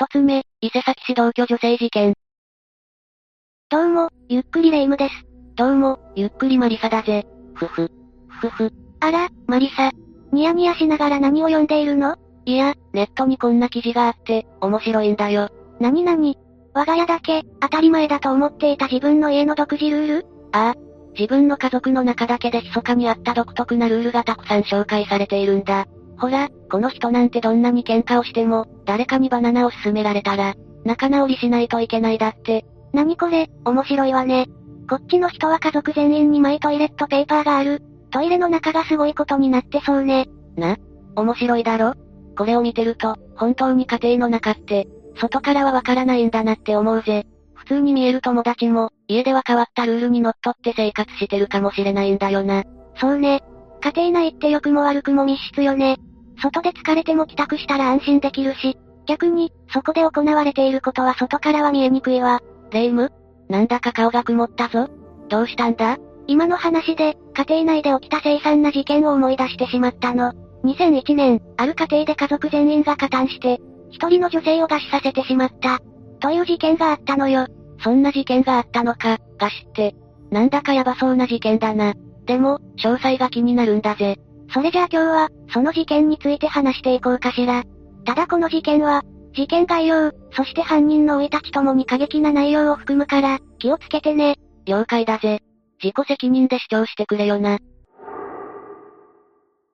一つ目、伊勢崎市同居女性事件。どうも、ゆっくりレ夢ムです。どうも、ゆっくりマリサだぜ。ふふ。ふふ。あら、マリサ。ニヤニヤしながら何を読んでいるの？いや、ネットにこんな記事があって、面白いんだよ。なになに我が家だけ、当たり前だと思っていた自分の家の独自ルール？ああ。自分の家族の中だけで密かにあった独特なルールがたくさん紹介されているんだ。ほら、この人なんてどんなに喧嘩をしても、誰かにバナナを勧められたら、仲直りしないといけないだって。なにこれ、面白いわね。こっちの人は家族全員にマイトイレットペーパーがある。トイレの中がすごいことになってそうね。な面白いだろ？これを見てると、本当に家庭の中って、外からはわからないんだなって思うぜ。普通に見える友達も、家では変わったルールにのっとって生活してるかもしれないんだよな。そうね。家庭内って良くも悪くも密室よね。外で疲れても帰宅したら安心できるし、逆に、そこで行われていることは外からは見えにくいわ。レイムなんだか顔が曇ったぞ。どうしたんだ？今の話で、家庭内で起きた凄惨な事件を思い出してしまったの。2001年、ある家庭で家族全員が加担して、一人の女性を餓死させてしまった。という事件があったのよ。そんな事件があったのか、餓死って。なんだかヤバそうな事件だな。でも、詳細が気になるんだぜ。それじゃあ今日は、その事件について話していこうかしら。ただこの事件は、事件概要、そして犯人の生い立ちともに過激な内容を含むから、気をつけてね。了解だぜ。自己責任で主張してくれよな。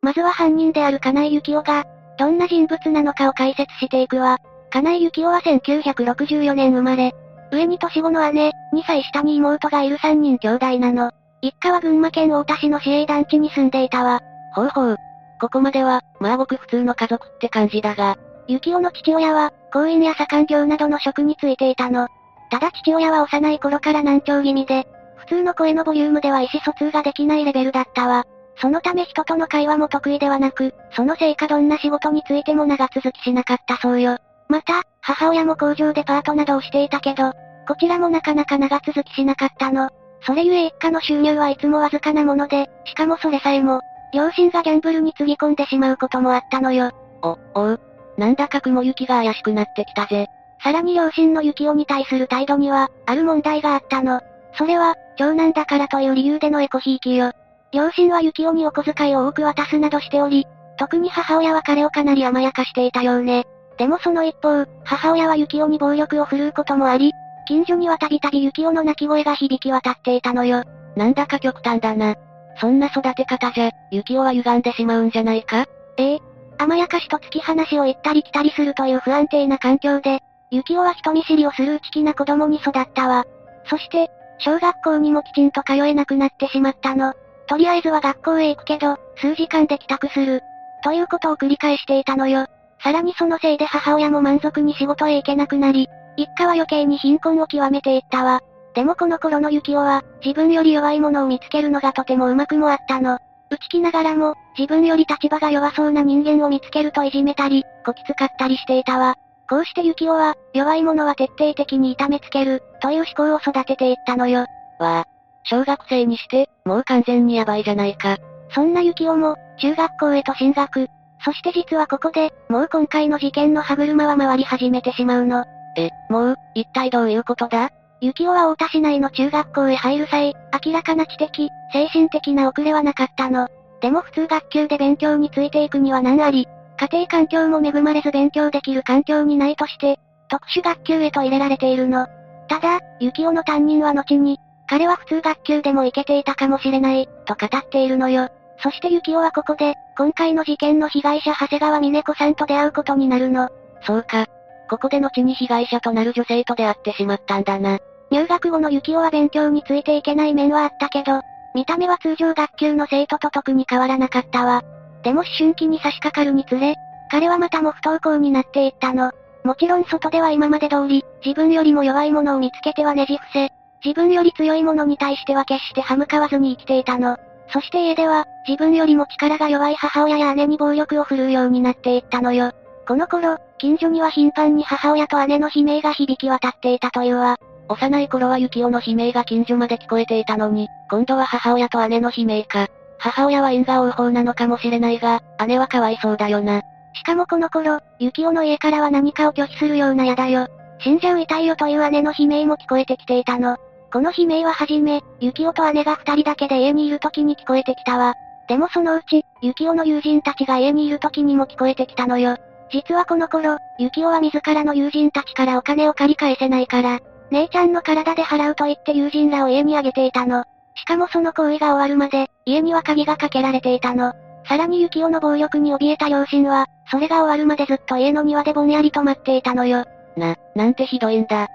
まずは犯人である金井幸雄が、どんな人物なのかを解説していくわ。金井幸雄は1964年生まれ。上に年子の姉、2歳下に妹がいる3人兄弟なの。一家は群馬県太田市の市営団地に住んでいたわ。ほうほう。ここまでは、まあごく普通の家族って感じだが。幸男の父親は、公園や左官業などの職に就いていたの。ただ父親は幼い頃から難聴気味で、普通の声のボリュームでは意思疎通ができないレベルだったわ。そのため人との会話も得意ではなく、そのせいかどんな仕事についても長続きしなかったそうよ。また、母親も工場でパートなどをしていたけど、こちらもなかなか長続きしなかったの。それゆえ一家の収入はいつもわずかなもので、しかもそれさえも、両親がギャンブルにつぎ込んでしまうこともあったのよ。お、おう。なんだか雲行きが怪しくなってきたぜ。さらに両親の幸男に対する態度には、ある問題があったの。それは、長男だからという理由でのエコひいきよ。両親は幸男にお小遣いを多く渡すなどしており、特に母親は彼をかなり甘やかしていたようね。でもその一方、母親は幸男に暴力を振るうこともあり、近所にはたびたび幸男の泣き声が響き渡っていたのよ。なんだか極端だな。そんな育て方じゃ、幸男は歪んでしまうんじゃないか？ええ。甘やかしと突き放しを言ったり来たりするという不安定な環境で、幸男は人見知りをする内気な子供に育ったわ。そして、小学校にもきちんと通えなくなってしまったの。とりあえずは学校へ行くけど、数時間で帰宅する。ということを繰り返していたのよ。さらにそのせいで母親も満足に仕事へ行けなくなり、一家は余計に貧困を極めていったわ。でもこの頃の幸男は、自分より弱い者を見つけるのがとても上手くもあったの。打ち気ながらも、自分より立場が弱そうな人間を見つけるといじめたり、こき使ったりしていたわ。こうして幸男は、弱い者は徹底的に痛めつける、という思考を育てていったのよ。わあ、小学生にして、もう完全にヤバいじゃないか。そんな幸男も、中学校へと進学。そして実はここで、もう今回の事件の歯車は回り始めてしまうの。え、もう、一体どういうことだ？幸男は太田市内の中学校へ入る際、明らかな知的、精神的な遅れはなかったの。でも普通学級で勉強についていくには難あり、家庭環境も恵まれず勉強できる環境にないとして、特殊学級へと入れられているの。ただ、幸男の担任は後に、彼は普通学級でも行けていたかもしれない、と語っているのよ。そして幸男はここで、今回の事件の被害者長谷川峰子さんと出会うことになるの。そうか。ここで後に被害者となる女性と出会ってしまったんだな。入学後の幸男は勉強についていけない面はあったけど、見た目は通常学級の生徒と特に変わらなかったわ。でも思春期に差し掛かるにつれ、彼はまたも不登校になっていったの。もちろん外では今まで通り、自分よりも弱い者を見つけてはねじ伏せ、自分より強い者に対しては決して歯向かわずに生きていたの。そして家では、自分よりも力が弱い母親や姉に暴力を振るうようになっていったのよ。この頃、近所には頻繁に母親と姉の悲鳴が響き渡っていたというわ。幼い頃は幸男の悲鳴が近所まで聞こえていたのに、今度は母親と姉の悲鳴か。母親は因果応報なのかもしれないが、姉はかわいそうだよな。しかもこの頃、ユキオの家からは何かを拒否するようなやだよ。死んじゃう痛いよという姉の悲鳴も聞こえてきていたの。この悲鳴ははじめ、ユキオと姉が二人だけで家にいる時に聞こえてきたわ。でもそのうち、ユキオの友人たちが家にいる時にも聞こえてきたのよ。実はこの頃、ユキオは自らの友人たちからお金を借り返せないから、姉ちゃんの体で払うと言って友人らを家にあげていたの。しかもその行為が終わるまで、家には鍵がかけられていたの。さらにユキオの暴力に怯えた両親は、それが終わるまでずっと家の庭でぼんやりと待っていたのよ。な、なんてひどいんだ。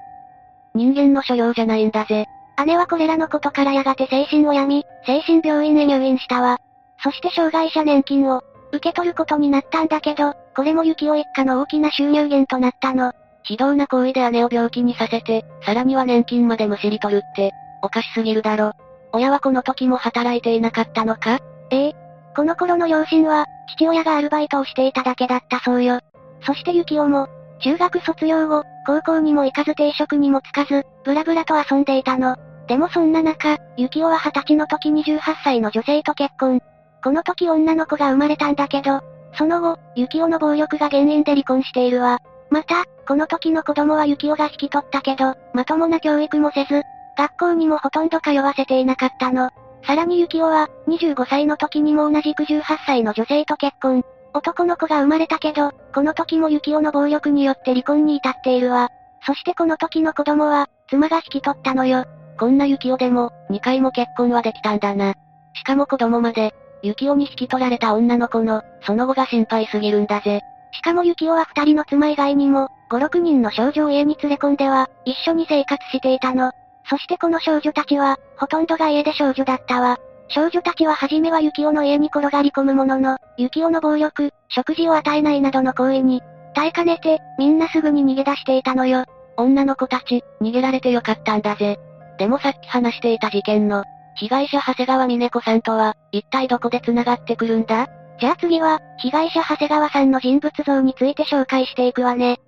人間の所領じゃないんだぜ。姉はこれらのことからやがて精神を病み、精神病院へ入院したわ。そして障害者年金を、受け取ることになったんだけど、これもユキオ一家の大きな収入源となったの。非道な行為で姉を病気にさせて、さらには年金までむしり取るって、おかしすぎるだろ。親はこの時も働いていなかったのか？ええ。この頃の両親は、父親がアルバイトをしていただけだったそうよ。そしてユキオも、中学卒業後、高校にも行かず定職にもつかず、ブラブラと遊んでいたの。でもそんな中、ユキオは20歳の時28歳の女性と結婚。この時女の子が生まれたんだけど、その後、ユキオの暴力が原因で離婚しているわ。また、この時の子供はユキオが引き取ったけど、まともな教育もせず、学校にもほとんど通わせていなかったの。さらにユキオは、25歳の時にも同じく18歳の女性と結婚。男の子が生まれたけど、この時もユキオの暴力によって離婚に至っているわ。そしてこの時の子供は、妻が引き取ったのよ。こんなユキオでも、2回も結婚はできたんだな。しかも子供まで、ユキオに引き取られた女の子の、その後が心配すぎるんだぜ。しかもユキオは二人の妻以外にも、5、6人の少女を家に連れ込んでは、一緒に生活していたの。そしてこの少女たちは、ほとんどが家で少女だったわ。少女たちは初めはユキオの家に転がり込むものの、ユキオの暴力、食事を与えないなどの行為に、耐えかねて、みんなすぐに逃げ出していたのよ。女の子たち、逃げられてよかったんだぜ。でもさっき話していた事件の、被害者長谷川峰子さんとは、一体どこで繋がってくるんだ？じゃあ次は、被害者長谷川さんの人物像について紹介していくわね。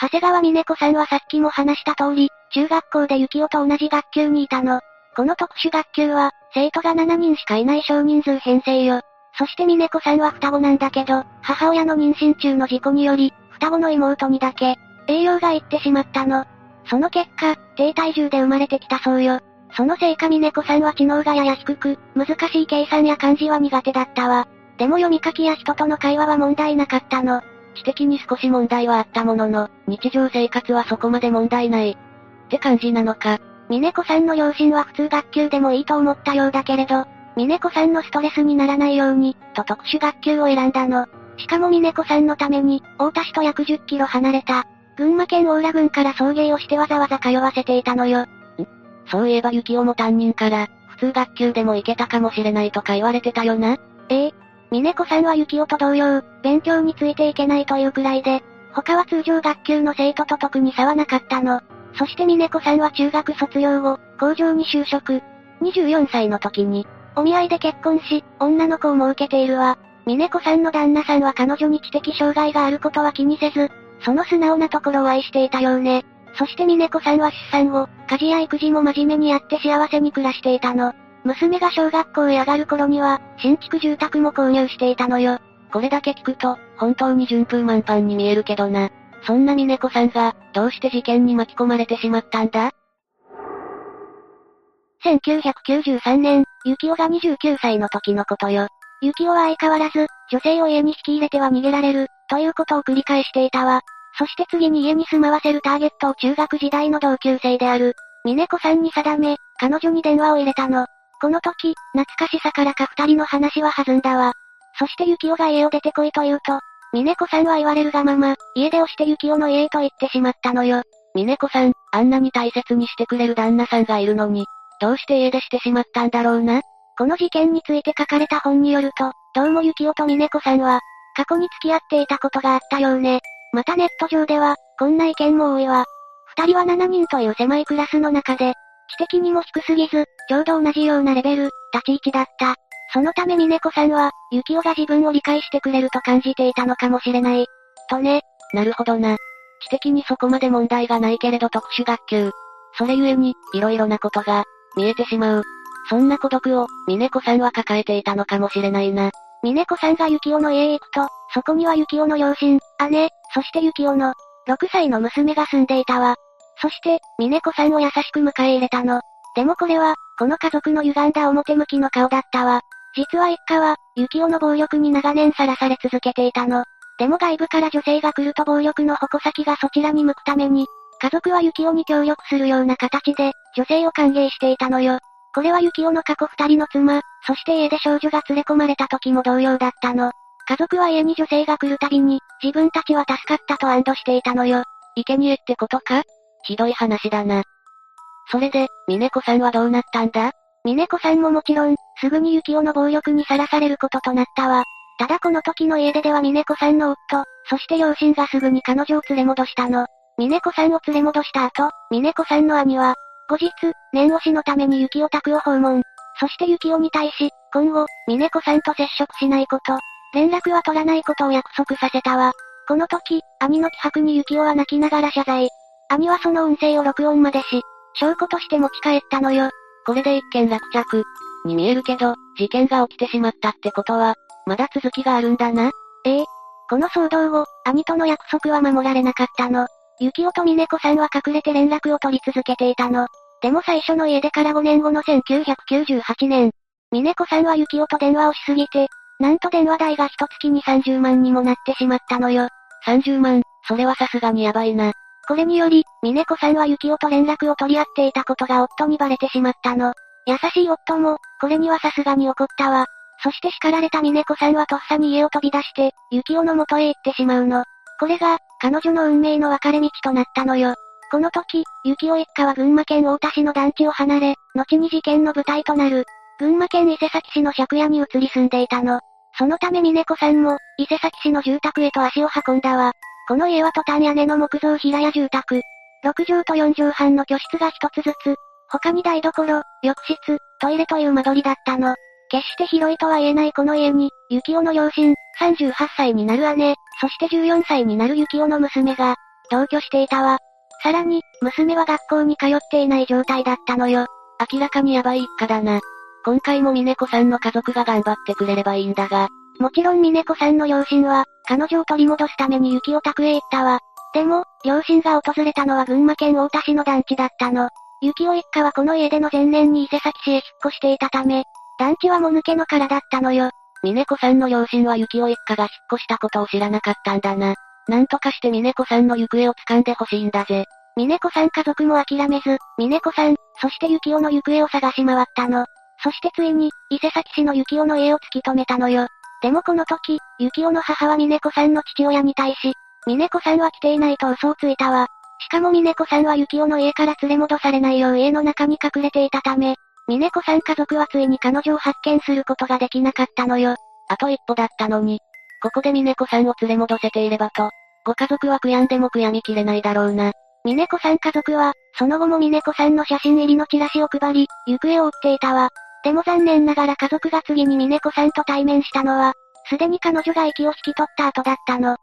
長谷川峰子さんはさっきも話した通り、中学校で幸男と同じ学級にいたの。この特殊学級は、生徒が7人しかいない少人数編成よ。そして峰子さんは双子なんだけど、母親の妊娠中の事故により、双子の妹にだけ、栄養がいってしまったの。その結果、低体重で生まれてきたそうよ。そのせいか峰子さんは知能がやや低く、難しい計算や漢字は苦手だったわ。でも読み書きや人との会話は問題なかったの。知的に少し問題はあったものの、日常生活はそこまで問題ない。って感じなのか。峰子さんの両親は普通学級でもいいと思ったようだけれど、峰子さんのストレスにならないように、と特殊学級を選んだの。しかも峰子さんのために、大田市と約10キロ離れた、群馬県大良郡から送迎をしてわざわざ通わせていたのよ。そういえば雪をも担任から、普通学級でも行けたかもしれないとか言われてたよな。ええ。峰子さんは雪をと同様、勉強についていけないというくらいで、他は通常学級の生徒と特に差はなかったの。そして峰子さんは中学卒業後、工場に就職。24歳の時に、お見合いで結婚し、女の子をも受けているわ。峰子さんの旦那さんは彼女に知的障害があることは気にせず、その素直なところを愛していたようね。そして峰子さんは出産後、家事や育児も真面目にやって幸せに暮らしていたの。娘が小学校へ上がる頃には、新築住宅も購入していたのよ。これだけ聞くと、本当に順風満帆に見えるけどな。そんな峰子さんが、どうして事件に巻き込まれてしまったんだ ?1993 年、ユキオが29歳の時のことよ。ユキオは相変わらず、女性を家に引き入れては逃げられる、ということを繰り返していたわ。そして次に家に住まわせるターゲットを中学時代の同級生である、峰子さんに定め、彼女に電話を入れたの。この時、懐かしさからか二人の話は弾んだわ。そしてユキオが家を出てこいと言うと、峰子さんは言われるがまま、家出をしてユキオの家へと言ってしまったのよ。峰子さん、あんなに大切にしてくれる旦那さんがいるのに、どうして家出してしまったんだろうな。この事件について書かれた本によると、どうもユキオと峰子さんは、過去に付き合っていたことがあったようね。またネット上では、こんな意見も多いわ。二人は7人という狭いクラスの中で、知的にも低すぎず、ちょうど同じようなレベル、立ち位置だった。そのため峰子さんは、ユキオが自分を理解してくれると感じていたのかもしれない。とね。なるほどな。知的にそこまで問題がないけれど特殊学級。それゆえに、色々なことが、見えてしまう。そんな孤独を、峰子さんは抱えていたのかもしれないな。峰子さんが幸男の家へ行くと、そこには幸男の両親、姉、そして幸男の、6歳の娘が住んでいたわ。そして、峰子さんを優しく迎え入れたの。でもこれは、この家族の歪んだ表向きの顔だったわ。実は一家は、幸男の暴力に長年さらされ続けていたの。でも外部から女性が来ると暴力の矛先がそちらに向くために、家族は幸男に協力するような形で、女性を歓迎していたのよ。これは幸男の過去二人の妻、そして家で少女が連れ込まれた時も同様だったの。家族は家に女性が来るたびに、自分たちは助かったと安堵していたのよ。生贄ってことか？ひどい話だな。それで、峰子さんはどうなったんだ？峰子さんももちろん、すぐに幸男の暴力にさらされることとなったわ。ただこの時の家出では峰子さんの夫、そして両親がすぐに彼女を連れ戻したの。峰子さんを連れ戻した後、峰子さんの兄は、後日、念押しのために幸男宅を訪問。そして幸男に対し、今後、峰子さんと接触しないこと、連絡は取らないことを約束させたわ。この時、兄の気迫に幸男は泣きながら謝罪。兄はその音声を録音までし、証拠として持ち帰ったのよ。これで一件落着。に見えるけど、事件が起きてしまったってことは、まだ続きがあるんだな。ええ。この騒動後、兄との約束は守られなかったの。幸男と峰子さんは隠れて連絡を取り続けていたの。でも最初の家出から5年後の1998年、峰子さんは幸男と電話をしすぎて、なんと電話代が一月に30万にもなってしまったのよ。30万、それはさすがにやばいな。これにより、峰子さんは幸男と連絡を取り合っていたことが夫にバレてしまったの。優しい夫も、これにはさすがに怒ったわ。そして叱られた峰子さんはとっさに家を飛び出して、幸男の元へ行ってしまうの。これが、彼女の運命の分かれ道となったのよ。この時、幸男一家は群馬県太田市の団地を離れ、後に事件の舞台となる、群馬県伊勢崎市の借家に移り住んでいたの。そのため峰子さんも、伊勢崎市の住宅へと足を運んだわ。この家はトタン屋根の木造平屋住宅。6畳と4畳半の居室が一つずつ、他に台所、浴室、トイレという間取りだったの。決して広いとは言えないこの家に、幸男の両親、38歳になる姉、そして14歳になる幸男の娘が、同居していたわ。さらに、娘は学校に通っていない状態だったのよ。明らかにヤバい一家だな。今回も峰子さんの家族が頑張ってくれればいいんだが。もちろん峰子さんの両親は、彼女を取り戻すために幸男宅へ行ったわ。でも、両親が訪れたのは群馬県太田市の団地だったの。幸男一家はこの家での前年に伊勢崎市へ引っ越していたため、団地はもぬけの殻だったのよ。峰子さんの両親は幸男一家が引っ越したことを知らなかったんだな。なんとかして峰子さんの行方を掴んでほしいんだぜ。峰子さん家族も諦めず、峰子さん、そして幸男の行方を探し回ったの。そしてついに、伊勢崎市の幸男の家を突き止めたのよ。でもこの時、幸男の母は峰子さんの父親に対し、峰子さんは来ていないと嘘をついたわ。しかも峰子さんは幸男の家から連れ戻されないよう家の中に隠れていたため、峰子さん家族はついに彼女を発見することができなかったのよ。あと一歩だったのに。ここで峰子さんを連れ戻せていればと。ご家族は悔やんでも悔やみきれないだろうな。峰子さん家族は、その後も峰子さんの写真入りのチラシを配り、行方を追っていたわ。でも残念ながら家族が次に峰子さんと対面したのは、すでに彼女が息を引き取った後だったの。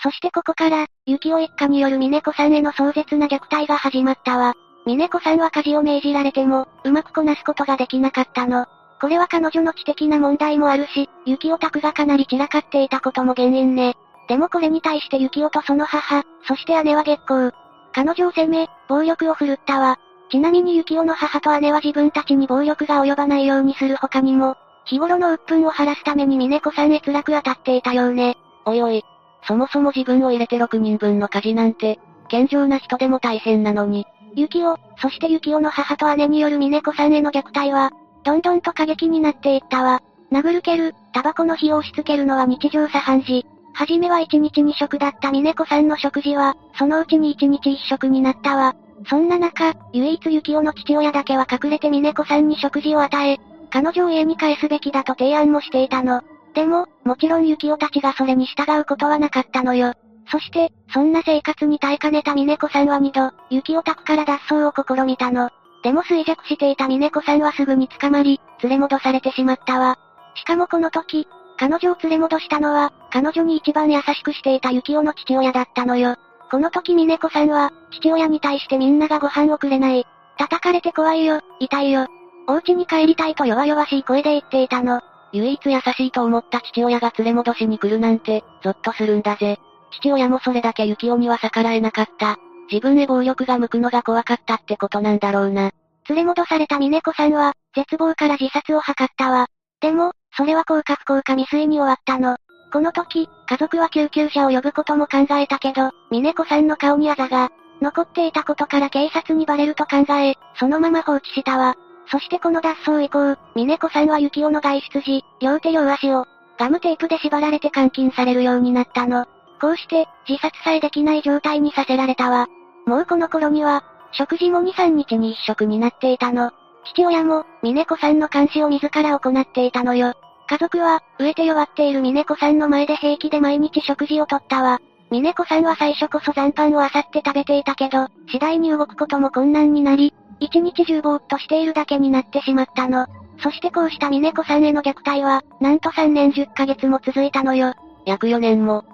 そしてここから、幸男一家による峰子さんへの壮絶な虐待が始まったわ。峰子さんは家事を命じられても、うまくこなすことができなかったの。これは彼女の知的な問題もあるし、幸男宅がかなり散らかっていたことも原因ね。でもこれに対して幸男とその母、そして姉は月光。彼女を責め、暴力を振るったわ。ちなみに幸男の母と姉は自分たちに暴力が及ばないようにする他にも、日頃の鬱憤を晴らすために峰子さんへ辛く当たっていたようね。おいおい。そもそも自分を入れて6人分の家事なんて、健常な人でも大変なのに、幸男、そして幸男の母と姉による峰子さんへの虐待は、どんどんと過激になっていったわ。殴る蹴る、タバコの火を押し付けるのは日常茶飯事。はじめは1日2食だった峰子さんの食事は、そのうちに1日1食になったわ。そんな中、唯一幸男の父親だけは隠れて峰子さんに食事を与え、彼女を家に帰すべきだと提案もしていたの。でも、もちろん幸男たちがそれに従うことはなかったのよ。そして、そんな生活に耐えかねた峰子さんは二度、雪オタクから脱走を試みたの。でも衰弱していた峰子さんはすぐに捕まり、連れ戻されてしまったわ。しかもこの時、彼女を連れ戻したのは、彼女に一番優しくしていた幸男の父親だったのよ。この時峰子さんは、父親に対してみんながご飯をくれない。叩かれて怖いよ、痛いよ。お家に帰りたいと弱々しい声で言っていたの。唯一優しいと思った父親が連れ戻しに来るなんて、ゾッとするんだぜ。父親もそれだけユキオには逆らえなかった。自分へ暴力が向くのが怖かったってことなんだろうな。連れ戻された峰子さんは、絶望から自殺を図ったわ。でも、それは効果不効果未遂に終わったの。この時、家族は救急車を呼ぶことも考えたけど、峰子さんの顔にあざが、残っていたことから警察にバレると考え、そのまま放置したわ。そしてこの脱走以降、峰子さんは幸男の外出時、両手両足を、ガムテープで縛られて監禁されるようになったの。こうして、自殺さえできない状態にさせられたわ。もうこの頃には、食事も2、3日に一食になっていたの。父親も、峰子さんの監視を自ら行っていたのよ。家族は、飢えて弱っている峰子さんの前で平気で毎日食事をとったわ。峰子さんは最初こそ残飯を漁って食べていたけど、次第に動くことも困難になり、一日中ぼーっとしているだけになってしまったの。そしてこうした峰子さんへの虐待は、なんと3年10ヶ月も続いたのよ。約4年も。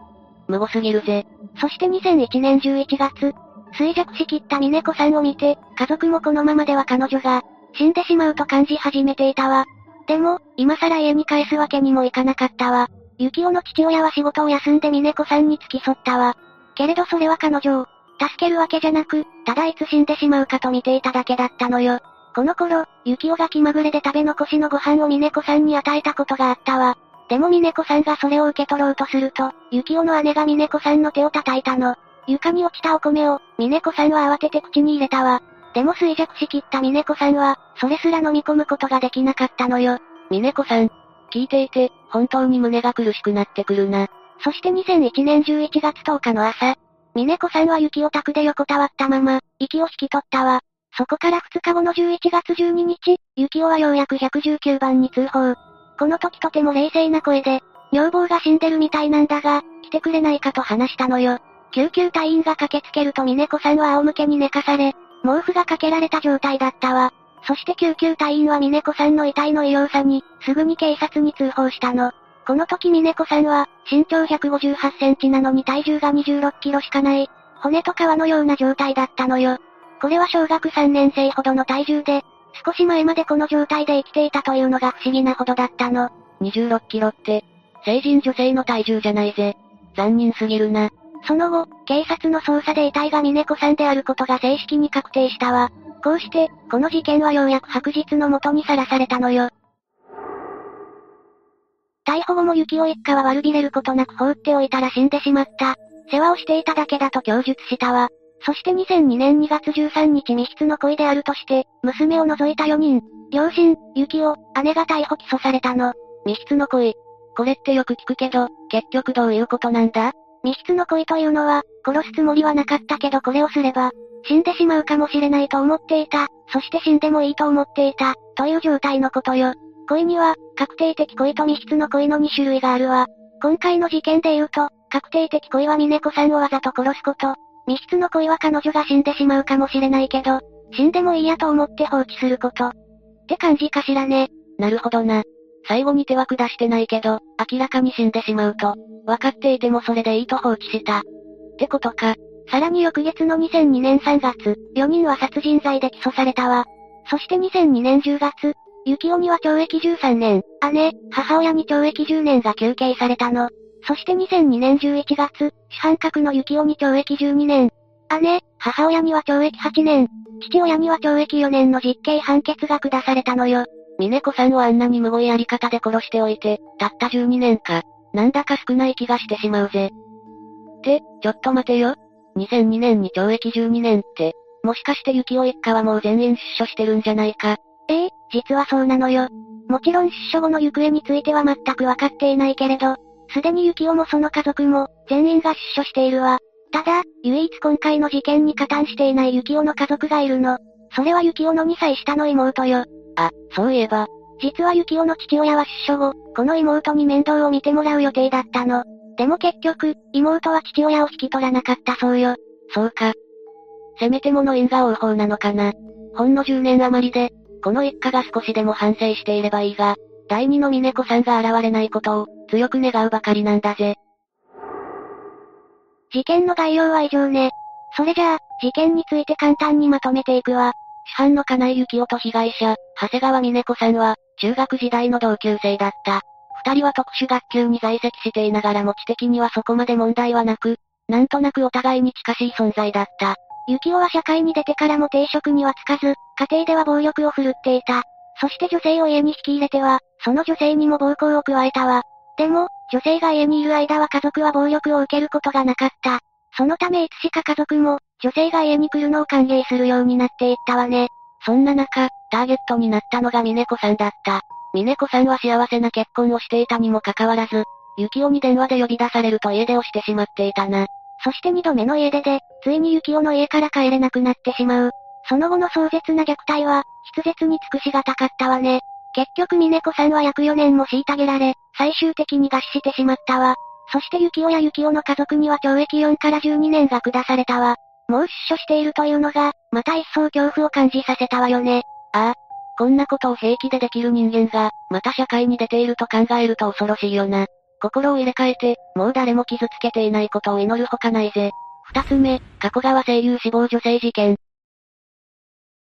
無謀すぎるぜ。そして2001年11月、衰弱しきった峰子さんを見て、家族もこのままでは彼女が、死んでしまうと感じ始めていたわ。でも、今更家に帰すわけにもいかなかったわ。幸男の父親は仕事を休んで峰子さんに付き添ったわ。けれどそれは彼女を、助けるわけじゃなく、ただいつ死んでしまうかと見ていただけだったのよ。この頃、幸男が気まぐれで食べ残しのご飯を峰子さんに与えたことがあったわ。でも峰子さんがそれを受け取ろうとすると、幸男の姉が峰子さんの手を叩いたの。床に落ちたお米を、峰子さんは慌てて口に入れたわ。でも衰弱しきった峰子さんは、それすら飲み込むことができなかったのよ。峰子さん、聞いていて、本当に胸が苦しくなってくるな。そして2001年11月10日の朝、峰子さんは雪を宅で横たわったまま、息を引き取ったわ。そこから2日後の11月12日、雪男はようやく119番に通報。この時とても冷静な声で、女房が死んでるみたいなんだが、来てくれないかと話したのよ。救急隊員が駆けつけると峰子さんは仰向けに寝かされ、毛布がかけられた状態だったわ。そして救急隊員は峰子さんの遺体の異様さに、すぐに警察に通報したの。この時峰子さんは、身長158センチなのに体重が26キロしかない、骨と皮のような状態だったのよ。これは小学3年生ほどの体重で、少し前までこの状態で生きていたというのが不思議なほどだったの。26キロって、成人女性の体重じゃないぜ。残忍すぎるな。その後、警察の捜査で遺体が峰子さんであることが正式に確定したわ。こうして、この事件はようやく白日のもとにさらされたのよ。逮捕後も幸男一家は悪びれることなく放っておいたら死んでしまった。世話をしていただけだと供述したわ。そして2002年2月13日密室の恋であるとして、娘を除いた4人、両親、幸男、姉が逮捕起訴されたの。密室の恋。これってよく聞くけど、結局どういうことなんだ？密室の恋というのは、殺すつもりはなかったけどこれをすれば、死んでしまうかもしれないと思っていた、そして死んでもいいと思っていた、という状態のことよ。恋には、確定的恋と密室の恋の2種類があるわ。今回の事件で言うと、確定的恋は峰子さんをわざと殺すこと。密室の恋は彼女が死んでしまうかもしれないけど、死んでもいいやと思って放置すること。って感じかしらね。なるほどな。最後に手は下してないけど、明らかに死んでしまうと、分かっていてもそれでいいと放置した。ってことか。さらに翌月の2002年3月、4人は殺人罪で起訴されたわ。そして2002年10月、幸男には懲役13年、姉、母親に懲役10年が求刑されたの。そして2002年11月、主犯格の幸男に懲役12年。姉、母親には懲役8年、父親には懲役4年の実刑判決が下されたのよ。峰子さんをあんなに無謀やり方で殺しておいて、たった12年か。なんだか少ない気がしてしまうぜ。って、ちょっと待てよ。2002年に懲役12年って、もしかして幸男一家はもう全員出所してるんじゃないか。ええ実はそうなのよ。もちろん出所後の行方については全くわかっていないけれど、すでに幸男もその家族も、全員が出所しているわ。ただ、唯一今回の事件に加担していない幸男の家族がいるの。それは幸男の2歳下の妹よ。あ、そういえば。実は幸男の父親は出所後、この妹に面倒を見てもらう予定だったの。でも結局、妹は父親を引き取らなかったそうよ。そうか。せめてもの因果応報なのかな。ほんの10年余りで、この一家が少しでも反省していればいいが、第二の峰子さんが現れないことを、強く願うばかりなんだぜ。事件の概要は以上ね。それじゃあ、事件について簡単にまとめていくわ。市販の金井幸雄と被害者、長谷川峰子さんは、中学時代の同級生だった。二人は特殊学級に在籍していながらも知的にはそこまで問題はなく、なんとなくお互いに近しい存在だった。幸雄は社会に出てからも定職にはつかず、家庭では暴力を振るっていた。そして女性を家に引き入れては、その女性にも暴行を加えたわ。でも、女性が家にいる間は家族は暴力を受けることがなかった。そのためいつしか家族も、女性が家に来るのを歓迎するようになっていったわね。そんな中、ターゲットになったのが峰子さんだった。峰子さんは幸せな結婚をしていたにもかかわらず、幸男に電話で呼び出されると家出をしてしまっていたな。そして二度目の家出で、ついに幸男の家から帰れなくなってしまう。その後の壮絶な虐待は、筆舌に尽くしがたかったわね。結局峰子さんは約4年も虐げられ、最終的に餓死してしまったわ。そして幸男や幸男の家族には懲役4から12年が下されたわ。もう出所しているというのが、また一層恐怖を感じさせたわよね。ああ。こんなことを平気でできる人間が、また社会に出ていると考えると恐ろしいよな。心を入れ替えて、もう誰も傷つけていないことを祈るほかないぜ。二つ目、加古川声優死亡女性事件。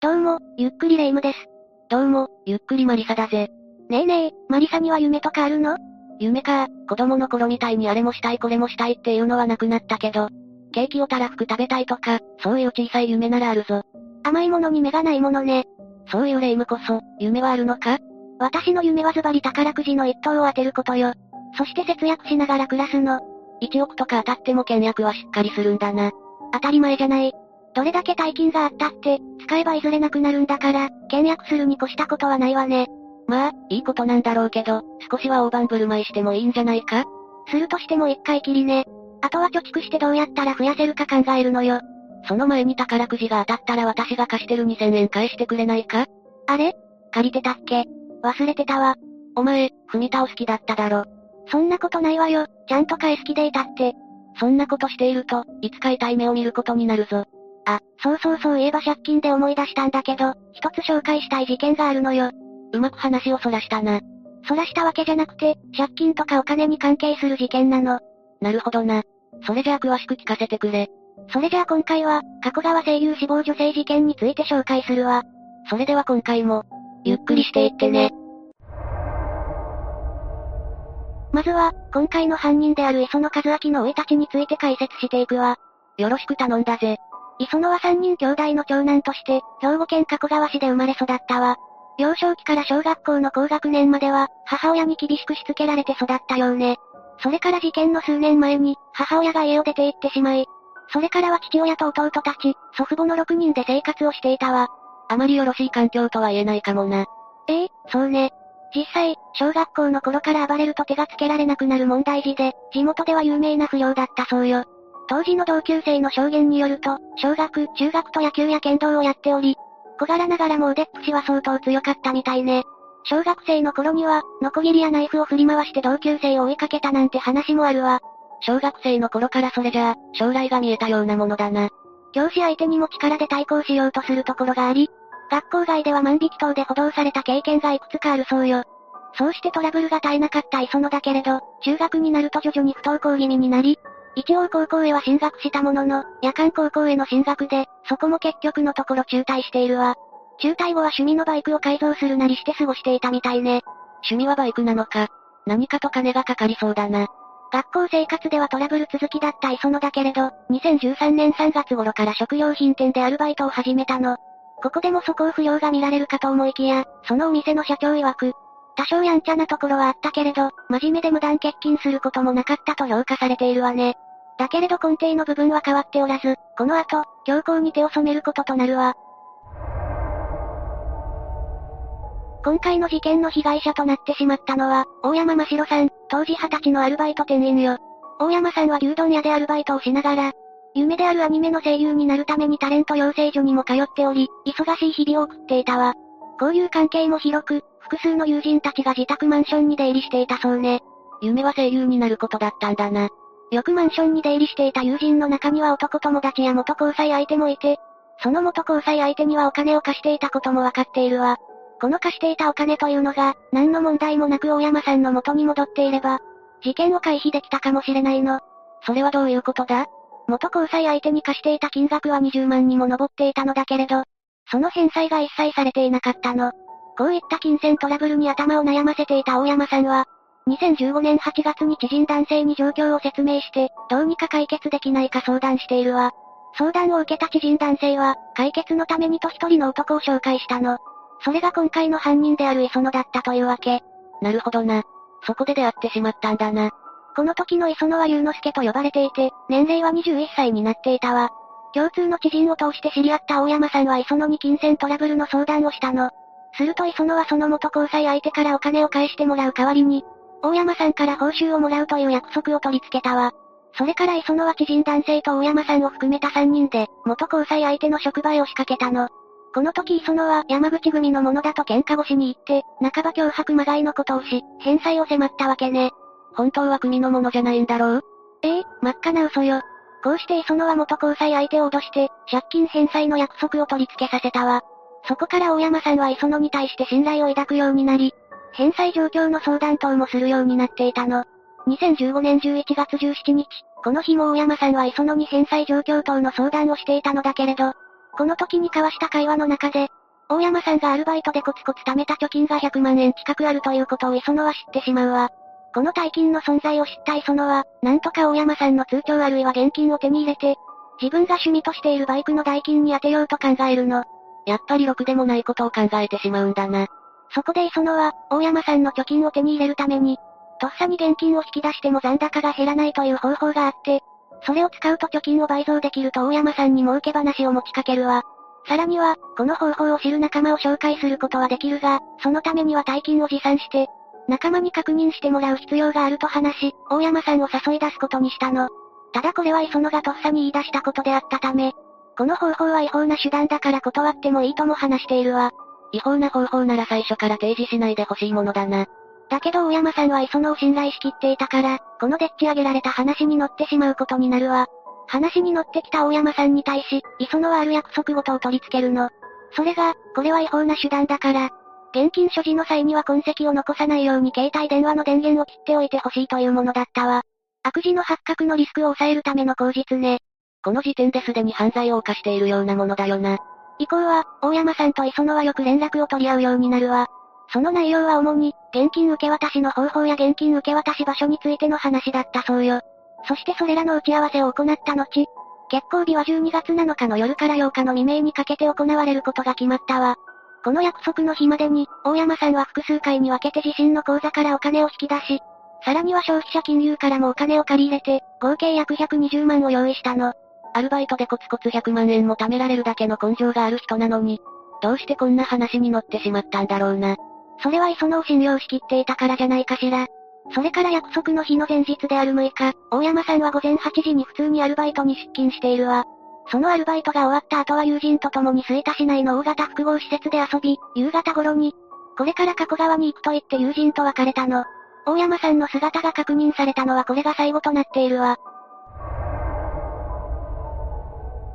どうも、ゆっくりレイムです。どうも、ゆっくりマリサだぜ。ねえねえ、マリサには夢とかあるの？夢か、子供の頃みたいにあれもしたいこれもしたいっていうのはなくなったけど、ケーキをたらふく食べたいとか、そういう小さい夢ならあるぞ。甘いものに目がないものね。そういうレイムこそ、夢はあるのか？私の夢はズバリ宝くじの一等を当てることよ。そして節約しながら暮らすの。1億とか当たっても倹約はしっかりするんだな。当たり前じゃない。どれだけ大金があったって、使えばいずれなくなるんだから、倹約するに越したことはないわね。まあ、いいことなんだろうけど、少しは大盤振る舞いしてもいいんじゃないか？するとしても一回きりね。あとは貯蓄してどうやったら増やせるか考えるのよ。その前に宝くじが当たったら私が貸してる2000円返してくれないか？あれ？借りてたっけ？忘れてたわ。お前、踏み倒す気だっただろ。そんなことないわよ。ちゃんと返す気でいたって。そんなことしていると、いつか痛い目を見ることになるぞ。あ、そうそうそういえば借金で思い出したんだけど、一つ紹介したい事件があるのよ。うまく話をそらしたな。そらしたわけじゃなくて、借金とかお金に関係する事件なの。なるほどな。それじゃあ詳しく聞かせてくれ。それじゃあ今回は、加古川声優死亡女性事件について紹介するわ。それでは今回も、ゆっくりしていってね。まずは、今回の犯人である磯野和明の生い立ちについて解説していくわ。よろしく頼んだぜ。磯野は三人兄弟の長男として、兵庫県加古川市で生まれ育ったわ。幼少期から小学校の高学年までは、母親に厳しくしつけられて育ったようね。それから事件の数年前に、母親が家を出て行ってしまい、それからは父親と弟たち、祖父母の6人で生活をしていたわ。あまりよろしい環境とは言えないかもな。ええそうね。実際、小学校の頃から暴れると手がつけられなくなる問題児で、地元では有名な不良だったそうよ。当時の同級生の証言によると、小学、中学と野球や剣道をやっており、小柄ながらも腕っぷしは相当強かったみたいね。小学生の頃には、ノコギリやナイフを振り回して同級生を追いかけたなんて話もあるわ。小学生の頃からそれじゃあ、将来が見えたようなものだな。教師相手にも力で対抗しようとするところがあり、学校外では万引き等で補導された経験がいくつかあるそうよ。そうしてトラブルが絶えなかった磯野だけれど、中学になると徐々に不登校気味になり、一応高校へは進学したものの、夜間高校への進学で、そこも結局のところ中退しているわ。中退後は趣味のバイクを改造するなりして過ごしていたみたいね。趣味はバイクなのか。何かと金がかかりそうだな。学校生活ではトラブル続きだった磯野だけれど、2013年3月頃から食料品店でアルバイトを始めたの。ここでも素行不良が見られるかと思いきや、そのお店の社長曰く、多少やんちゃなところはあったけれど、真面目で無断欠勤することもなかったと評価されているわね。だけれど根底の部分は変わっておらず、この後、強行に手を染めることとなるわ。今回の事件の被害者となってしまったのは、大山真城さん、当時20歳のアルバイト店員よ。大山さんは牛丼屋でアルバイトをしながら、夢であるアニメの声優になるためにタレント養成所にも通っており、忙しい日々を送っていたわ。交友関係も広く、複数の友人たちが自宅マンションに出入りしていたそうね。夢は声優になることだったんだな。よくマンションに出入りしていた友人の中には男友達や元交際相手もいて、その元交際相手にはお金を貸していたこともわかっているわ。この貸していたお金というのが、何の問題もなく大山さんの元に戻っていれば、事件を回避できたかもしれないの。それはどういうことだ？元交際相手に貸していた金額は20万にも上っていたのだけれど、その返済が一切されていなかったの。こういった金銭トラブルに頭を悩ませていた大山さんは、2015年8月に知人男性に状況を説明して、どうにか解決できないか相談しているわ。相談を受けた知人男性は、解決のためにと一人の男を紹介したの。それが今回の犯人である磯野だったというわけ。なるほどな。そこで出会ってしまったんだな。この時の磯野は龍之介と呼ばれていて、年齢は21歳になっていたわ。共通の知人を通して知り合った大山さんは磯野に金銭トラブルの相談をしたの。すると磯野はその元交際相手からお金を返してもらう代わりに、大山さんから報酬をもらうという約束を取り付けたわ。それから磯野は知人男性と大山さんを含めた3人で、元交際相手の職場へ押しかけたの。この時磯野は山口組のものだと喧嘩越しに言って、半ば脅迫まがいのことをし、返済を迫ったわけね。本当は組のものじゃないんだろう？ええ真っ赤な嘘よ。こうして磯野は元交際相手を脅して、借金返済の約束を取り付けさせたわ。そこから大山さんは磯野に対して信頼を抱くようになり、返済状況の相談等もするようになっていたの。2015年11月17日、この日も大山さんは磯野に返済状況等の相談をしていたのだけれど、この時に交わした会話の中で、大山さんがアルバイトでコツコツ貯めた貯金が100万円近くあるということを磯野は知ってしまうわ。この大金の存在を知った磯野は、なんとか大山さんの通帳あるいは現金を手に入れて、自分が趣味としているバイクの代金に充てようと考えるの。やっぱりろくでもないことを考えてしまうんだな。そこで磯野は、大山さんの貯金を手に入れるために、とっさに現金を引き出しても残高が減らないという方法があって、それを使うと貯金を倍増できると大山さんに儲け話を持ちかけるわ。さらには、この方法を知る仲間を紹介することはできるが、そのためには大金を持参して、仲間に確認してもらう必要があると話し、大山さんを誘い出すことにしたの。ただこれは磯野がとっさに言い出したことであったため、この方法は違法な手段だから断ってもいいとも話しているわ。違法な方法なら最初から提示しないでほしいものだな。だけど大山さんは磯野を信頼しきっていたから、このでっち上げられた話に乗ってしまうことになるわ。話に乗ってきた大山さんに対し、磯野はある約束事を取り付けるの。それが、これは違法な手段だから、現金所持の際には痕跡を残さないように携帯電話の電源を切っておいてほしいというものだったわ。悪事の発覚のリスクを抑えるための口実ね。この時点ですでに犯罪を犯しているようなものだよな。以降は、大山さんと磯野はよく連絡を取り合うようになるわ。その内容は主に、現金受け渡しの方法や現金受け渡し場所についての話だったそうよ。そしてそれらの打ち合わせを行った後、結婚日は12月7日の夜から8日の未明にかけて行われることが決まったわ。この約束の日までに、大山さんは複数回に分けて自身の口座からお金を引き出し、さらには消費者金融からもお金を借り入れて、合計約120万を用意したの。アルバイトでコツコツ100万円も貯められるだけの根性がある人なのに、どうしてこんな話に乗ってしまったんだろうな。それは磯野を信用しきっていたからじゃないかしら。それから約束の日の前日である6日、大山さんは午前8時に普通にアルバイトに出勤しているわ。そのアルバイトが終わった後は友人と共に吹田市内の大型複合施設で遊び、夕方頃に、これから加古川に行くと言って友人と別れたの。大山さんの姿が確認されたのはこれが最後となっているわ。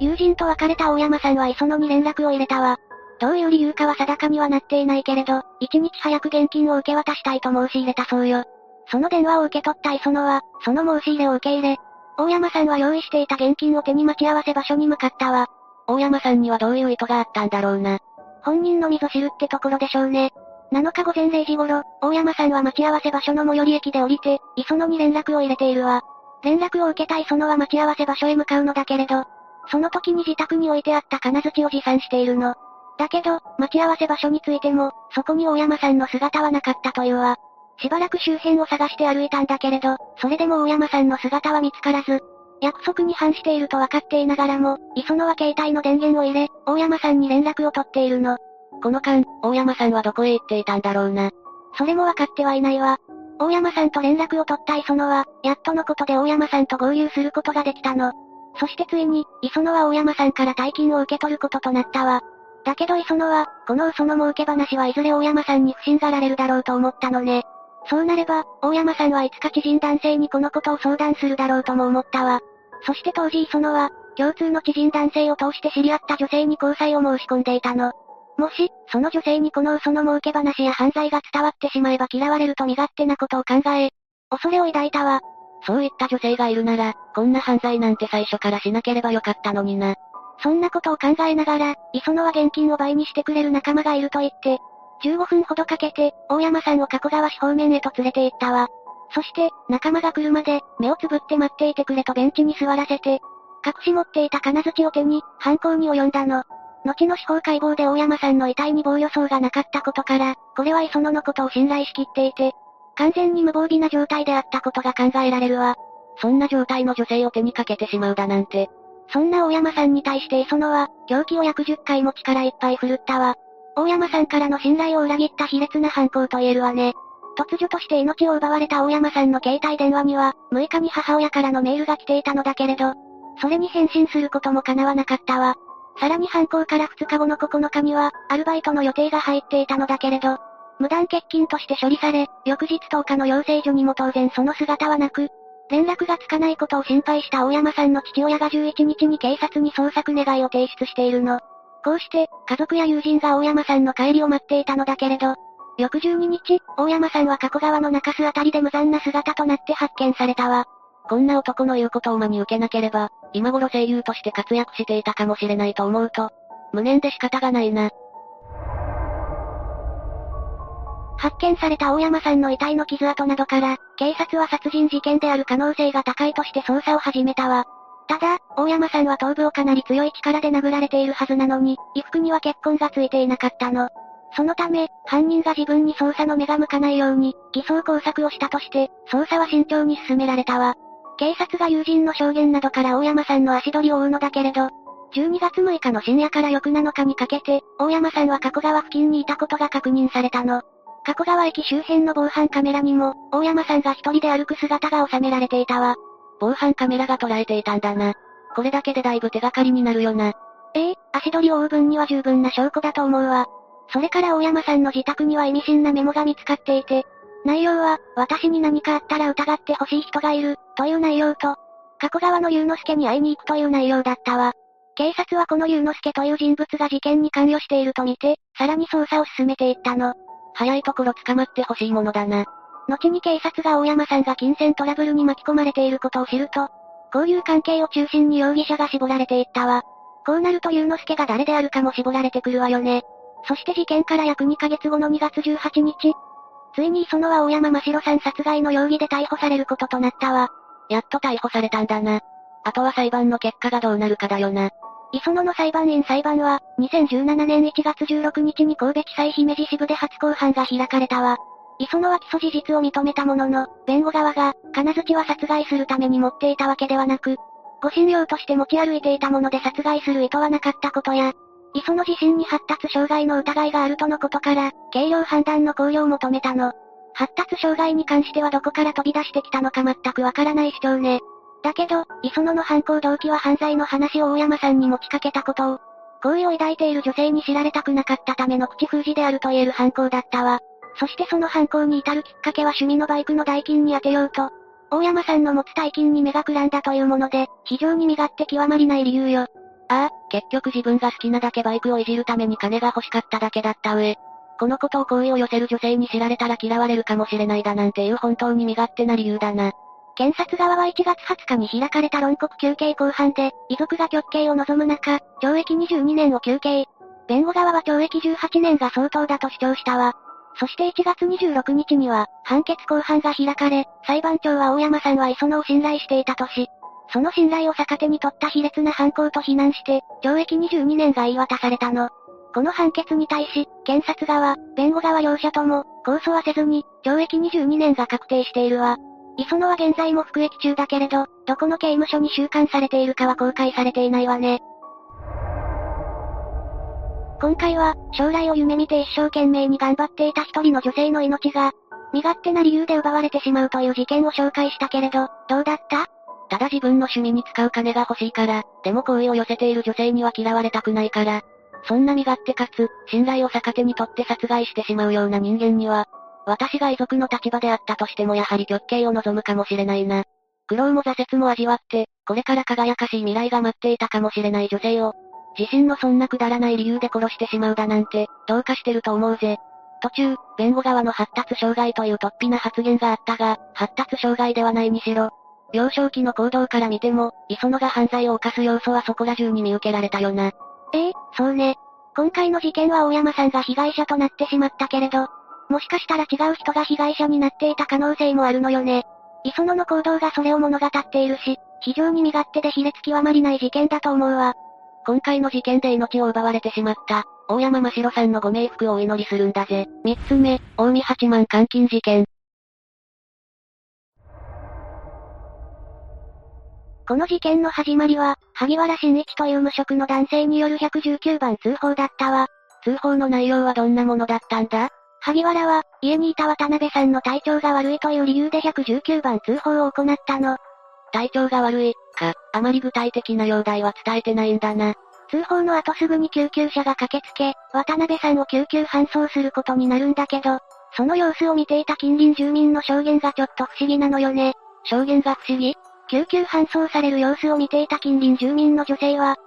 友人と別れた大山さんは磯野に連絡を入れたわ。どういう理由かは定かにはなっていないけれど、一日早く現金を受け渡したいと申し入れたそうよ。その電話を受け取った磯野は、その申し入れを受け入れ、大山さんは用意していた現金を手に待ち合わせ場所に向かったわ。大山さんにはどういう意図があったんだろうな。本人のみぞ知るってところでしょうね。7日午前0時頃、大山さんは待ち合わせ場所の最寄り駅で降りて、磯野に連絡を入れているわ。連絡を受けた磯野は待ち合わせ場所へ向かうのだけれど、その時に自宅に置いてあった金槌を持参しているの。だけど、待ち合わせ場所についても、そこに大山さんの姿はなかったというわ。しばらく周辺を探して歩いたんだけれど、それでも大山さんの姿は見つからず、約束に反していると分かっていながらも、磯野は携帯の電源を入れ、大山さんに連絡を取っているの。この間、大山さんはどこへ行っていたんだろうな。それも分かってはいないわ。大山さんと連絡を取った磯野は、やっとのことで大山さんと合流することができたの。そしてついに、磯野は大山さんから大金を受け取ることとなったわ。だけど磯野は、この嘘の儲け話はいずれ大山さんに不審がられるだろうと思ったのね。そうなれば、大山さんはいつか知人男性にこのことを相談するだろうとも思ったわ。そして当時磯野は、共通の知人男性を通して知り合った女性に交際を申し込んでいたの。もし、その女性にこの嘘の儲け話や犯罪が伝わってしまえば嫌われると身勝手なことを考え、恐れを抱いたわ。そういった女性がいるなら、こんな犯罪なんて最初からしなければよかったのにな。そんなことを考えながら、磯野は現金を倍にしてくれる仲間がいると言って、15分ほどかけて、大山さんを加古川市方面へと連れて行ったわ。そして、仲間が来るまで、目をつぶって待っていてくれとベンチに座らせて、隠し持っていた金槌を手に、犯行に及んだの。後の司法解剖で大山さんの遺体に防予装がなかったことから、これは磯野のことを信頼しきっていて、完全に無防備な状態であったことが考えられるわ。そんな状態の女性を手にかけてしまうだなんて。そんな大山さんに対して磯野は、凶器を約10回も力いっぱい振るったわ。大山さんからの信頼を裏切った卑劣な犯行と言えるわね。突如として命を奪われた大山さんの携帯電話には、6日に母親からのメールが来ていたのだけれど、それに返信することも叶わなかったわ。さらに犯行から2日後の9日には、アルバイトの予定が入っていたのだけれど、無断欠勤として処理され、翌日10日の養成所にも当然その姿はなく、連絡がつかないことを心配した大山さんの父親が11日に警察に捜索願いを提出しているの。こうして、家族や友人が大山さんの帰りを待っていたのだけれど、翌12日、大山さんは加古川の中州あたりで無残な姿となって発見されたわ。こんな男の言うことを真に受けなければ、今頃声優として活躍していたかもしれないと思うと、無念で仕方がないな。発見された大山さんの遺体の傷跡などから、警察は殺人事件である可能性が高いとして捜査を始めたわ。ただ、大山さんは頭部をかなり強い力で殴られているはずなのに、衣服には血痕がついていなかったの。そのため、犯人が自分に捜査の目が向かないように、偽装工作をしたとして、捜査は慎重に進められたわ。警察が友人の証言などから大山さんの足取りを追うのだけれど、12月6日の深夜から翌7日にかけて、大山さんは加古川付近にいたことが確認されたの。加古川駅周辺の防犯カメラにも、大山さんが一人で歩く姿が収められていたわ。防犯カメラが捉えていたんだな。これだけでだいぶ手がかりになるよな。ええ足取りを追う分には十分な証拠だと思うわ。それから大山さんの自宅には意味深なメモが見つかっていて、内容は、私に何かあったら疑ってほしい人がいる、という内容と、加古川の龍之介に会いに行くという内容だったわ。警察はこの龍之介という人物が事件に関与しているとみて、さらに捜査を進めていったの。早いところ捕まってほしいものだな。後に警察が大山さんが金銭トラブルに巻き込まれていることを知ると、交友関係を中心に容疑者が絞られていったわ。こうなると龍之介が誰であるかも絞られてくるわよね。そして事件から約2ヶ月後の2月18日、ついに磯野は大山真城さん殺害の容疑で逮捕されることとなったわ。やっと逮捕されたんだな。あとは裁判の結果がどうなるかだよな。磯野の裁判員裁判は、2017年1月16日に神戸地裁姫路支部で初公判が開かれたわ。磯野は起訴事実を認めたものの、弁護側が、金槌は殺害するために持っていたわけではなく、護身用として持ち歩いていたもので殺害する意図はなかったことや、磯野自身に発達障害の疑いがあるとのことから、軽量判断の考慮を求めたの。発達障害に関してはどこから飛び出してきたのか全くわからない主張ね。だけど、磯野の犯行動機は犯罪の話を大山さんに持ちかけたことを、好意を抱いている女性に知られたくなかったための口封じであると言える犯行だったわ。そしてその犯行に至るきっかけは趣味のバイクの代金に充てようと、大山さんの持つ大金に目がくらんだというもので、非常に身勝手極まりない理由よ。ああ、結局自分が好きなだけバイクをいじるために金が欲しかっただけだった上、このことを好意を寄せる女性に知られたら嫌われるかもしれないだなんていう本当に身勝手な理由だな。検察側は1月20日に開かれた論告休刑公判で、遺族が極刑を望む中、懲役22年を求刑。弁護側は懲役18年が相当だと主張したわ。そして1月26日には、判決公判が開かれ、裁判長は大山さんは磯野を信頼していたとし、その信頼を逆手に取った卑劣な犯行と非難して、懲役22年が言い渡されたの。この判決に対し、検察側、弁護側両者とも、控訴はせずに、懲役22年が確定しているわ。磯野は現在も服役中だけれど、どこの刑務所に収監されているかは公開されていないわね。今回は、将来を夢見て一生懸命に頑張っていた一人の女性の命が、身勝手な理由で奪われてしまうという事件を紹介したけれど、どうだった？ただ自分の趣味に使う金が欲しいから、でも好意を寄せている女性には嫌われたくないから、そんな身勝手かつ、信頼を逆手に取って殺害してしまうような人間には、私が遺族の立場であったとしてもやはり極刑を望むかもしれないな。苦労も挫折も味わって、これから輝かしい未来が待っていたかもしれない女性を、自身のそんなくだらない理由で殺してしまうだなんて、どうかしてると思うぜ。途中、弁護側の発達障害という突飛な発言があったが、発達障害ではないにしろ、幼少期の行動から見ても、磯野が犯罪を犯す要素はそこら中に見受けられたよな。ええそうね。今回の事件は大山さんが被害者となってしまったけれど、もしかしたら違う人が被害者になっていた可能性もあるのよね。磯野の行動がそれを物語っているし、非常に身勝手で卑劣極まりない事件だと思うわ。今回の事件で命を奪われてしまった、大山真城さんのご冥福をお祈りするんだぜ。三つ目、大見八幡監禁事件。この事件の始まりは、萩原新一という無職の男性による119番通報だったわ。通報の内容はどんなものだったんだ？萩原は、家にいた渡辺さんの体調が悪いという理由で119番通報を行ったの。体調が悪い、か、あまり具体的な容体は伝えてないんだな。通報の後すぐに救急車が駆けつけ、渡辺さんを救急搬送することになるんだけど、その様子を見ていた近隣住民の証言がちょっと不思議なのよね。証言が不思議？救急搬送される様子を見ていた近隣住民の女性は、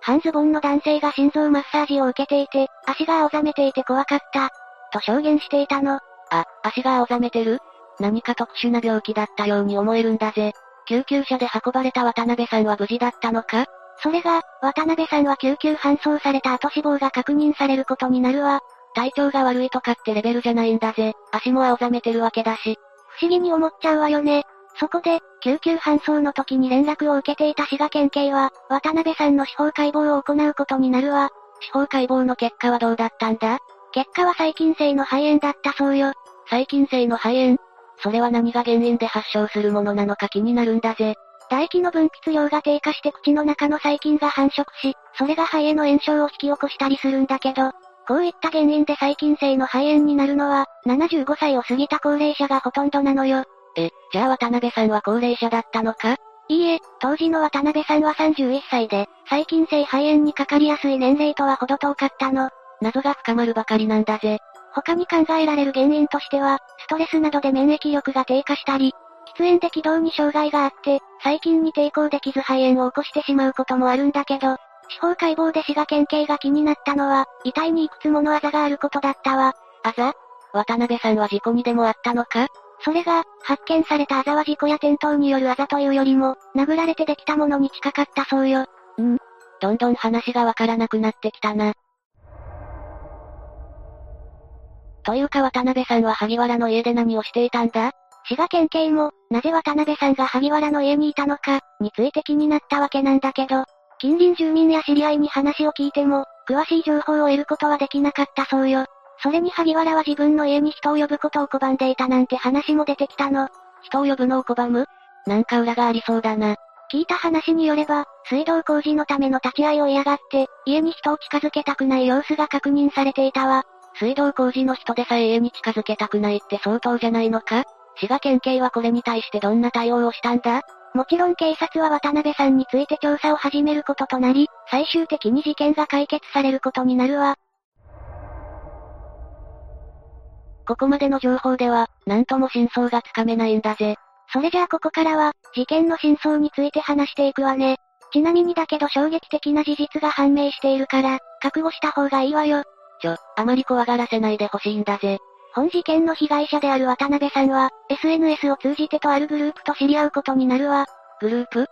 半ズボンの男性が心臓マッサージを受けていて、足が青ざめていて怖かった、と証言していたの。あ、足が青ざめてる？何か特殊な病気だったように思えるんだぜ。救急車で運ばれた渡辺さんは無事だったのか？それが、渡辺さんは救急搬送された後死亡が確認されることになるわ。体調が悪いとかってレベルじゃないんだぜ。足も青ざめてるわけだし。不思議に思っちゃうわよね。そこで、救急搬送の時に連絡を受けていた滋賀県警は、渡辺さんの司法解剖を行うことになるわ。司法解剖の結果はどうだったんだ？結果は細菌性の肺炎だったそうよ。細菌性の肺炎？それは何が原因で発症するものなのか気になるんだぜ。唾液の分泌量が低下して口の中の細菌が繁殖し、それが肺への炎症を引き起こしたりするんだけど、こういった原因で細菌性の肺炎になるのは、75歳を過ぎた高齢者がほとんどなのよ。え、じゃあ渡辺さんは高齢者だったのか？いいえ、当時の渡辺さんは31歳で、細菌性肺炎にかかりやすい年齢とは程遠かったの。謎が深まるばかりなんだぜ。他に考えられる原因としては、ストレスなどで免疫力が低下したり、喫煙で気道に障害があって、細菌に抵抗できず肺炎を起こしてしまうこともあるんだけど、司法解剖で滋賀県警が気になったのは、遺体にいくつものあざがあることだったわ。あざ？渡辺さんは事故にでもあったのか？それが、発見されたあざは事故や転倒によるあざというよりも、殴られてできたものに近かったそうよ。んどんどん話がわからなくなってきたな。というか渡辺さんは萩原の家で何をしていたんだ？滋賀県警も、なぜ渡辺さんが萩原の家にいたのか、について気になったわけなんだけど、近隣住民や知り合いに話を聞いても、詳しい情報を得ることはできなかったそうよ。それに萩原は自分の家に人を呼ぶことを拒んでいたなんて話も出てきたの。人を呼ぶのを拒む？なんか裏がありそうだな。聞いた話によれば、水道工事のための立ち会いを嫌がって、家に人を近づけたくない様子が確認されていたわ。水道工事の人でさえ家に近づけたくないって相当じゃないのか？滋賀県警はこれに対してどんな対応をしたんだ？もちろん警察は渡辺さんについて調査を始めることとなり、最終的に事件が解決されることになるわ。ここまでの情報では、なんとも真相がつかめないんだぜ。それじゃあここからは、事件の真相について話していくわね。ちなみにだけど衝撃的な事実が判明しているから、覚悟した方がいいわよ。ちょ、あまり怖がらせないでほしいんだぜ。本事件の被害者である渡辺さんは、SNS を通じてとあるグループと知り合うことになるわ。グループ？っ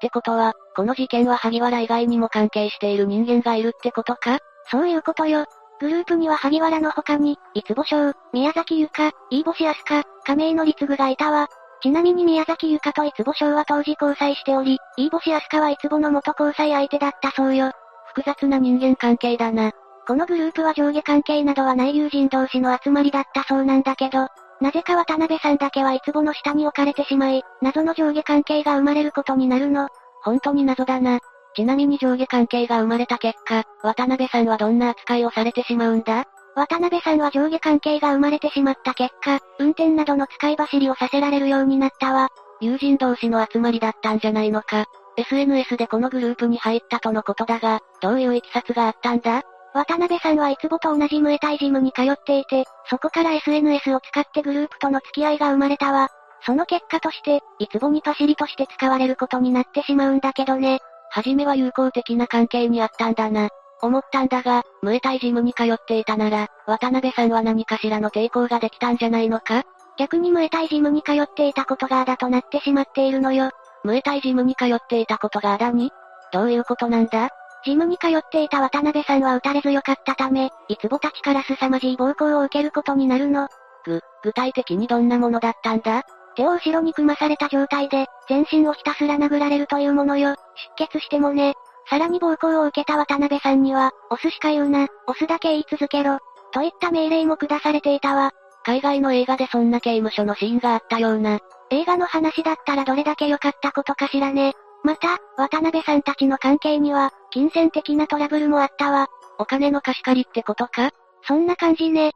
てことは、この事件は萩原以外にも関係している人間がいるってことか？そういうことよ。グループには萩原の他に、いつぼ翔、宮崎ゆか、飯星明日香、亀井の律具がいたわ。ちなみに宮崎ゆかといつぼ翔は当時交際しており、飯星明日香はいつぼの元交際相手だったそうよ。複雑な人間関係だな。このグループは上下関係などはない友人同士の集まりだったそうなんだけど、なぜか渡辺さんだけはいつぼの下に置かれてしまい、謎の上下関係が生まれることになるの？本当に謎だな。ちなみに上下関係が生まれた結果、渡辺さんはどんな扱いをされてしまうんだ？渡辺さんは上下関係が生まれてしまった結果、運転などの使い走りをさせられるようになったわ。友人同士の集まりだったんじゃないのか。SNS でこのグループに入ったとのことだが、どういう経緯があったんだ？渡辺さんはいつぼと同じムエタイジムに通っていて、そこから SNS を使ってグループとの付き合いが生まれたわ。その結果として、いつぼにパシリとして使われることになってしまうんだけどね。はじめは友好的な関係にあったんだな。思ったんだが、ムエタイジムに通っていたなら、渡辺さんは何かしらの抵抗ができたんじゃないのか？逆にムエタイジムに通っていたことがあだとなってしまっているのよ。ムエタイジムに通っていたことがあだに？どういうことなんだ？ジムに通っていた渡辺さんは打たれ強かったため、いつぼたちから凄まじい暴行を受けることになるの。ぐ、具体的にどんなものだったんだ？手を後ろに組まされた状態で、全身をひたすら殴られるというものよ。出血してもね。さらに暴行を受けた渡辺さんには、押すしか言うな、押すだけ言い続けろ。といった命令も下されていたわ。海外の映画でそんな刑務所のシーンがあったような。映画の話だったらどれだけ良かったことかしらね。また、渡辺さんたちの関係には、金銭的なトラブルもあったわ。お金の貸し借りってことか？そんな感じね。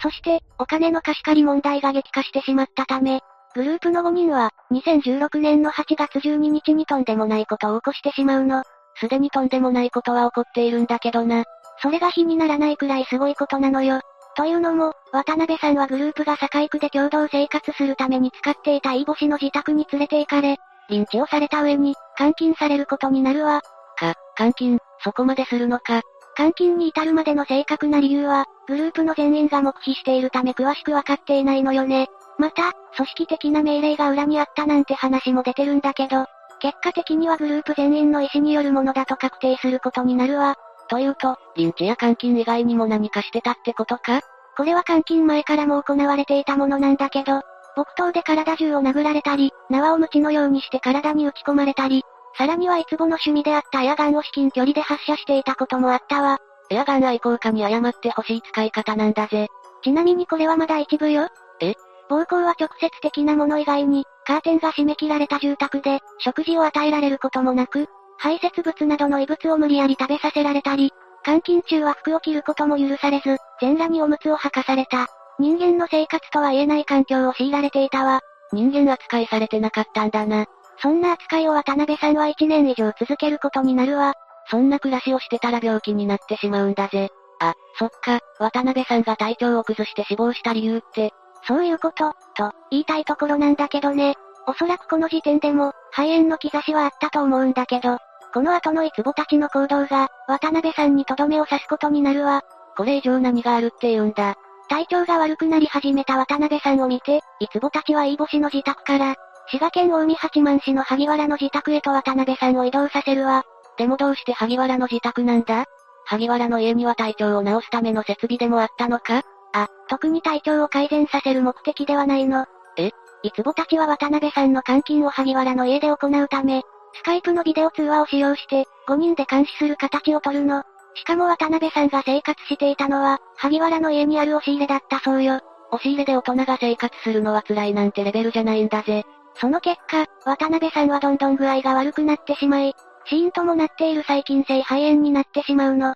そして、お金の貸し借り問題が激化してしまったため、グループの5人は、2016年の8月12日にとんでもないことを起こしてしまうの。すでにとんでもないことは起こっているんだけどな。それが火にならないくらいすごいことなのよ。というのも、渡辺さんはグループが堺区で共同生活するために使っていた飯星の自宅に連れて行かれ、リンチをされた上に、監禁されることになるわ。か、監禁、そこまでするのか？監禁に至るまでの正確な理由は、グループの全員が黙秘しているため詳しくわかっていないのよね。また、組織的な命令が裏にあったなんて話も出てるんだけど、結果的にはグループ全員の意思によるものだと確定することになるわ。というと、リンチや監禁以外にも何かしてたってことか？これは監禁前からも行われていたものなんだけど、木刀で体中を殴られたり、縄を鞭のようにして体に打ち込まれたり、さらにはいつぼの趣味であったエアガンを至近距離で発射していたこともあったわ。エアガン愛好家に謝ってほしい使い方なんだぜ。ちなみにこれはまだ一部よ。え？暴行は直接的なもの以外に、カーテンが締め切られた住宅で、食事を与えられることもなく、排泄物などの異物を無理やり食べさせられたり、監禁中は服を着ることも許されず、全裸におむつを履かされた。人間の生活とは言えない環境を強いられていたわ。人間扱いされてなかったんだな。そんな扱いを渡辺さんは1年以上続けることになるわ。そんな暮らしをしてたら病気になってしまうんだぜ。あ、そっか、渡辺さんが体調を崩して死亡した理由って。そういうこと、と、言いたいところなんだけどね。おそらくこの時点でも、肺炎の兆しはあったと思うんだけど、この後のイツボたちの行動が、渡辺さんにとどめを刺すことになるわ。これ以上何があるって言うんだ。体調が悪くなり始めた渡辺さんを見て、イツボたちは飯星の自宅から、滋賀県近江八幡市の萩原の自宅へと渡辺さんを移動させるわ。でもどうして萩原の自宅なんだ？萩原の家には体調を治すための設備でもあったのか？あ、特に体調を改善させる目的ではないの。え？いつぼたちは渡辺さんの監禁を萩原の家で行うため、スカイプのビデオ通話を使用して、5人で監視する形をとるの。しかも渡辺さんが生活していたのは、萩原の家にある押し入れだったそうよ。押し入れで大人が生活するのは辛いなんてレベルじゃないんだぜ。その結果、渡辺さんはどんどん具合が悪くなってしまい、死因ともなっている細菌性肺炎になってしまうの。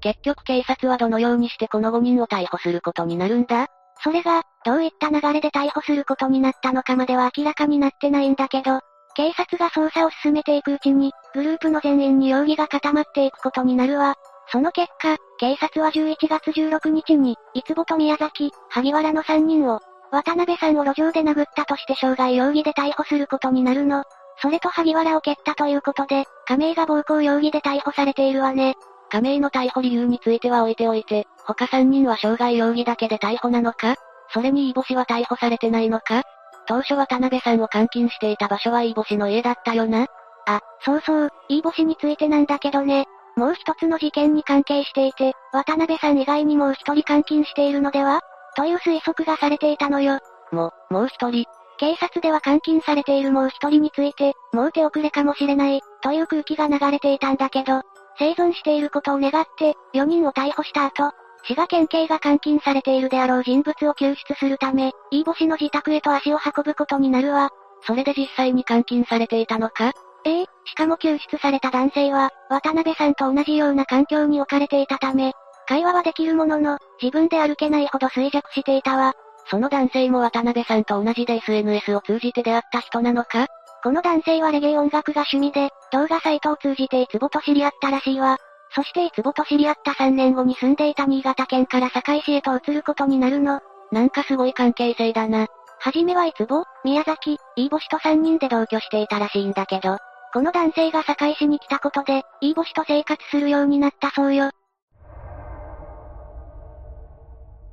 結局警察はどのようにしてこの5人を逮捕することになるんだ？それが、どういった流れで逮捕することになったのかまでは明らかになってないんだけど、警察が捜査を進めていくうちに、グループの全員に容疑が固まっていくことになるわ。その結果、警察は11月16日に、いつぼと宮崎、萩原の3人を、渡辺さんを路上で殴ったとして傷害容疑で逮捕することになるの。それと萩原を蹴ったということで、亀井が暴行容疑で逮捕されているわね。亀井の逮捕理由については置いておいて、他3人は傷害容疑だけで逮捕なのか？それにイーボシは逮捕されてないのか？当初渡辺さんを監禁していた場所はイーボシの家だったよな？あ、そうそう、イーボシについてなんだけどね。もう一つの事件に関係していて、渡辺さん以外にもう一人監禁しているのでは？という推測がされていたのよ。も、もう一人。警察では監禁されているもう一人について、もう手遅れかもしれない、という空気が流れていたんだけど、生存していることを願って、4人を逮捕した後、滋賀県警が監禁されているであろう人物を救出するため、飯星の自宅へと足を運ぶことになるわ。それで実際に監禁されていたのか？ええしかも救出された男性は、渡辺さんと同じような環境に置かれていたため、会話はできるものの、自分で歩けないほど衰弱していたわ。その男性も渡辺さんと同じで SNS を通じて出会った人なのか？この男性はレゲエ音楽が趣味で、動画サイトを通じていつぼと知り合ったらしいわ。そしていつぼと知り合った3年後に住んでいた新潟県から堺市へと移ることになるの。なんかすごい関係性だな。はじめはいつぼ、宮崎、飯星と3人で同居していたらしいんだけど、この男性が堺市に来たことで、飯星と生活するようになったそうよ。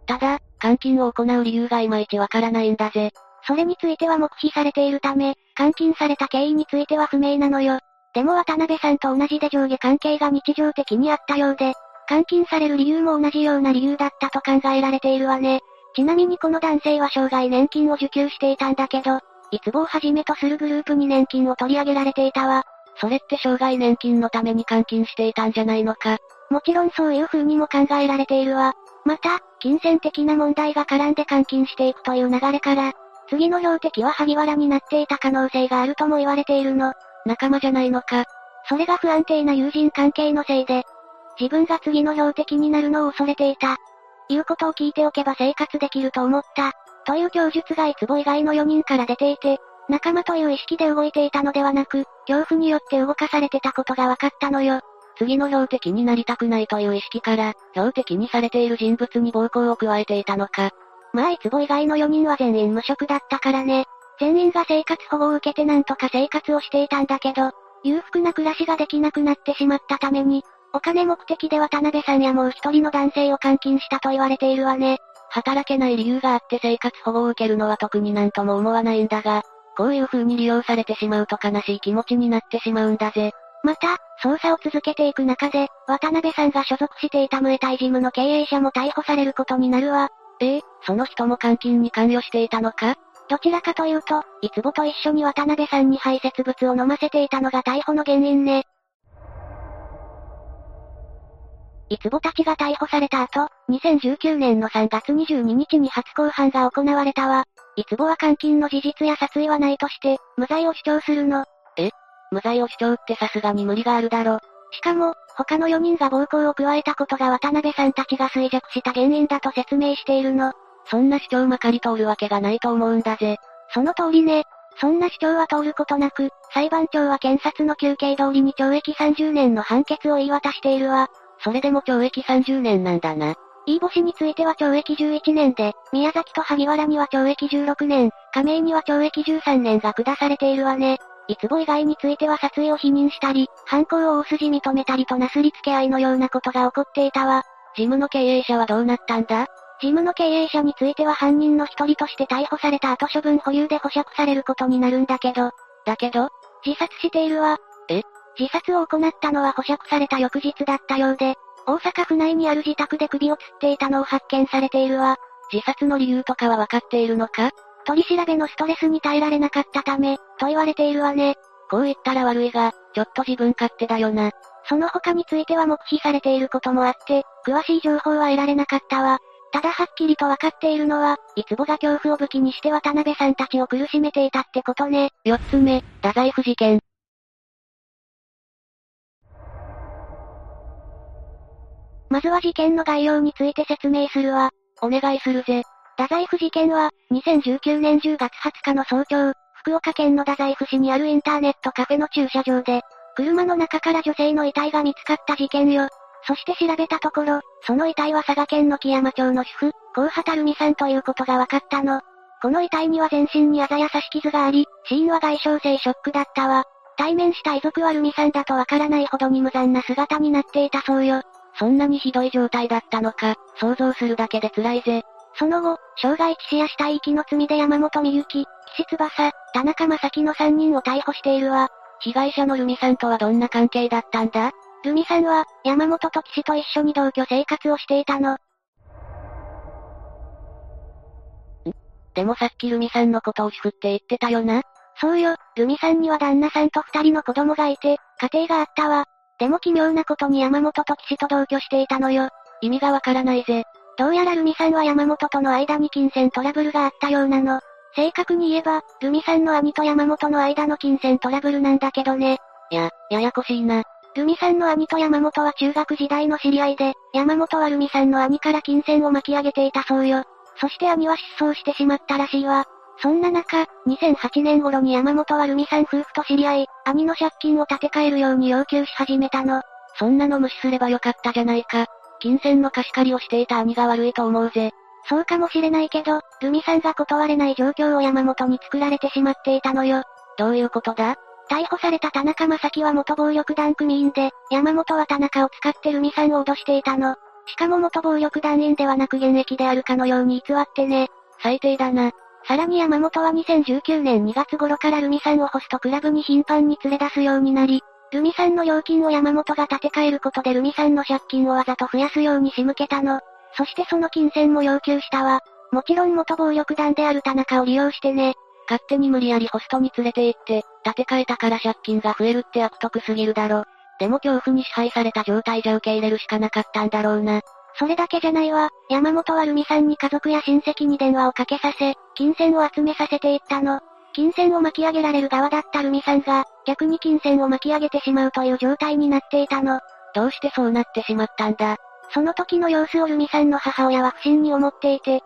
ただ、監禁を行う理由がいまいちわからないんだぜ。それについては黙秘されているため、監禁された経緯については不明なのよ。でも渡辺さんと同じで上下関係が日常的にあったようで、監禁される理由も同じような理由だったと考えられているわね。ちなみにこの男性は生涯年金を受給していたんだけど、いつぼをはじめとするグループに年金を取り上げられていたわ。それって生涯年金のために監禁していたんじゃないのか。もちろんそういう風にも考えられているわ。また、金銭的な問題が絡んで監禁していくという流れから、次の標的は萩原になっていた可能性があるとも言われているの。仲間じゃないのか。それが不安定な友人関係のせいで、自分が次の標的になるのを恐れていた。言うことを聞いておけば生活できると思った。という供述がいつぼ以外の4人から出ていて、仲間という意識で動いていたのではなく、恐怖によって動かされてたことが分かったのよ。次の標的になりたくないという意識から、標的にされている人物に暴行を加えていたのか。まあいつぼ以外の4人は全員無職だったからね。全員が生活保護を受けてなんとか生活をしていたんだけど、裕福な暮らしができなくなってしまったために、お金目的で渡辺さんやもう一人の男性を監禁したと言われているわね。働けない理由があって生活保護を受けるのは特になんとも思わないんだが、こういう風に利用されてしまうと悲しい気持ちになってしまうんだぜ。また、捜査を続けていく中で、渡辺さんが所属していたムエタイ事務の経営者も逮捕されることになるわ。ええその人も監禁に関与していたのか？どちらかというと、いつぼと一緒に渡辺さんに排泄物を飲ませていたのが逮捕の原因ね。いつぼたちが逮捕された後、2019年の3月22日に初公判が行われたわ。いつぼは監禁の事実や殺意はないとして、無罪を主張するの。え無罪を主張ってさすがに無理があるだろ。しかも、他の4人が暴行を加えたことが渡辺さんたちが衰弱した原因だと説明しているの。そんな主張まかり通るわけがないと思うんだぜ。その通りね。そんな主張は通ることなく、裁判長は検察の求刑通りに懲役30年の判決を言い渡しているわ。それでも懲役30年なんだな。飯星については懲役11年で、宮崎と萩原には懲役16年、亀井には懲役13年が下されているわね。いつぼ以外については殺意を否認したり、犯行を大筋認めたりとなすりつけ合いのようなことが起こっていたわ。事務の経営者はどうなったんだ？事務の経営者については犯人の一人として逮捕された後処分保留で保釈されることになるんだけど。だけど自殺しているわ。え？自殺を行ったのは保釈された翌日だったようで、大阪府内にある自宅で首を吊っていたのを発見されているわ。自殺の理由とかは分かっているのか？取り調べのストレスに耐えられなかったため、と言われているわね。こう言ったら悪いが、ちょっと自分勝手だよな。その他については黙秘されていることもあって、詳しい情報は得られなかったわ。ただはっきりと分かっているのは、いつぼが恐怖を武器にして渡辺さんたちを苦しめていたってことね。四つ目、太宰府事件。まずは事件の概要について説明するわ。お願いするぜ。太宰府事件は、2019年10月20日の早朝、福岡県の太宰府市にあるインターネットカフェの駐車場で、車の中から女性の遺体が見つかった事件よ。そして調べたところ、その遺体は佐賀県の木山町の主婦、高畑るみさんということが分かったの。この遺体には全身にあざや刺し傷があり、死因は外傷性ショックだったわ。対面した遺族はルミさんだとわからないほどに無残な姿になっていたそうよ。そんなにひどい状態だったのか、想像するだけで辛いぜ。その後、傷害致死や死体遺棄の罪で山本美幸、岸翼、田中正樹の3人を逮捕しているわ。被害者のルミさんとはどんな関係だったんだ？ルミさんは、山本と岸と一緒に同居生活をしていたの。んでもさっきルミさんのことを主婦って言ってたよなそうよ、ルミさんには旦那さんと二人の子供がいて、家庭があったわ。でも奇妙なことに山本と岸と同居していたのよ。意味がわからないぜ。どうやらルミさんは山本との間に金銭トラブルがあったようなの。正確に言えば、ルミさんの兄と山本の間の金銭トラブルなんだけどね。や、ややこしいな。ルミさんの兄と山本は中学時代の知り合いで、山本はルミさんの兄から金銭を巻き上げていたそうよ。そして兄は失踪してしまったらしいわ。そんな中、2008年頃に山本はルミさん夫婦と知り合い、兄の借金を立て替えるように要求し始めたの。そんなの無視すればよかったじゃないか。金銭の貸し借りをしていた兄が悪いと思うぜ。そうかもしれないけど、ルミさんが断れない状況を山本に作られてしまっていたのよ。どういうことだ？逮捕された田中正樹は元暴力団組員で、山本は田中を使ってルミさんを脅していたの。しかも元暴力団員ではなく現役であるかのように偽ってね。最低だな。さらに山本は2019年2月頃からルミさんをホストクラブに頻繁に連れ出すようになり、ルミさんの料金を山本が立て替えることでルミさんの借金をわざと増やすように仕向けたの。そしてその金銭も要求したわ。もちろん元暴力団である田中を利用してね。勝手に無理やりホストに連れて行って、立て替えたから借金が増えるって悪徳すぎるだろ。でも恐怖に支配された状態じゃ受け入れるしかなかったんだろうな。それだけじゃないわ。山本はルミさんに家族や親戚に電話をかけさせ、金銭を集めさせていったの。金銭を巻き上げられる側だったルミさんが、逆に金銭を巻き上げてしまうという状態になっていたの。どうしてそうなってしまったんだその時の様子をルミさんの母親は不審に思っていて、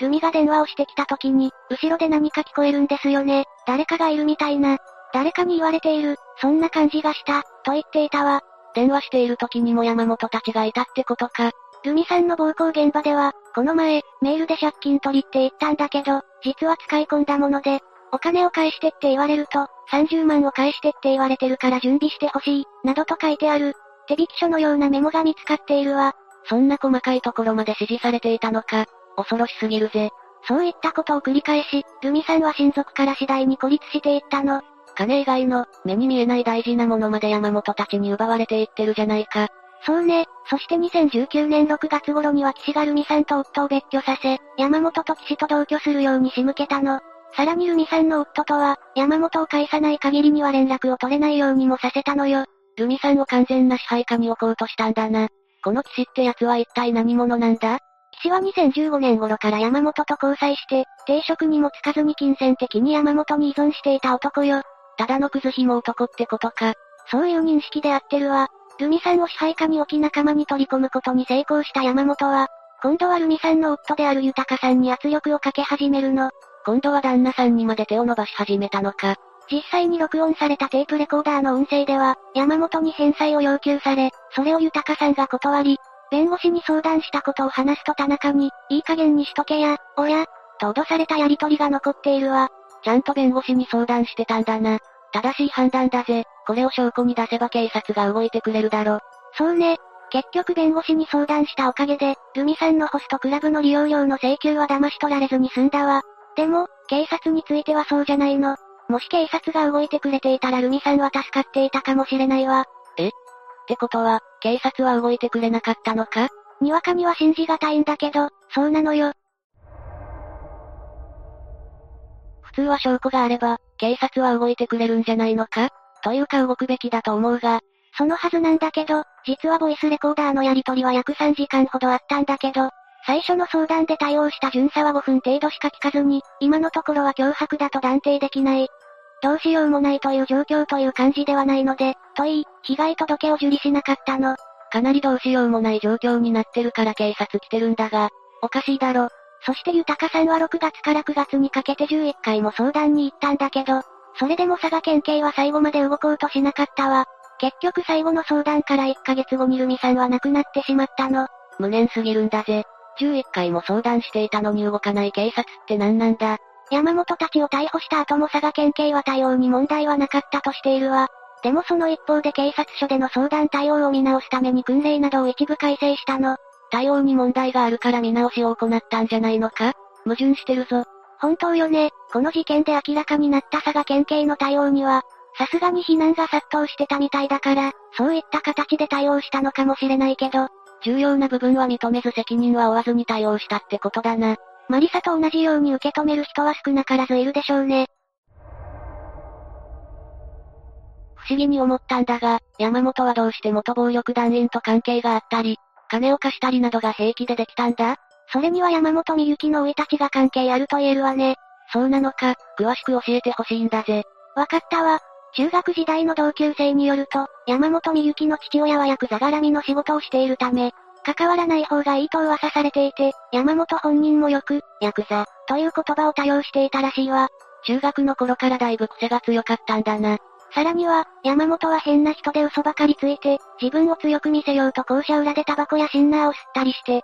ルミが電話をしてきた時に、後ろで何か聞こえるんですよね。誰かがいるみたいな。誰かに言われている、そんな感じがした、と言っていたわ。電話している時にも山本たちがいたってことか。ルミさんの暴行現場では、この前、メールで借金取りって言ったんだけど、実は使い込んだもので、お金を返してって言われると、30万を返してって言われてるから準備してほしい、などと書いてある。手引き書のようなメモが見つかっているわ。そんな細かいところまで指示されていたのか。恐ろしすぎるぜ。そういったことを繰り返し、ルミさんは親族から次第に孤立していったの。金以外の、目に見えない大事なものまで山本たちに奪われていってるじゃないか。そうね、そして2019年6月頃には岸がルミさんと夫を別居させ、山本と岸と同居するように仕向けたの。さらにルミさんの夫とは、山本を返さない限りには連絡を取れないようにもさせたのよ。ルミさんを完全な支配下に置こうとしたんだな。この岸って奴は一体何者なんだ？岸は2015年頃から山本と交際して、定職にもつかずに金銭的に山本に依存していた男よ。ただのクズ紐男ってことか。そういう認識で合ってるわ。ルミさんを支配下に置き仲間に取り込むことに成功した山本は、今度はルミさんの夫である豊さんに圧力をかけ始めるの。今度は旦那さんにまで手を伸ばし始めたのか。実際に録音されたテープレコーダーの音声では、山本に返済を要求され、それを豊さんが断り、弁護士に相談したことを話すと田中に、いい加減にしとけや、おや、と脅されたやりとりが残っているわ。ちゃんと弁護士に相談してたんだな。正しい判断だぜ。これを証拠に出せば警察が動いてくれるだろ。そうね。結局弁護士に相談したおかげで、ルミさんのホストクラブの利用料の請求は騙し取られずに済んだわ。でも、警察についてはそうじゃないの。もし警察が動いてくれていたらルミさんは助かっていたかもしれないわ。え？ってことは、警察は動いてくれなかったのか？にわかには信じがたいんだけど、そうなのよ。普通は証拠があれば、警察は動いてくれるんじゃないのか？というか動くべきだと思うが、そのはずなんだけど、実はボイスレコーダーのやり取りは約3時間ほどあったんだけど、最初の相談で対応した巡査は5分程度しか聞かずに、今のところは脅迫だと断定できない。どうしようもないという状況という感じではないので、と言い、被害届を受理しなかったの。かなりどうしようもない状況になってるから警察来てるんだが、おかしいだろ。そして豊さんは6月から9月にかけて11回も相談に行ったんだけど、それでも佐賀県警は最後まで動こうとしなかったわ。結局最後の相談から1ヶ月後にルミさんは亡くなってしまったの。無念すぎるんだぜ。11回も相談していたのに動かない警察って何なんだ山本たちを逮捕した後も佐賀県警は対応に問題はなかったとしているわ。でもその一方で警察署での相談対応を見直すために訓練などを一部改正したの。対応に問題があるから見直しを行ったんじゃないのか？矛盾してるぞ。本当よね、この事件で明らかになった佐賀県警の対応には、さすがに非難が殺到してたみたいだから、そういった形で対応したのかもしれないけど、重要な部分は認めず責任は負わずに対応したってことだな。マリサと同じように受け止める人は少なからずいるでしょうね。不思議に思ったんだが、山本はどうして元暴力団員と関係があったり、金を貸したりなどが平気でできたんだ？それには山本美幸の生い立ちが関係あると言えるわね。そうなのか、詳しく教えてほしいんだぜ。わかったわ。中学時代の同級生によると、山本美幸の父親はヤクザ絡みの仕事をしているため、関わらない方がいいと噂されていて、山本本人もよく、ヤクザ、という言葉を多用していたらしいわ。中学の頃からだいぶ癖が強かったんだな。さらには、山本は変な人で嘘ばかりついて、自分を強く見せようと校舎裏でタバコやシンナーを吸ったりして、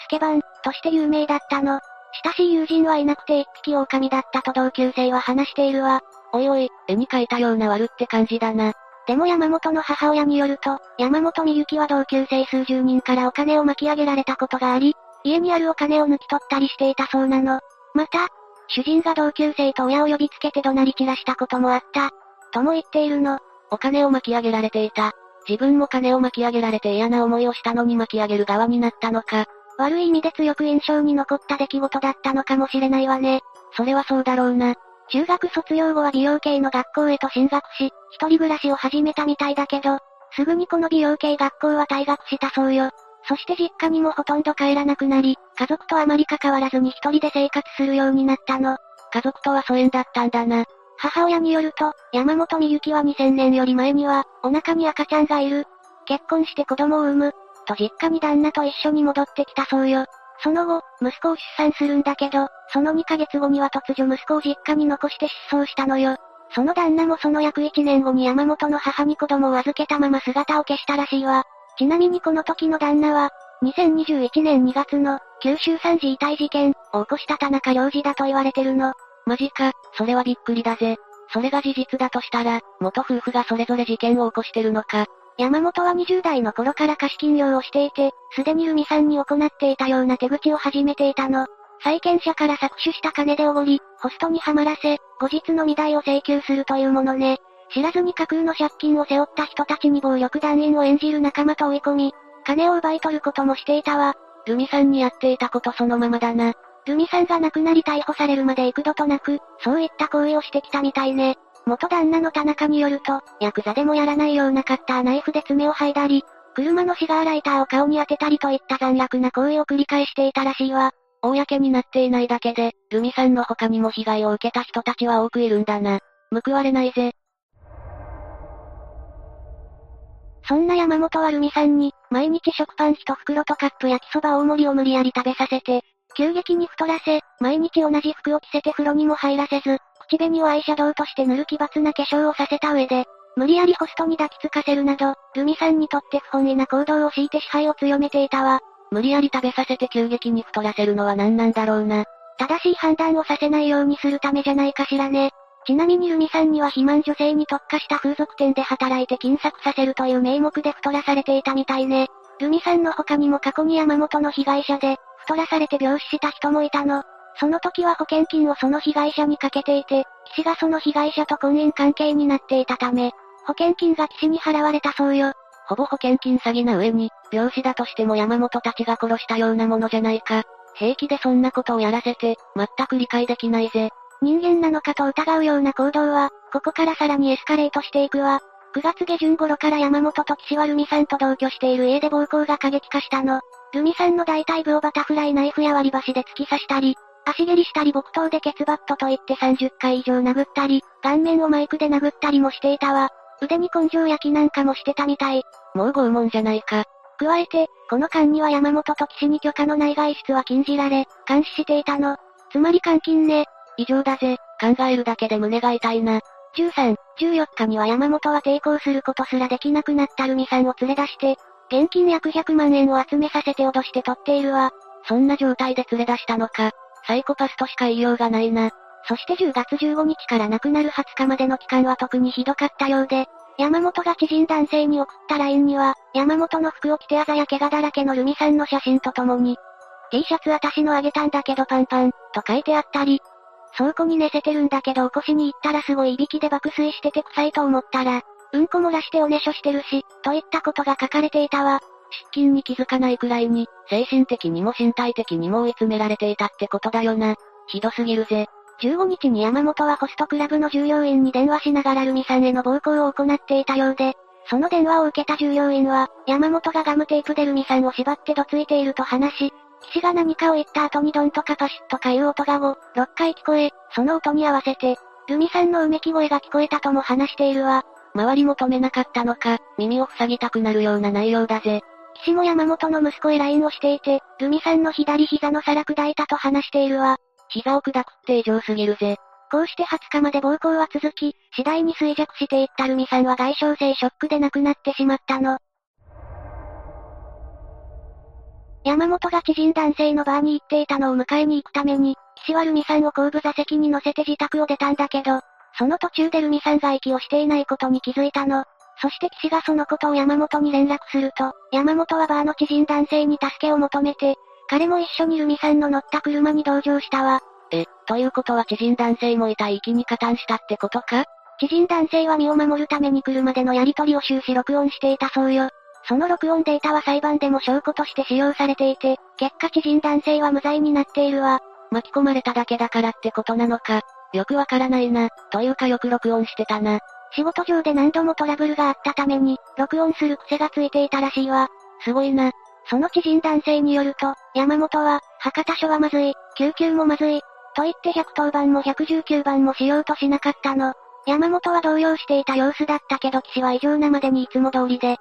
スケバン、として有名だったの。親しい友人はいなくて一匹狼だったと同級生は話しているわ。おいおい、絵に描いたような悪って感じだな。でも山本の母親によると、山本美幸は同級生数十人からお金を巻き上げられたことがあり、家にあるお金を抜き取ったりしていたそうなの。また、主人が同級生と親を呼びつけて怒鳴り散らしたこともあった。とも言っているの。お金を巻き上げられていた。自分も金を巻き上げられて嫌な思いをしたのに巻き上げる側になったのか。悪い意味で強く印象に残った出来事だったのかもしれないわね。それはそうだろうな。中学卒業後は美容系の学校へと進学し、一人暮らしを始めたみたいだけど、すぐにこの美容系学校は退学したそうよ。そして実家にもほとんど帰らなくなり、家族とあまり関わらずに一人で生活するようになったの。家族とは疎遠だったんだな。母親によると、山本美幸は2000年より前には、お腹に赤ちゃんがいる。結婚して子供を産む。と実家に旦那と一緒に戻ってきたそうよ。その後、息子を出産するんだけど、その2ヶ月後には突如息子を実家に残して失踪したのよ。その旦那もその約1年後に山本の母に子供を預けたまま姿を消したらしいわ。ちなみにこの時の旦那は、2021年2月の、九州産児遺体事件を起こした田中良二だと言われてるの。マジか、それはびっくりだぜ。それが事実だとしたら、元夫婦がそれぞれ事件を起こしてるのか。山本は20代の頃から貸金業をしていて、すでにルミさんに行っていたような手口を始めていたの。債権者から搾取した金でおごり、ホストにはまらせ、後日の未代を請求するというものね。知らずに架空の借金を背負った人たちに暴力団員を演じる仲間と追い込み、金を奪い取ることもしていたわ。ルミさんにやっていたことそのままだな。ルミさんが亡くなり逮捕されるまで幾度となく、そういった行為をしてきたみたいね。元旦那の田中によると、ヤクザでもやらないようなカッターナイフで爪を剥いだり、車のシガーライターを顔に当てたりといった残虐な行為を繰り返していたらしいわ。公になっていないだけで、ルミさんの他にも被害を受けた人たちは多くいるんだな。報われないぜ。そんな山本はルミさんに、毎日食パン一袋とカップ焼きそば大盛りを無理やり食べさせて、急激に太らせ、毎日同じ服を着せて風呂にも入らせず、口紅をアイシャドウとして塗る奇抜な化粧をさせた上で、無理やりホストに抱きつかせるなど、ルミさんにとって不本意な行動を強いて支配を強めていたわ。無理やり食べさせて急激に太らせるのは何なんだろうな。正しい判断をさせないようにするためじゃないかしらね。ちなみにルミさんには肥満女性に特化した風俗店で働いて金策させるという名目で太らされていたみたいね。ルミさんの他にも過去に山本の被害者で、太らされて病死した人もいたの。その時は保険金をその被害者にかけていて、騎士がその被害者と婚姻関係になっていたため、保険金が騎士に払われたそうよ。ほぼ保険金詐欺な上に、病死だとしても山本たちが殺したようなものじゃないか。平気でそんなことをやらせて、全く理解できないぜ。人間なのかと疑うような行動は、ここからさらにエスカレートしていくわ。9月下旬頃から山本と岸はルミさんと同居している家で暴行が過激化したの。ルミさんの大腿部をバタフライナイフや割り箸で突き刺したり、足蹴りしたり木刀でケツバットと言って30回以上殴ったり、顔面をマイクで殴ったりもしていたわ。腕に根性焼きなんかもしてたみたい。もう拷問じゃないか。加えて、この間には山本と岸に許可のない外出は禁じられ、監視していたの。つまり監禁ね。異常だぜ。考えるだけで胸が痛いな。13、14日には山本は抵抗することすらできなくなったルミさんを連れ出して、現金約100万円を集めさせて脅して取っているわ。そんな状態で連れ出したのか。サイコパスとしか言いようがないな。そして10月15日から亡くなる20日までの期間は特にひどかったようで、山本が知人男性に送った LINE には、山本の服を着てあざや怪我だらけのルミさんの写真とともに、T シャツ私のあげたんだけどパンパン、と書いてあったり、倉庫に寝せてるんだけど起こしに行ったらすごいいびきで爆睡してて臭いと思ったら、うんこ漏らしておねしょしてるし、といったことが書かれていたわ。失禁に気づかないくらいに、精神的にも身体的にも追い詰められていたってことだよな。ひどすぎるぜ。15日に山本はホストクラブの従業員に電話しながらルミさんへの暴行を行っていたようで、その電話を受けた従業員は、山本がガムテープでルミさんを縛ってどついていると話し、騎士が何かを言った後にドンとかパシッとかいう音が5、6回聞こえ、その音に合わせて、ルミさんのうめき声が聞こえたとも話しているわ。周りも止めなかったのか、耳を塞ぎたくなるような内容だぜ。岸も山本の息子へ LINE をしていて、ルミさんの左膝の皿砕いたと話しているわ。膝を砕くって異常すぎるぜ。こうして20日まで暴行は続き、次第に衰弱していったルミさんは外傷性ショックで亡くなってしまったの。山本が知人男性のバーに行っていたのを迎えに行くために、岸はルミさんを後部座席に乗せて自宅を出たんだけど、その途中でルミさんが息をしていないことに気づいたの。そして騎士がそのことを山本に連絡すると、山本はバーの知人男性に助けを求めて、彼も一緒にルミさんの乗った車に同乗したわ。え、ということは知人男性もいた域に加担したってことか？知人男性は身を守るために車でのやり取りを終始録音していたそうよ。その録音データは裁判でも証拠として使用されていて、結果知人男性は無罪になっているわ。巻き込まれただけだからってことなのか。よくわからないな。というかよく録音してたな。仕事上で何度もトラブルがあったために、録音する癖がついていたらしいわ。すごいな。その知人男性によると、山本は、博多署はまずい、救急もまずい、と言って110番も119番もしようとしなかったの。山本は動揺していた様子だったけど騎士は異常なまでにいつも通りで、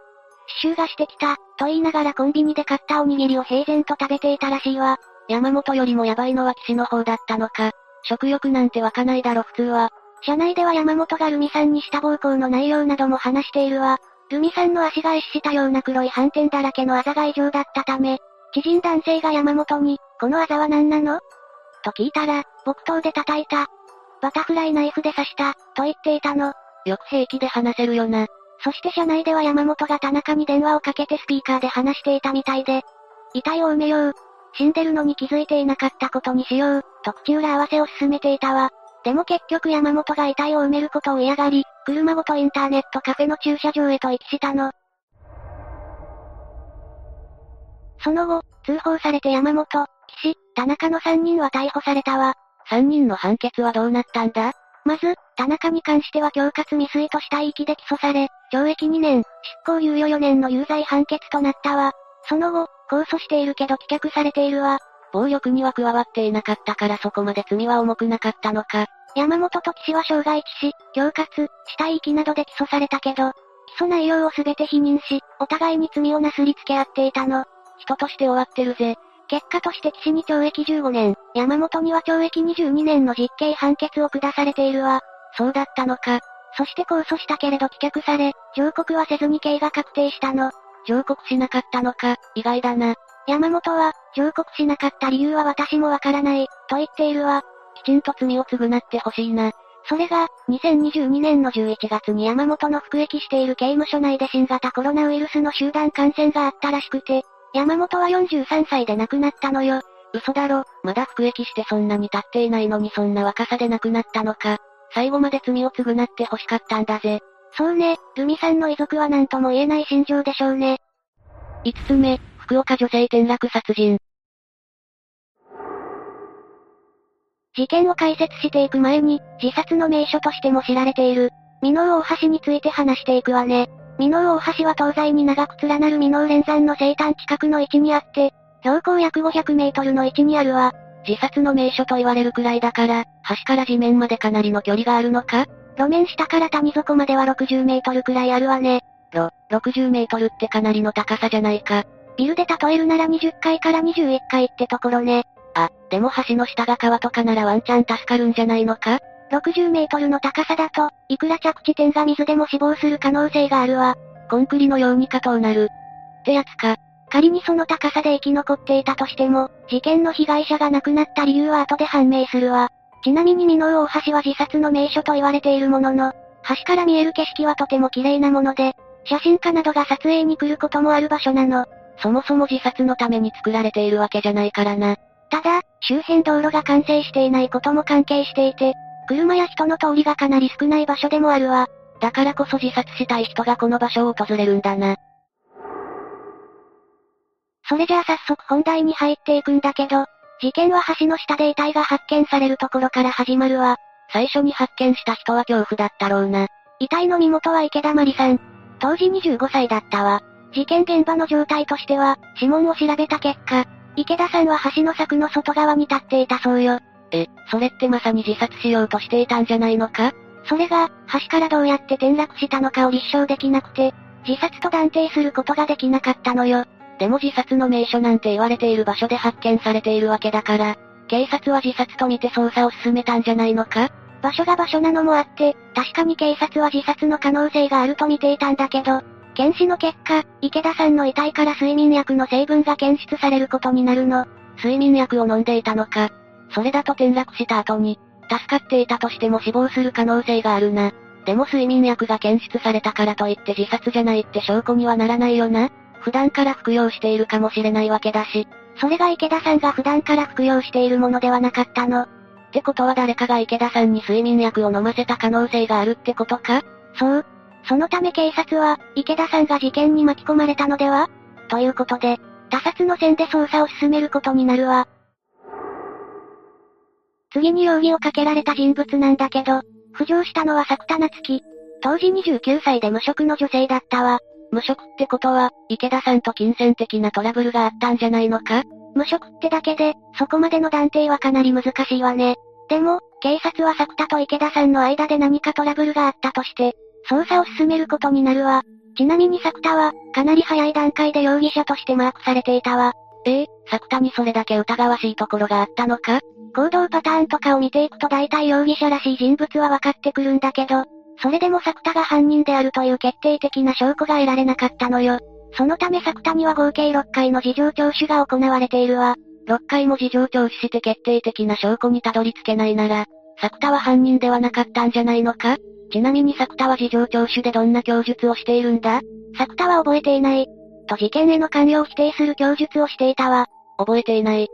刺繍がしてきた、と言いながらコンビニで買ったおにぎりを平然と食べていたらしいわ。山本よりもヤバいのは騎士の方だったのか。食欲なんて湧かないだろ普通は。車内では山本がルミさんにした暴行の内容なども話しているわ。ルミさんの足が壊死したような黒い斑点だらけのあざが異常だったため、知人男性が山本に、このあざは何なの？と聞いたら、木刀で叩いた。バタフライナイフで刺した、と言っていたの。よく平気で話せるよな。そして車内では山本が田中に電話をかけてスピーカーで話していたみたいで、遺体を埋めよう。死んでるのに気づいていなかったことにしよう、と口裏合わせを進めていたわ。でも結局山本が遺体を埋めることを嫌がり、車ごとインターネットカフェの駐車場へと行きしたの。その後、通報されて山本、岸、田中の3人は逮捕されたわ。3人の判決はどうなったんだ？まず、田中に関しては恐喝未遂とした域で起訴され、懲役2年、執行猶予4年の有罪判決となったわ。その後、控訴しているけど棄却されているわ。暴力には加わっていなかったからそこまで罪は重くなかったのか。山本と岸は傷害致死、恐喝、死体遺棄などで起訴されたけど、起訴内容をすべて否認し、お互いに罪をなすりつけ合っていたの。人として終わってるぜ。結果として岸に懲役15年、山本には懲役22年の実刑判決を下されているわ。そうだったのか。そして控訴したけれど棄却され、上告はせずに刑が確定したの。上告しなかったのか、意外だな。山本は、上告しなかった理由は私もわからない、と言っているわ。きちんと罪を償ってほしいな。それが、2022年の11月に山本の服役している刑務所内で新型コロナウイルスの集団感染があったらしくて、山本は43歳で亡くなったのよ。嘘だろ、まだ服役してそんなに経っていないのにそんな若さで亡くなったのか。最後まで罪を償って欲しかったんだぜ。そうね、ルミさんの遺族は何とも言えない心情でしょうね。5つ目、福岡女性転落殺人。事件を解説していく前に、自殺の名所としても知られている、美濃大橋について話していくわね。美濃大橋は東西に長く連なる美濃連山の西端近くの位置にあって、標高約500メートルの位置にあるわ。自殺の名所と言われるくらいだから、橋から地面までかなりの距離があるのか？路面下から谷底までは60メートルくらいあるわね。ろ、60メートルってかなりの高さじゃないか。ビルで例えるなら20階から21階ってところね。あ、でも橋の下が川とかならワンチャン助かるんじゃないのか？60メートルの高さだと、いくら着地点が水でも死亡する可能性があるわ。コンクリのように加藤なる。ってやつか。仮にその高さで生き残っていたとしても、事件の被害者が亡くなった理由は後で判明するわ。ちなみに美濃大橋は自殺の名所と言われているものの、橋から見える景色はとても綺麗なもので、写真家などが撮影に来ることもある場所なの。そもそも自殺のために作られているわけじゃないからな。ただ、周辺道路が完成していないことも関係していて、車や人の通りがかなり少ない場所でもあるわ。だからこそ自殺したい人がこの場所を訪れるんだな。それじゃあ早速本題に入っていくんだけど、事件は橋の下で遺体が発見されるところから始まるわ。最初に発見した人は恐怖だったろうな。遺体の身元は池田まりさん。当時25歳だったわ。事件現場の状態としては、指紋を調べた結果、池田さんは橋の柵の外側に立っていたそうよ。え、それってまさに自殺しようとしていたんじゃないのか？それが、橋からどうやって転落したのかを立証できなくて、自殺と断定することができなかったのよ。でも自殺の名所なんて言われている場所で発見されているわけだから、警察は自殺と見て捜査を進めたんじゃないのか？場所が場所なのもあって、確かに警察は自殺の可能性があると見ていたんだけど、検視の結果、池田さんの遺体から睡眠薬の成分が検出されることになるの。睡眠薬を飲んでいたのか。それだと転落した後に、助かっていたとしても死亡する可能性があるな。でも睡眠薬が検出されたからといって自殺じゃないって証拠にはならないよな。普段から服用しているかもしれないわけだし。それが池田さんが普段から服用しているものではなかったの。ってことは誰かが池田さんに睡眠薬を飲ませた可能性があるってことか？そう。そのため警察は、池田さんが事件に巻き込まれたのでは？ということで、他殺の線で捜査を進めることになるわ。次に容疑をかけられた人物なんだけど、浮上したのは作田夏樹。当時29歳で無職の女性だったわ。無職ってことは、池田さんと金銭的なトラブルがあったんじゃないのか？無職ってだけで、そこまでの断定はかなり難しいわね。でも、警察は作田と池田さんの間で何かトラブルがあったとして、捜査を進めることになるわ。ちなみに作田は、かなり早い段階で容疑者としてマークされていたわ。ええ作田にそれだけ疑わしいところがあったのか？行動パターンとかを見ていくと大体容疑者らしい人物は分かってくるんだけど、それでも作田が犯人であるという決定的な証拠が得られなかったのよ。そのため作田には合計6回の事情聴取が行われているわ。6回も事情聴取して決定的な証拠にたどり着けないなら、作田は犯人ではなかったんじゃないのか？ちなみに作田は事情聴取でどんな供述をしているんだ？作田は覚えていない。と事件への関与を否定する供述をしていたわ。覚えていない。っ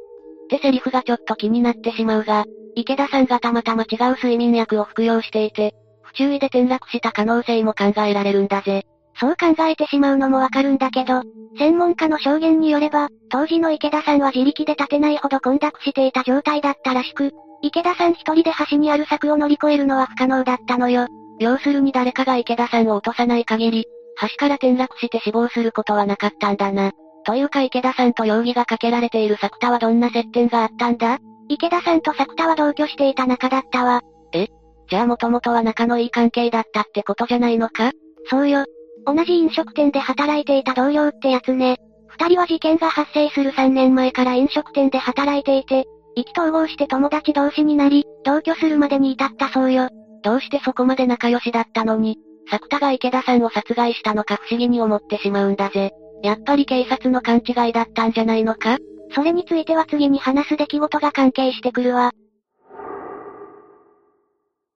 てセリフがちょっと気になってしまうが、池田さんがたまたま違う睡眠薬を服用していて、不注意で転落した可能性も考えられるんだぜ。そう考えてしまうのもわかるんだけど、専門家の証言によれば、当時の池田さんは自力で立てないほど混濁していた状態だったらしく、池田さん一人で橋にある柵を乗り越えるのは不可能だったのよ。要するに誰かが池田さんを落とさない限り、橋から転落して死亡することはなかったんだな。というか池田さんと容疑がかけられている作田はどんな接点があったんだ？池田さんと作田は同居していた仲だったわ。え？じゃあもともとは仲のいい関係だったってことじゃないのか？そうよ。同じ飲食店で働いていた同僚ってやつね。二人は事件が発生する3年前から飲食店で働いていて、意気投合して友達同士になり、同居するまでに至ったそうよ。どうしてそこまで仲良しだったのに、作田が池田さんを殺害したのか不思議に思ってしまうんだぜ。やっぱり警察の勘違いだったんじゃないのか？それについては次に話す出来事が関係してくるわ。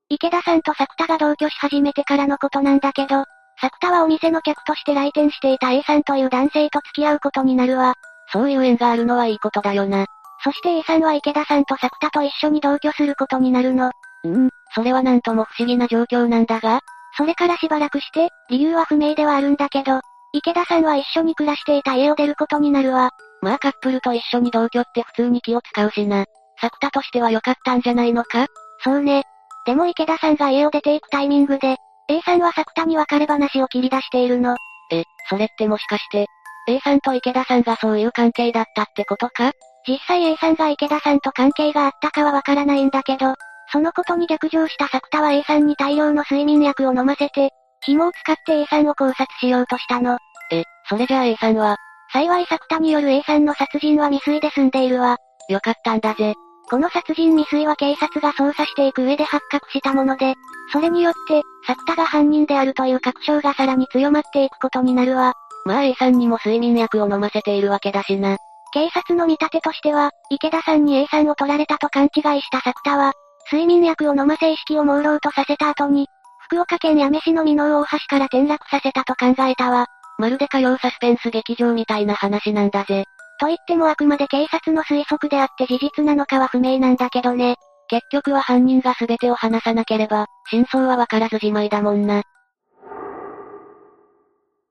池田さんと作田が同居し始めてからのことなんだけど、作田はお店の客として来店していた A さんという男性と付き合うことになるわ。そういう縁があるのはいいことだよな。そして A さんは池田さんと作田と一緒に同居することになるの。うん、それはなんとも不思議な状況なんだが。それからしばらくして、理由は不明ではあるんだけど、池田さんは一緒に暮らしていた家を出ることになるわ。まあカップルと一緒に同居って普通に気を使うしな。作田としては良かったんじゃないのか？そうね。でも池田さんが家を出ていくタイミングで、A さんは作田に別れ話を切り出しているの。え、それってもしかして、A さんと池田さんがそういう関係だったってことか？実際 A さんが池田さんと関係があったかはわからないんだけど、そのことに逆上した作田は A さんに大量の睡眠薬を飲ませて、紐を使って A さんを考察しようとしたの。え、それじゃあ A さんは？幸い作田による A さんの殺人は未遂で済んでいるわ。よかったんだぜ。この殺人未遂は警察が捜査していく上で発覚したもので、それによって、作田が犯人であるという確証がさらに強まっていくことになるわ。まあ A さんにも睡眠薬を飲ませているわけだしな。警察の見立てとしては、池田さんに A さんを取られたと勘違いした作田は、睡眠薬を飲ませ意識を朦朧とさせた後に、福岡県八女市の美濃大橋から転落させたと考えたわ。まるで火曜サスペンス劇場みたいな話なんだぜ。と言ってもあくまで警察の推測であって事実なのかは不明なんだけどね。結局は犯人が全てを話さなければ、真相はわからずじまいだもんな。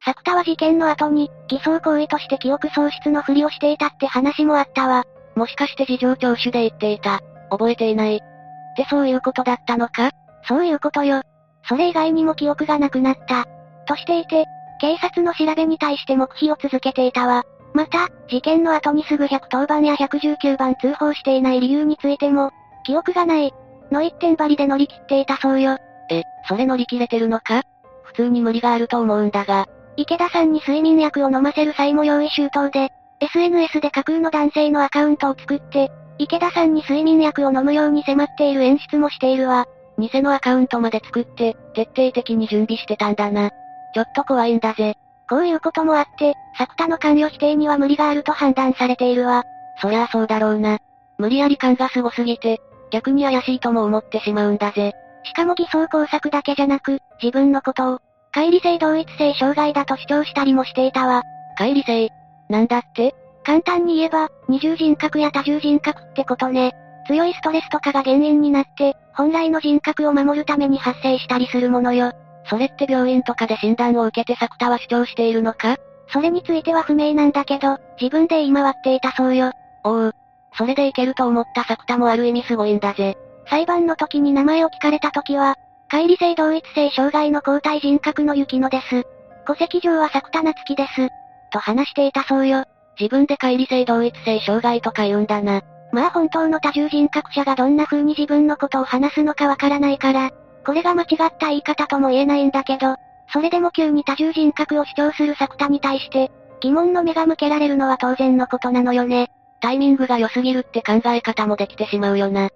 作田は事件の後に、偽装行為として記憶喪失のふりをしていたって話もあったわ。もしかして事情聴取で言っていた。覚えていない。ってそういうことだったのか？そういうことよ。それ以外にも記憶がなくなった。としていて、警察の調べに対して黙秘を続けていたわ。また、事件の後にすぐ110番や119番通報していない理由についても、記憶がない。の一点張りで乗り切っていたそうよ。え、それ乗り切れてるのか？普通に無理があると思うんだが。池田さんに睡眠薬を飲ませる際も用意周到で、SNS で架空の男性のアカウントを作って、池田さんに睡眠薬を飲むように迫っている演出もしているわ。偽のアカウントまで作って、徹底的に準備してたんだな。ちょっと怖いんだぜ。こういうこともあって、作田の関与否定には無理があると判断されているわ。そりゃあそうだろうな。無理やり感がすごすぎて、逆に怪しいとも思ってしまうんだぜ。しかも偽装工作だけじゃなく、自分のことを、乖離性同一性障害だと主張したりもしていたわ。乖離性？なんだって？簡単に言えば、二重人格や多重人格ってことね。強いストレスとかが原因になって、本来の人格を守るために発生したりするものよ。それって病院とかで診断を受けて作田は主張しているのか？それについては不明なんだけど、自分で言い回っていたそうよ。おう。それでいけると思った作田もある意味すごいんだぜ。裁判の時に名前を聞かれた時は、乖離性同一性障害の交代人格の雪乃です。戸籍上は作田夏樹です。と話していたそうよ。自分で乖離性同一性障害とか言うんだな。まあ本当の多重人格者がどんな風に自分のことを話すのかわからないから、これが間違った言い方とも言えないんだけど、それでも急に多重人格を主張する作田に対して、疑問の目が向けられるのは当然のことなのよね。タイミングが良すぎるって考え方もできてしまうよな。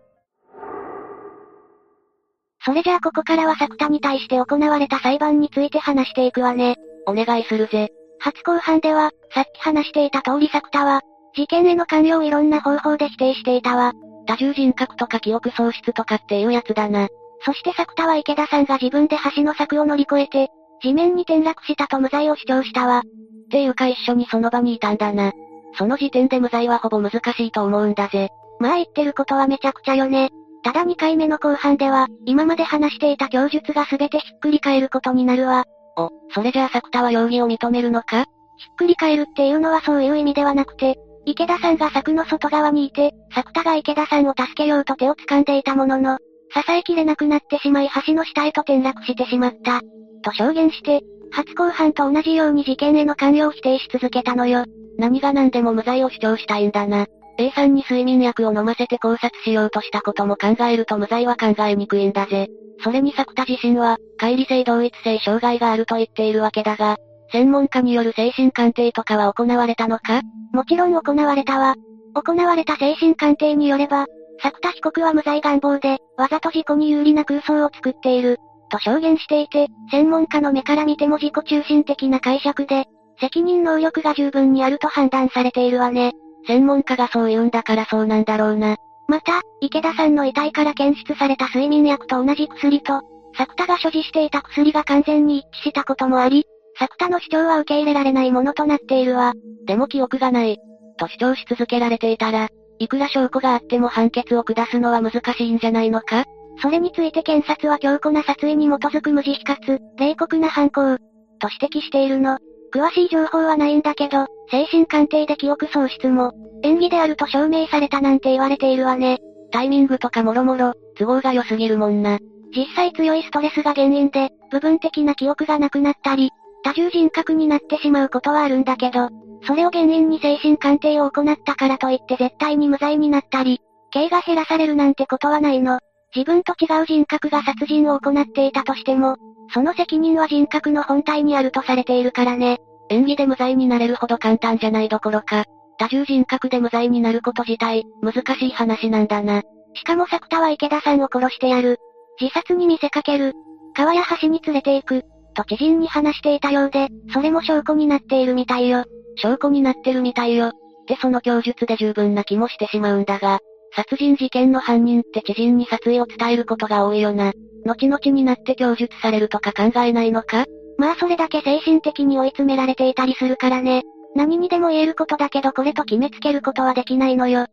それじゃあここからは作田に対して行われた裁判について話していくわね。お願いするぜ。初公判では、さっき話していた通り作田は、事件への関与をいろんな方法で否定していたわ。多重人格とか記憶喪失とかっていうやつだな。そして作田は池田さんが自分で橋の柵を乗り越えて、地面に転落したと無罪を主張したわ。っていうか一緒にその場にいたんだな。その時点で無罪はほぼ難しいと思うんだぜ。まあ言ってることはめちゃくちゃよね。ただ2回目の後半では、今まで話していた供述が全てひっくり返ることになるわ。お、それじゃあ作田は容疑を認めるのか？ひっくり返るっていうのはそういう意味ではなくて、池田さんが柵の外側にいて、作田が池田さんを助けようと手を掴んでいたものの、支えきれなくなってしまい橋の下へと転落してしまった。と証言して、初公判と同じように事件への関与を否定し続けたのよ。何が何でも無罪を主張したいんだな。A さんに睡眠薬を飲ませて考察しようとしたことも考えると無罪は考えにくいんだぜ。それに作田自身は、乖離性同一性障害があると言っているわけだが、専門家による精神鑑定とかは行われたのか？もちろん行われたわ。行われた精神鑑定によれば、作田被告は無罪願望で、わざと事故に有利な空想を作っている、と証言していて、専門家の目から見ても自己中心的な解釈で、責任能力が十分にあると判断されているわね。専門家がそう言うんだからそうなんだろうな。また、池田さんの遺体から検出された睡眠薬と同じ薬と、作田が所持していた薬が完全に一致したこともあり、作田の主張は受け入れられないものとなっているわ。でも記憶がない。と主張し続けられていたら、いくら証拠があっても判決を下すのは難しいんじゃないのか？それについて検察は強固な殺意に基づく無慈悲かつ、冷酷な犯行、と指摘しているの。詳しい情報はないんだけど、精神鑑定で記憶喪失も、演技であると証明されたなんて言われているわね。タイミングとかもろもろ、都合が良すぎるもんな。実際強いストレスが原因で、部分的な記憶がなくなったり、多重人格になってしまうことはあるんだけど、それを原因に精神鑑定を行ったからといって絶対に無罪になったり、刑が減らされるなんてことはないの。自分と違う人格が殺人を行っていたとしても、その責任は人格の本体にあるとされているからね。演技で無罪になれるほど簡単じゃないどころか、多重人格で無罪になること自体、難しい話なんだな。しかも作田は池田さんを殺してやる。自殺に見せかける。川や橋に連れて行く。と知人に話していたようで、それも証拠になっているみたいよ。証拠になってるみたいよ。ってその供述で十分な気もしてしまうんだが、殺人事件の犯人って知人に殺意を伝えることが多いよな。後々になって供述されるとか考えないのか？まあそれだけ精神的に追い詰められていたりするからね。何にでも言えることだけどこれと決めつけることはできないのよ。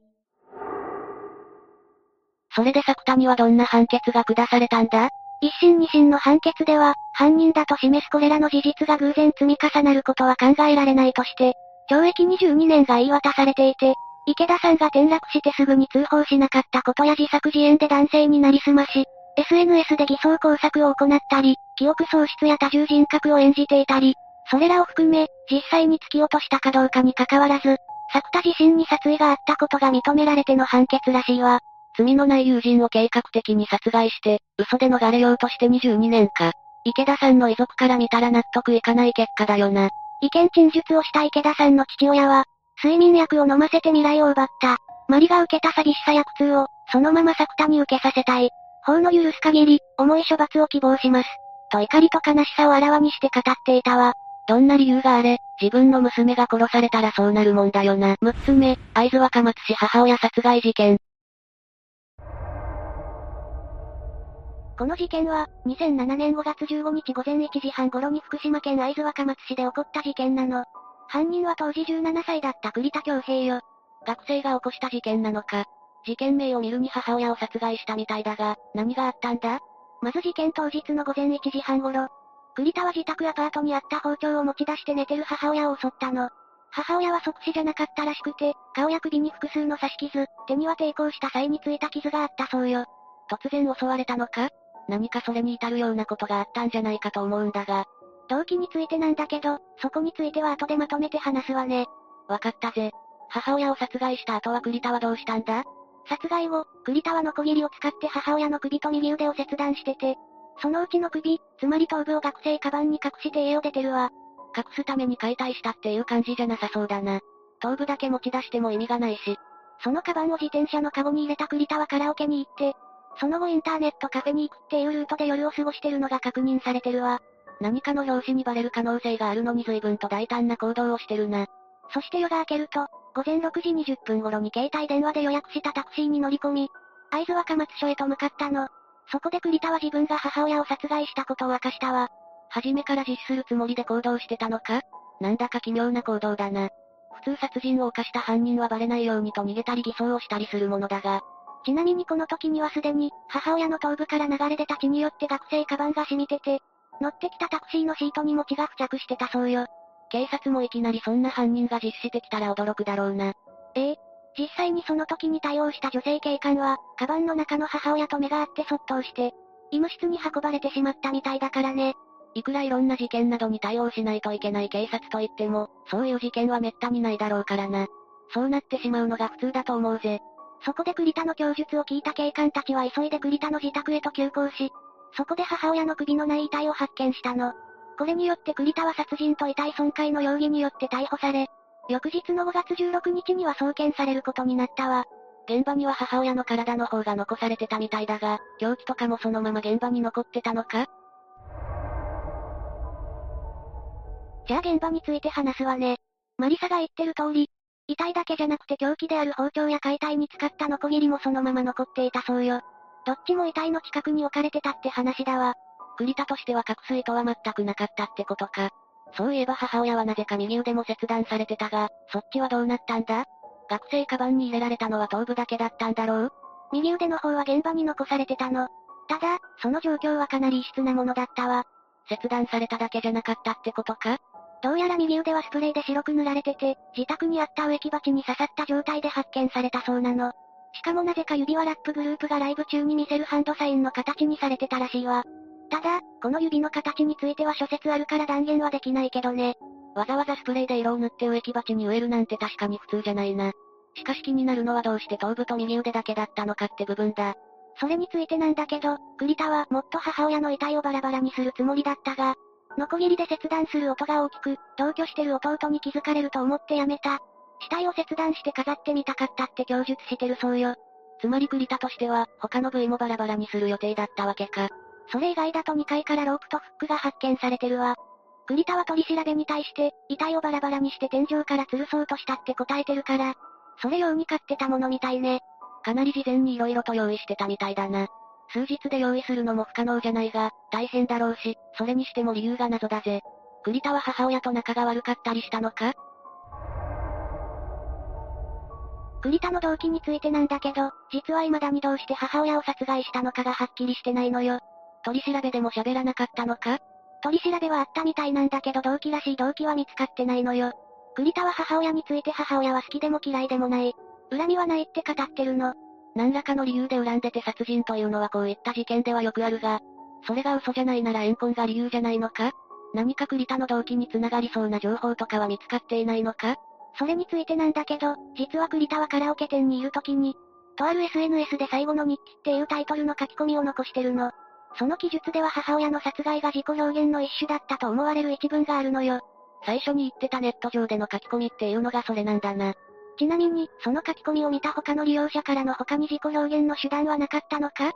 それで作田にはどんな判決が下されたんだ？一審二審の判決では、犯人だと示すこれらの事実が偶然積み重なることは考えられないとして、懲役22年が言い渡されていて、池田さんが転落してすぐに通報しなかったことや自作自演で男性になりすまし、SNS で偽装工作を行ったり、記憶喪失や多重人格を演じていたり、それらを含め、実際に突き落としたかどうかに関わらず、作田自身に殺意があったことが認められての判決らしいわ。罪のない友人を計画的に殺害して、嘘で逃れようとして22年か。池田さんの遺族から見たら納得いかない結果だよな。意見陳述をした池田さんの父親は、睡眠薬を飲ませて未来を奪った。マリが受けた寂しさや苦痛を、そのまま作田に受けさせたい。法の許す限り、重い処罰を希望します。と怒りと悲しさをあらわにして語っていたわ。どんな理由があれ、自分の娘が殺されたらそうなるもんだよな。6つ目、会津若松市母親殺害事件。この事件は、2007年5月15日午前1時半頃に福島県会津若松市で起こった事件なの。犯人は当時17歳だった栗田京平よ。学生が起こした事件なのか。事件名を見るに母親を殺害したみたいだが、何があったんだ？まず事件当日の午前1時半頃、栗田は自宅アパートにあった包丁を持ち出して寝てる母親を襲ったの。母親は即死じゃなかったらしくて、顔や首に複数の刺し傷、手には抵抗した際についた傷があったそうよ。突然襲われたのか？何かそれに至るようなことがあったんじゃないかと思うんだが。動機についてなんだけど、そこについては後でまとめて話すわね。わかったぜ。母親を殺害した後は栗田はどうしたんだ？殺害後、栗田はノコギリを使って母親の首と右腕を切断してて、そのうちの首、つまり頭部を学生カバンに隠して家を出てるわ。隠すために解体したっていう感じじゃなさそうだな。頭部だけ持ち出しても意味がないし。そのカバンを自転車のカゴに入れた栗田はカラオケに行って、その後インターネットカフェに行くっていうルートで夜を過ごしてるのが確認されてるわ。何かの表紙にバレる可能性があるのに随分と大胆な行動をしてるな。そして夜が明けると、午前6時20分頃に携帯電話で予約したタクシーに乗り込み、会津若松署へと向かったの。そこで栗田は自分が母親を殺害したことを明かしたわ。初めから実施するつもりで行動してたのか？なんだか奇妙な行動だな。普通殺人を犯した犯人はバレないようにと逃げたり偽装をしたりするものだが。ちなみにこの時にはすでに、母親の頭部から流れ出た血によって学生カバンが染みてて、乗ってきたタクシーのシートにも血が付着してたそうよ。警察もいきなりそんな犯人が実施してきたら驚くだろうな。ええ。実際にその時に対応した女性警官は、カバンの中の母親と目が合ってそっとして、医務室に運ばれてしまったみたいだからね。いくらいろんな事件などに対応しないといけない警察といっても、そういう事件は滅多にないだろうからな。そうなってしまうのが普通だと思うぜ。そこで栗田の供述を聞いた警官たちは急いで栗田の自宅へと急行し、そこで母親の首のない遺体を発見したの。これによって栗田は殺人と遺体損壊の容疑によって逮捕され、翌日の5月16日には送検されることになったわ。現場には母親の体の方が残されてたみたいだが、凶器とかもそのまま現場に残ってたのか？じゃあ現場について話すわね。マリサが言ってる通り、遺体だけじゃなくて凶器である包丁や解体に使ったノコギリもそのまま残っていたそうよ。どっちも遺体の近くに置かれてたって話だわ。栗田としては隠す意図は全くなかったってことか。そういえば母親はなぜか右腕も切断されてたが、そっちはどうなったんだ？学生カバンに入れられたのは頭部だけだったんだろう？右腕の方は現場に残されてたの。ただ、その状況はかなり異質なものだったわ。切断されただけじゃなかったってことか？どうやら右腕はスプレーで白く塗られてて、自宅にあった植木鉢に刺さった状態で発見されたそうなの。しかもなぜか指輪ラップグループがライブ中に見せるハンドサインの形にされてたらしいわ。ただ、この指の形については諸説あるから断言はできないけどね。わざわざスプレーで色を塗って植木鉢に植えるなんて確かに普通じゃないな。しかし気になるのはどうして頭部と右腕だけだったのかって部分だ。それについてなんだけど、栗田はもっと母親の遺体をバラバラにするつもりだったが、ノコギリで切断する音が大きく、同居してる弟に気づかれると思ってやめた。死体を切断して飾ってみたかったって供述してるそうよ。つまり栗田としては、他の部位もバラバラにする予定だったわけか。それ以外だと2階からロープとフックが発見されてるわ。栗田は取り調べに対して、遺体をバラバラにして天井から吊るそうとしたって答えてるから、それ用に買ってたものみたいね。かなり事前に色々と用意してたみたいだな。数日で用意するのも不可能じゃないが、大変だろうし、それにしても理由が謎だぜ。栗田は母親と仲が悪かったりしたのか？栗田の動機についてなんだけど、実は未だにどうして母親を殺害したのかがはっきりしてないのよ。取り調べでも喋らなかったのか？取り調べはあったみたいなんだけど動機らしい動機は見つかってないのよ。栗田は母親について母親は好きでも嫌いでもない。恨みはないって語ってるの。何らかの理由で恨んでて殺人というのはこういった事件ではよくあるが、それが嘘じゃないなら怨恨が理由じゃないのか？何か栗田の動機に繋がりそうな情報とかは見つかっていないのか？それについてなんだけど、実は栗田はカラオケ店にいる時に、とある SNS で最後の日記っていうタイトルの書き込みを残してるの。その記述では母親の殺害が自己表現の一種だったと思われる一文があるのよ。最初に言ってたネット上での書き込みっていうのがそれなんだな。ちなみに、その書き込みを見た他の利用者からの他に自己表現の手段はなかったのか？っ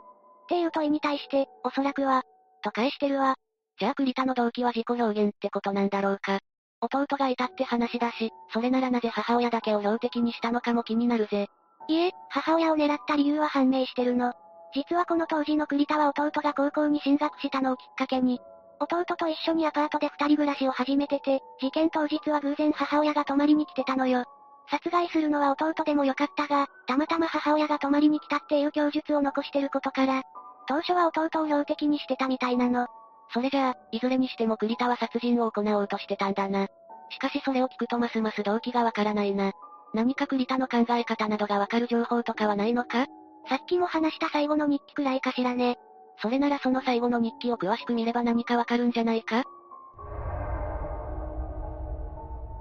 ていう問いに対して、おそらくは、と返してるわ。じゃあ栗田の動機は自己表現ってことなんだろうか。弟がいたって話だし、それならなぜ母親だけを標的にしたのかも気になるぜ。いえ、母親を狙った理由は判明してるの。実はこの当時の栗田は弟が高校に進学したのをきっかけに、弟と一緒にアパートで二人暮らしを始めてて、事件当日は偶然母親が泊まりに来てたのよ。殺害するのは弟でもよかったが、たまたま母親が泊まりに来たっていう供述を残してることから、当初は弟を標的にしてたみたいなの。それじゃあ、いずれにしても栗田は殺人を行おうとしてたんだな。しかしそれを聞くとますます動機がわからないな。何か栗田の考え方などがわかる情報とかはないのか？さっきも話した最後の日記くらいかしらね。それならその最後の日記を詳しく見れば何かわかるんじゃないか？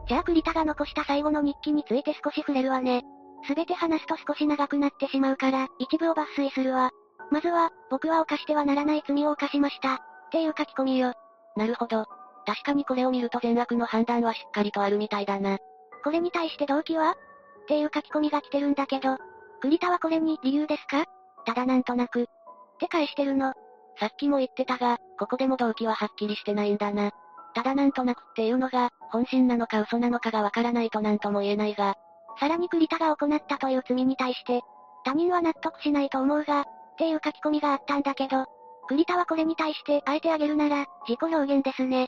じゃあ栗田が残した最後の日記について少し触れるわね。すべて話すと少し長くなってしまうから、一部を抜粋するわ。まずは、僕は犯してはならない罪を犯しました。っていう書き込みよ。なるほど。確かにこれを見ると善悪の判断はしっかりとあるみたいだな。これに対して動機は？っていう書き込みが来てるんだけど、栗田はこれに理由ですか？ただなんとなく。って返してるの。さっきも言ってたが、ここでも動機ははっきりしてないんだな。ただなんとなくっていうのが、本心なのか嘘なのかがわからないとなんとも言えないが。さらに栗田が行ったという罪に対して、他人は納得しないと思うが、っていう書き込みがあったんだけど、栗田はこれに対して、あえてあげるなら、自己表現ですね。っ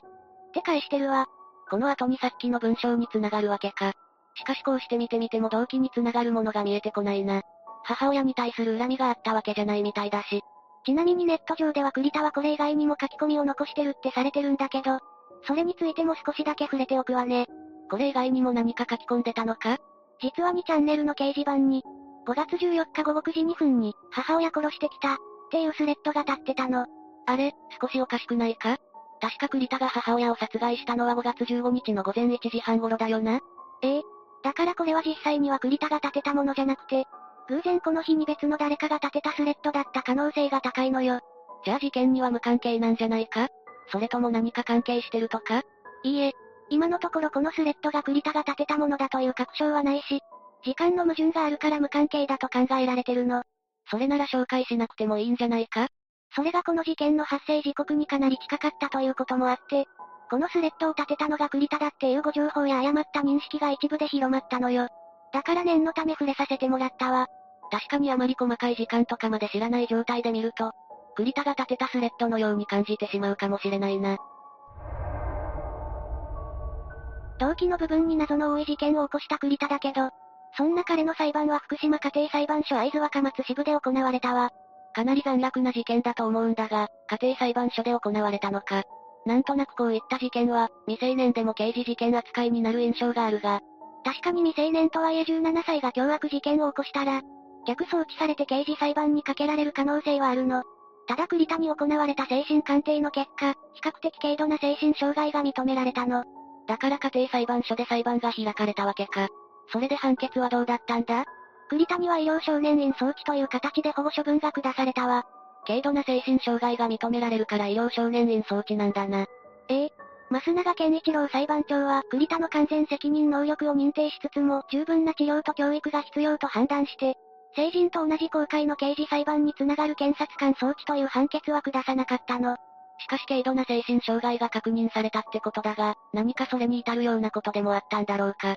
て返してるわ。この後にさっきの文章に繋がるわけか。しかしこうして見てみても動機に繋がるものが見えてこないな。母親に対する恨みがあったわけじゃないみたいだし。ちなみにネット上では栗田はこれ以外にも書き込みを残してるってされてるんだけど、それについても少しだけ触れておくわね。これ以外にも何か書き込んでたのか？実は2チャンネルの掲示板に、5月14日午後9時2分に、母親殺してきた、っていうスレッドが立ってたの。あれ、少しおかしくないか？確か栗田が母親を殺害したのは5月15日の午前1時半頃だよな。ええ。だからこれは実際には栗田が立てたものじゃなくて、偶然この日に別の誰かが立てたスレッドだった可能性が高いのよ。じゃあ事件には無関係なんじゃないか？それとも何か関係してるとか？いいえ。今のところこのスレッドが栗田が立てたものだという確証はないし、時間の矛盾があるから無関係だと考えられてるの。それなら紹介しなくてもいいんじゃないか？それがこの事件の発生時刻にかなり近かったということもあって、このスレッドを立てたのが栗田だっていうご情報や誤った認識が一部で広まったのよ。だから念のため触れさせてもらったわ。確かにあまり細かい時間とかまで知らない状態で見ると、栗田が立てたスレッドのように感じてしまうかもしれないな。動機の部分に謎の多い事件を起こした栗田だけど、そんな彼の裁判は福島家庭裁判所会津若松支部で行われたわ。かなり残虐な事件だと思うんだが、家庭裁判所で行われたのか。なんとなくこういった事件は、未成年でも刑事事件扱いになる印象があるが。確かに未成年とはいえ17歳が凶悪事件を起こしたら、逆送致されて刑事裁判にかけられる可能性はあるの。ただ栗田に行われた精神鑑定の結果、比較的軽度な精神障害が認められたの。だから家庭裁判所で裁判が開かれたわけか。それで判決はどうだったんだ？栗田には医療少年院送致という形で保護処分が下されたわ。軽度な精神障害が認められるから医療少年院送致なんだな。ええ。増永健一郎裁判長は栗田の完全責任能力を認定しつつも十分な治療と教育が必要と判断して、成人と同じ公開の刑事裁判につながる検察官送致という判決は下さなかったの。しかし軽度な精神障害が確認されたってことだが、何かそれに至るようなことでもあったんだろうか。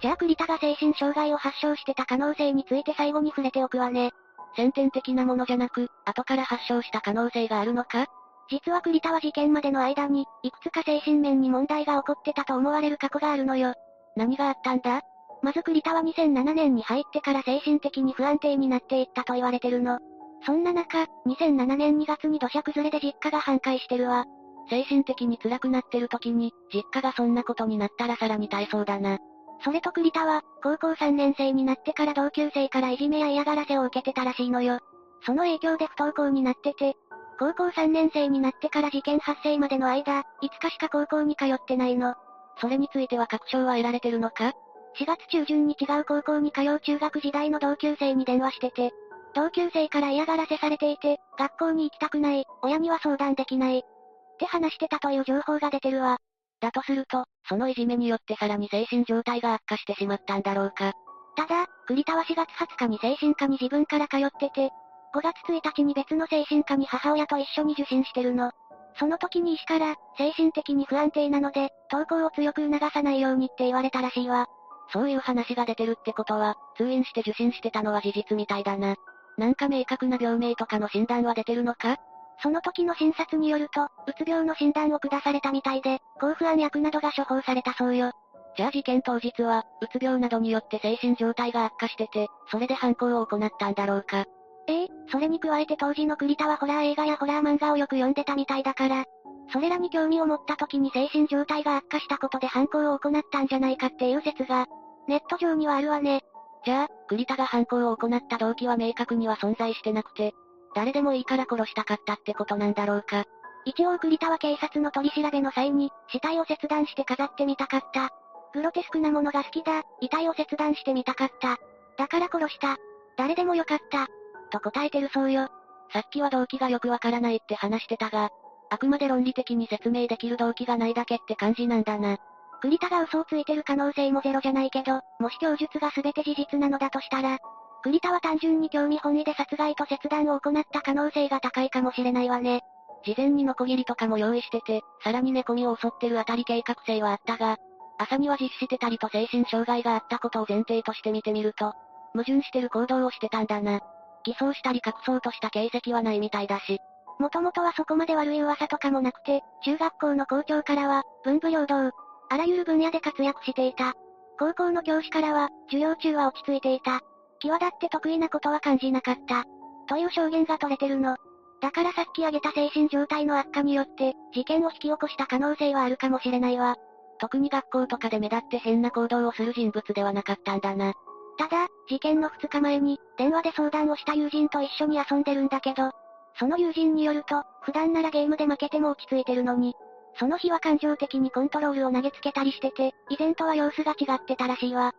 じゃあ栗田が精神障害を発症してた可能性について最後に触れておくわね。先天的なものじゃなく、後から発症した可能性があるのか？実は栗田は事件までの間に、いくつか精神面に問題が起こってたと思われる過去があるのよ。何があったんだ？まず栗田は2007年に入ってから精神的に不安定になっていったと言われてるの。そんな中、2007年2月に土砂崩れで実家が半壊してるわ。精神的に辛くなってる時に、実家がそんなことになったらさらに大そうだな。それと栗田は、高校3年生になってから同級生からいじめや嫌がらせを受けてたらしいのよ。その影響で不登校になってて、高校3年生になってから事件発生までの間、いつかしか高校に通ってないの。それについては確証は得られてるのか ?4 月中旬に違う高校に通う中学時代の同級生に電話してて、同級生から嫌がらせされていて、学校に行きたくない、親には相談できない。って話してたという情報が出てるわ。だとすると、そのいじめによってさらに精神状態が悪化してしまったんだろうか。ただ、栗田は4月20日に精神科に自分から通ってて、5月1日に別の精神科に母親と一緒に受診してるの。その時に医師から、精神的に不安定なので、登校を強く促さないようにって言われたらしいわ。そういう話が出てるってことは、通院して受診してたのは事実みたいだな。なんか明確な病名とかの診断は出てるのか？その時の診察によると、うつ病の診断を下されたみたいで、抗不安薬などが処方されたそうよ。じゃあ事件当日は、うつ病などによって精神状態が悪化してて、それで犯行を行ったんだろうか。ええそれに加えて当時の栗田はホラー映画やホラー漫画をよく読んでたみたいだから、それらに興味を持った時に精神状態が悪化したことで犯行を行ったんじゃないかっていう説が、ネット上にはあるわね。じゃあ、栗田が犯行を行った動機は明確には存在してなくて、誰でもいいから殺したかったってことなんだろうか。一応栗田は警察の取り調べの際に、死体を切断して飾ってみたかった。グロテスクなものが好きだ、遺体を切断してみたかった。だから殺した。誰でもよかった。と答えてるそうよ。さっきは動機がよくわからないって話してたが、あくまで論理的に説明できる動機がないだけって感じなんだな。栗田が嘘をついてる可能性もゼロじゃないけど、もし供述が全て事実なのだとしたら、栗田は単純に興味本位で殺害と切断を行った可能性が高いかもしれないわね。事前にノコギリとかも用意してて、さらに寝込みを襲ってるあたり計画性はあったが、朝には実施してたりと精神障害があったことを前提として見てみると、矛盾してる行動をしてたんだな。偽装したり隠そうとした形跡はないみたいだし。もともとはそこまで悪い噂とかもなくて、中学校の校長からは、文武両道、あらゆる分野で活躍していた。高校の教師からは、授業中は落ち着いていた。際立って得意なことは感じなかった。という証言が取れてるの。だからさっき挙げた精神状態の悪化によって、事件を引き起こした可能性はあるかもしれないわ。特に学校とかで目立って変な行動をする人物ではなかったんだな。ただ、事件の2日前に、電話で相談をした友人と一緒に遊んでるんだけど、その友人によると、普段ならゲームで負けても落ち着いてるのに、その日は感情的にコントロールを投げつけたりしてて、以前とは様子が違ってたらしいわ。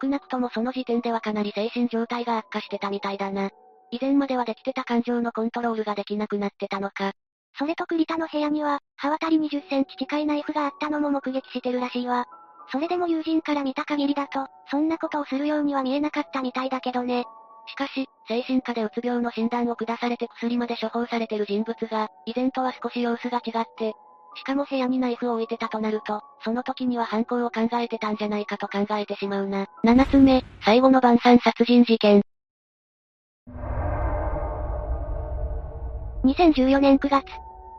少なくともその時点ではかなり精神状態が悪化してたみたいだな。以前まではできてた感情のコントロールができなくなってたのか。それと栗田の部屋には、刃渡り20センチ近いナイフがあったのも目撃してるらしいわ。それでも友人から見た限りだと、そんなことをするようには見えなかったみたいだけどね。しかし、精神科でうつ病の診断を下されて薬まで処方されてる人物が、以前とは少し様子が違って、しかも部屋にナイフを置いてたとなると、その時には犯行を考えてたんじゃないかと考えてしまうな。7つ目、最後の晩餐殺人事件。2014年9月、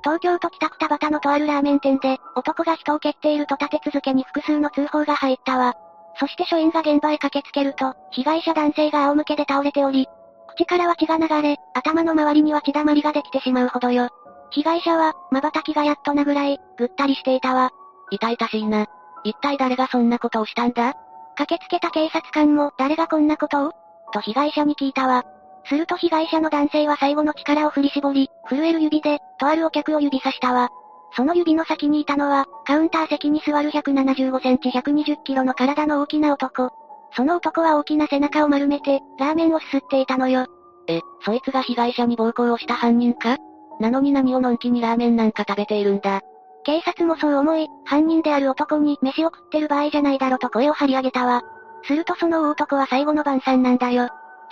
東京都北区田端のとあるラーメン店で、男が人を蹴っていると立て続けに複数の通報が入ったわ。そして署員が現場へ駆けつけると、被害者男性が仰向けで倒れており、口からは血が流れ、頭の周りには血だまりができてしまうほどよ。被害者は、瞬きがやっとなぐらい、ぐったりしていたわ。痛々しいな。一体誰がそんなことをしたんだ？駆けつけた警察官も、誰がこんなことを？と被害者に聞いたわ。すると被害者の男性は最後の力を振り絞り、震える指で、とあるお客を指さしたわ。その指の先にいたのは、カウンター席に座る175センチ120キロの体の大きな男。その男は大きな背中を丸めて、ラーメンをすすっていたのよ。え、そいつが被害者に暴行をした犯人か？なのに何をのんきにラーメンなんか食べているんだ。警察もそう思い、犯人である男に飯を食ってる場合じゃないだろと声を張り上げたわ。するとその大男は最後の晩餐なんだよ。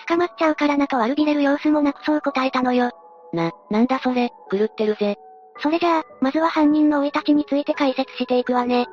捕まっちゃうからなと悪びれる様子もなくそう答えたのよ。な、なんだそれ、狂ってるぜ。それじゃあ、まずは犯人の生い立ちについて解説していくわね。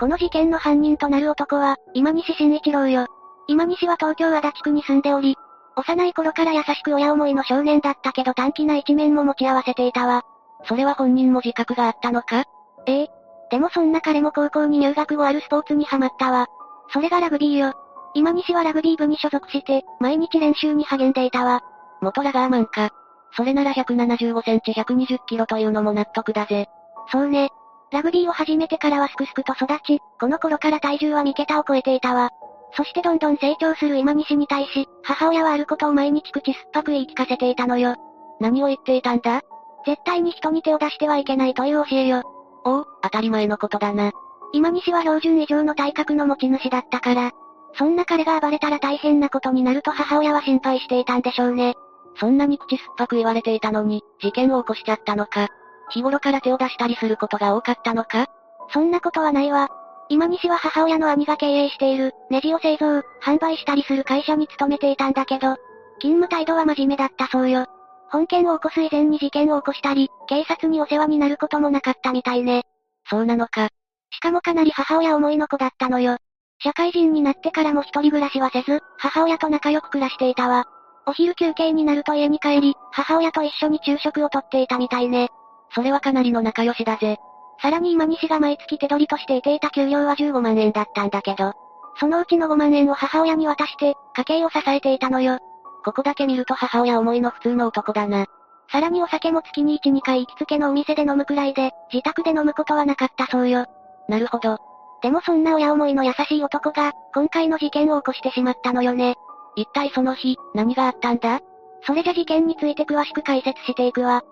この事件の犯人となる男は、今西慎一郎よ。今西は東京足立区に住んでおり、幼い頃から優しく親思いの少年だったけど短気な一面も持ち合わせていたわ。それは本人も自覚があったのか？ええ。でもそんな彼も高校に入学後あるスポーツにハマったわ。それがラグビーよ。今西はラグビー部に所属して、毎日練習に励んでいたわ。元ラガーマンか。それなら175センチ120キロというのも納得だぜ。そうね。ラグビーを始めてからはすくすくと育ち、この頃から体重は3桁を超えていたわ。そしてどんどん成長する今西に対し、母親はあることを毎日口酸っぱく言い聞かせていたのよ。何を言っていたんだ？絶対に人に手を出してはいけないという教えよ。おう、当たり前のことだな。今西は標準以上の体格の持ち主だったから、そんな彼が暴れたら大変なことになると母親は心配していたんでしょうね。そんなに口酸っぱく言われていたのに、事件を起こしちゃったのか。日頃から手を出したりすることが多かったのかそんなことはないわ。今西は母親の兄が経営している、ネジを製造、販売したりする会社に勤めていたんだけど、勤務態度は真面目だったそうよ。本件を起こす以前に事件を起こしたり、警察にお世話になることもなかったみたいね。そうなのか。しかもかなり母親思いの子だったのよ。社会人になってからも一人暮らしはせず、母親と仲良く暮らしていたわ。お昼休憩になると家に帰り、母親と一緒に昼食をとっていたみたいね。それはかなりの仲良しだぜ。さらに今西が毎月手取りとして得ていた給料は15万円だったんだけど、そのうちの5万円を母親に渡して、家計を支えていたのよ。ここだけ見ると母親思いの普通の男だな。さらにお酒も月に1、2回行きつけのお店で飲むくらいで、自宅で飲むことはなかったそうよ。なるほど。でもそんな親思いの優しい男が、今回の事件を起こしてしまったのよね。一体その日、何があったんだ？それじゃ事件について詳しく解説していくわ。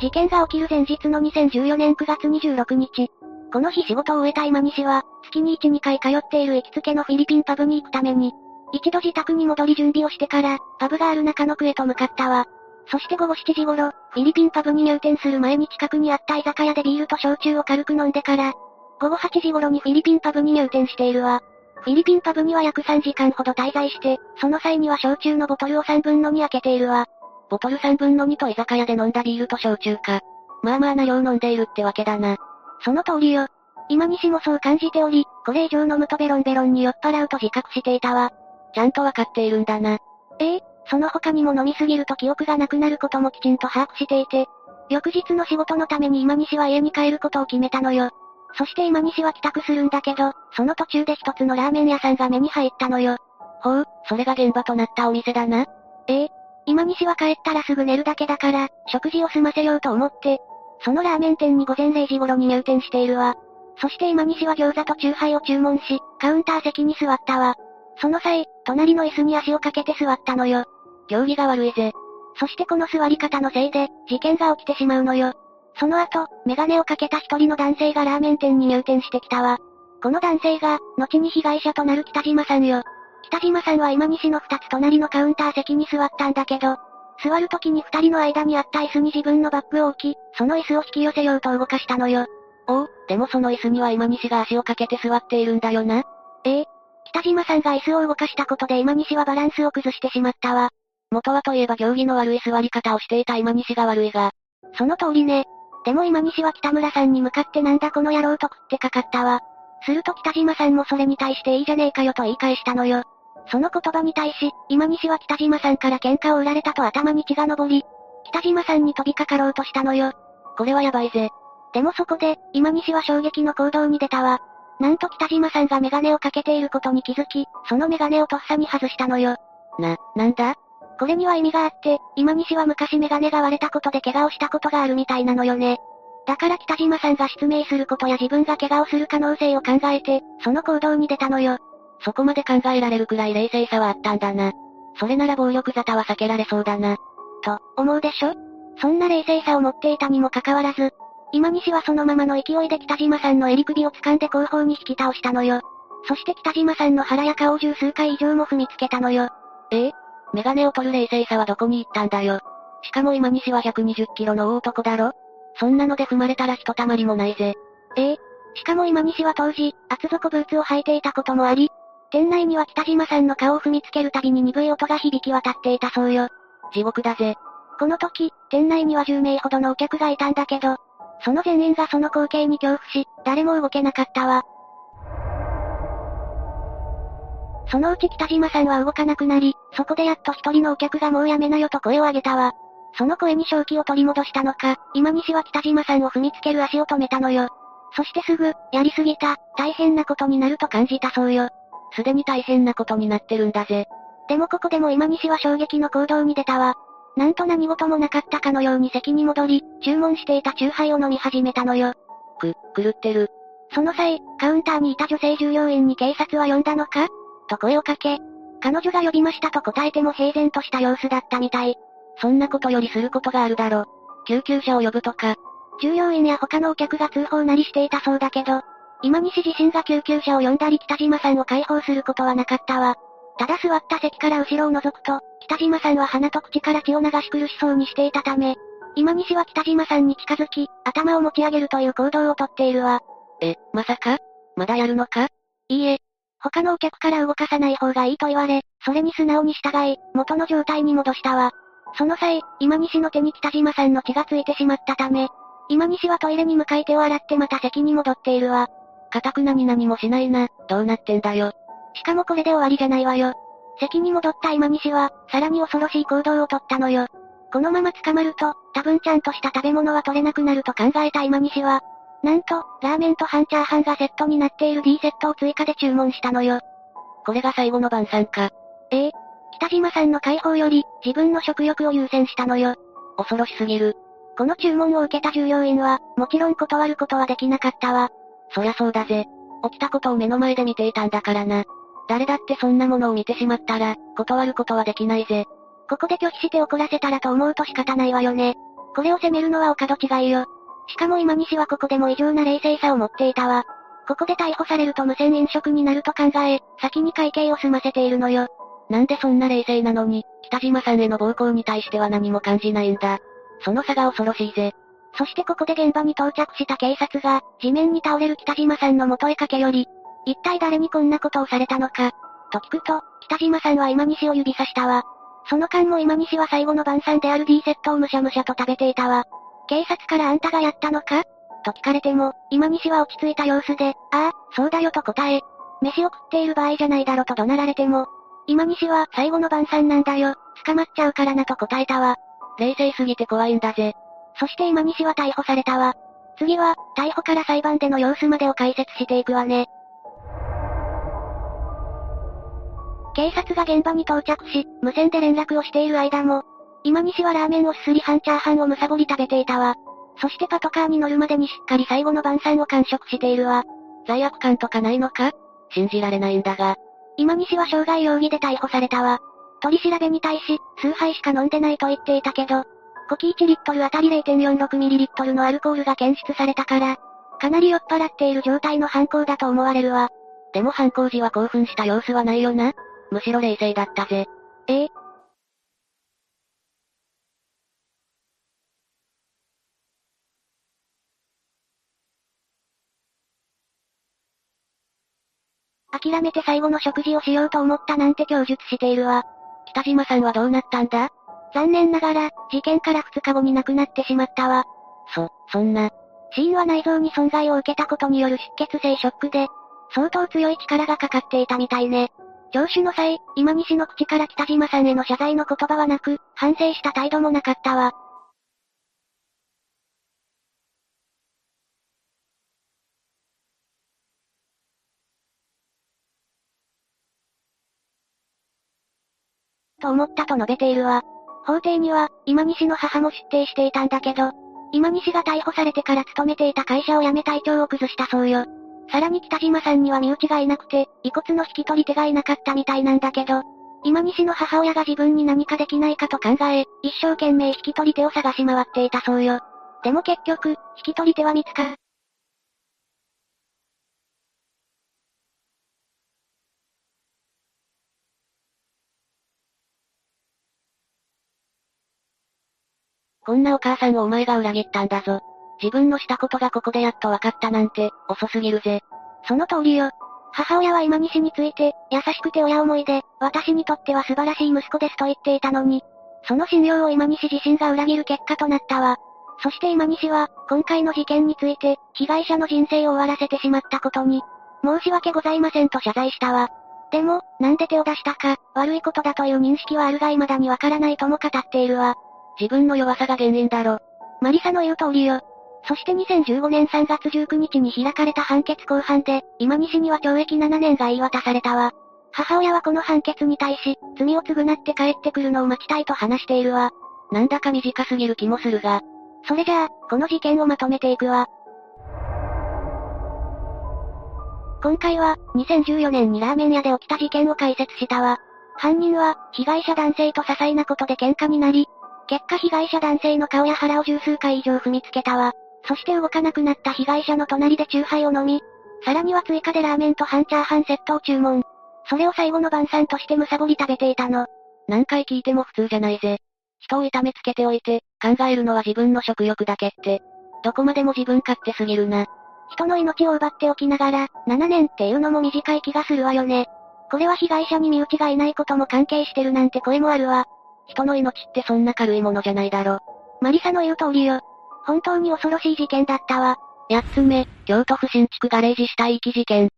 事件が起きる前日の2014年9月26日。この日仕事を終えた今西は、月に1、2回通っている行きつけのフィリピンパブに行くために、一度自宅に戻り準備をしてから、パブがある中野区へと向かったわ。そして午後7時頃、フィリピンパブに入店する前に近くにあった居酒屋でビールと焼酎を軽く飲んでから、午後8時頃にフィリピンパブに入店しているわ。フィリピンパブには約3時間ほど滞在して、その際には焼酎のボトルを3分の2開けているわ。ボトル3分の2と居酒屋で飲んだビールと焼酎か。まあまあな量飲んでいるってわけだな。その通りよ。今西もそう感じており、これ以上飲むとベロンベロンに酔っ払うと自覚していたわ。ちゃんとわかっているんだな。ええその他にも飲みすぎると記憶がなくなることもきちんと把握していて、翌日の仕事のために今西は家に帰ることを決めたのよ。そして今西は帰宅するんだけど、その途中で一つのラーメン屋さんが目に入ったのよ。ほう、それが現場となったお店だな。ええ今西は帰ったらすぐ寝るだけだから、食事を済ませようと思って、そのラーメン店に午前0時頃に入店しているわ。そして今西は餃子とチューハイを注文し、カウンター席に座ったわ。その際、隣の椅子に足をかけて座ったのよ。行儀が悪いぜ。そしてこの座り方のせいで、事件が起きてしまうのよ。その後、メガネをかけた一人の男性がラーメン店に入店してきたわ。この男性が、後に被害者となる北島さんよ。北島さんは今西の二つ隣のカウンター席に座ったんだけど、座る時に二人の間にあった椅子に自分のバッグを置き、その椅子を引き寄せようと動かしたのよ。おお、でもその椅子には今西が足をかけて座っているんだよな。ええ。北島さんが椅子を動かしたことで今西はバランスを崩してしまったわ。元はといえば行儀の悪い座り方をしていた今西が悪いが。その通りね。でも今西は北村さんに向かってなんだこの野郎と食ってかかったわ。すると北島さんもそれに対していいじゃねえかよと言い返したのよ。その言葉に対し、今西は北島さんから喧嘩を売られたと頭に血が昇り、北島さんに飛びかかろうとしたのよ。これはやばいぜ。でもそこで、今西は衝撃の行動に出たわ。なんと北島さんがメガネをかけていることに気づき、そのメガネをとっさに外したのよ。な、なんだ？これには意味があって、今西は昔メガネが割れたことで怪我をしたことがあるみたいなのよね。だから北島さんが失明することや自分が怪我をする可能性を考えて、その行動に出たのよ。そこまで考えられるくらい冷静さはあったんだな。それなら暴力沙汰は避けられそうだな。と、思うでしょ？そんな冷静さを持っていたにもかかわらず、今西はそのままの勢いで北島さんの襟首を掴んで後方に引き倒したのよ。そして北島さんの腹や顔を十数回以上も踏みつけたのよ。え？えメガネを取る冷静さはどこに行ったんだよ。しかも今西は120キロの大男だろ？そんなので踏まれたらひとたまりもないぜ。え？えしかも今西は当時、厚底ブーツを履いていたこともあり、店内には北島さんの顔を踏みつけるたびに鈍い音が響き渡っていたそうよ。地獄だぜ。この時、店内には10名ほどのお客がいたんだけど、その全員がその光景に恐怖し、誰も動けなかったわ。そのうち北島さんは動かなくなり、そこでやっと一人のお客がもうやめなよと声を上げたわ。その声に正気を取り戻したのか、今西は北島さんを踏みつける足を止めたのよ。そしてすぐ、やりすぎた、大変なことになると感じたそうよ。すでに大変なことになってるんだぜ。でもここでも今西は衝撃の行動に出たわ。なんと何事もなかったかのように席に戻り、注文していたチューハイを飲み始めたのよ。く、狂ってる。その際、カウンターにいた女性従業員に警察は呼んだのか？と声をかけ、彼女が呼びましたと答えても平然とした様子だったみたい。そんなことよりすることがあるだろ。救急車を呼ぶとか。従業員や他のお客が通報なりしていたそうだけど、今西自身が救急車を呼んだり北島さんを解放することはなかったわ。ただ座った席から後ろを覗くと、北島さんは鼻と口から血を流し苦しそうにしていたため、今西は北島さんに近づき、頭を持ち上げるという行動をとっているわ。え、まさか？まだやるのか？いいえ。他のお客から動かさない方がいいと言われ、それに素直に従い、元の状態に戻したわ。その際、今西の手に北島さんの血がついてしまったため、今西はトイレに向かい手を洗ってまた席に戻っているわ。かたくなに何もしないな、どうなってんだよ。しかもこれで終わりじゃないわよ。席に戻った今西は、さらに恐ろしい行動をとったのよ。このまま捕まると、多分ちゃんとした食べ物は取れなくなると考えた今西は、なんと、ラーメンと半チャーハンがセットになっている D セットを追加で注文したのよ。これが最後の晩餐か。ええ。北島さんの解放より、自分の食欲を優先したのよ。恐ろしすぎる。この注文を受けた従業員は、もちろん断ることはできなかったわ。そりゃそうだぜ。起きたことを目の前で見ていたんだからな。誰だってそんなものを見てしまったら、断ることはできないぜ。ここで拒否して怒らせたらと思うと仕方ないわよね。これを責めるのはお門違いよ。しかも今西はここでも異常な冷静さを持っていたわ。ここで逮捕されると無線飲食になると考え、先に会計を済ませているのよ。なんでそんな冷静なのに、北島さんへの暴行に対しては何も感じないんだ。その差が恐ろしいぜ。そしてここで現場に到着した警察が、地面に倒れる北島さんの元へ駆け寄り、一体誰にこんなことをされたのか、と聞くと、北島さんは今西を指さしたわ。その間も今西は最後の晩餐である D セットをむしゃむしゃと食べていたわ。警察からあんたがやったのか？と聞かれても、今西は落ち着いた様子で、ああ、そうだよと答え、飯を食っている場合じゃないだろと怒鳴られても、今西は最後の晩餐なんだよ、捕まっちゃうからなと答えたわ。冷静すぎて怖いんだぜ。そして今西は逮捕されたわ。次は、逮捕から裁判での様子までを解説していくわね。警察が現場に到着し、無線で連絡をしている間も、今西はラーメンをすすり半チャーハンをむさぼり食べていたわ。そしてパトカーに乗るまでにしっかり最後の晩餐を完食しているわ。罪悪感とかないのか？信じられないんだが。今西は傷害容疑で逮捕されたわ。取り調べに対し、数杯しか飲んでないと言っていたけど、呼気1リットルあたり 0.46ml のアルコールが検出されたから、かなり酔っ払っている状態の犯行だと思われるわ。でも犯行時は興奮した様子はないよな。むしろ冷静だったぜ。ええ？諦めて最後の食事をしようと思ったなんて供述しているわ。北島さんはどうなったんだ？残念ながら、事件から2日後に亡くなってしまったわ。そ、そんな。死因は内臓に損害を受けたことによる出血性ショックで、相当強い力がかかっていたみたいね。聴取の際、今西の口から北島さんへの謝罪の言葉はなく、反省した態度もなかったわ。と思ったと述べているわ。法廷には、今西の母も出廷していたんだけど、今西が逮捕されてから勤めていた会社を辞め体調を崩したそうよ。さらに北島さんには身内がいなくて、遺骨の引き取り手がいなかったみたいなんだけど、今西の母親が自分に何かできないかと考え、一生懸命引き取り手を探し回っていたそうよ。でも結局、引き取り手は見つかこんなお母さんをお前が裏切ったんだぞ。自分のしたことがここでやっと分かったなんて、遅すぎるぜ。その通りよ。母親は今西について、優しくて親思いで、私にとっては素晴らしい息子ですと言っていたのに、その信用を今西自身が裏切る結果となったわ。そして今西は、今回の事件について、被害者の人生を終わらせてしまったことに、申し訳ございませんと謝罪したわ。でも、なんで手を出したか、悪いことだという認識はあるが未だにわからないとも語っているわ。自分の弱さが原因だろ。マリサの言う通りよ。そして2015年3月19日に開かれた判決公判で、今西には懲役7年が言い渡されたわ。母親はこの判決に対し、罪を償って帰ってくるのを待ちたいと話しているわ。なんだか短すぎる気もするが。それじゃあ、この事件をまとめていくわ。今回は、2014年にラーメン屋で起きた事件を解説したわ。犯人は、被害者男性と些細なことで喧嘩になり、結果被害者男性の顔や腹を十数回以上踏みつけたわ。そして動かなくなった被害者の隣でチューハイを飲み、さらには追加でラーメンと半チャーハンセットを注文。それを最後の晩餐としてむさぼり食べていたの。何回聞いても普通じゃないぜ。人を痛めつけておいて、考えるのは自分の食欲だけって。どこまでも自分勝手すぎるな。人の命を奪っておきながら、7年っていうのも短い気がするわよね。これは被害者に身内がいないことも関係してるなんて声もあるわ。人の命ってそんな軽いものじゃないだろ。マリサの言う通りよ。本当に恐ろしい事件だったわ。八つ目、京都府新築ガレージ死体遺棄事件。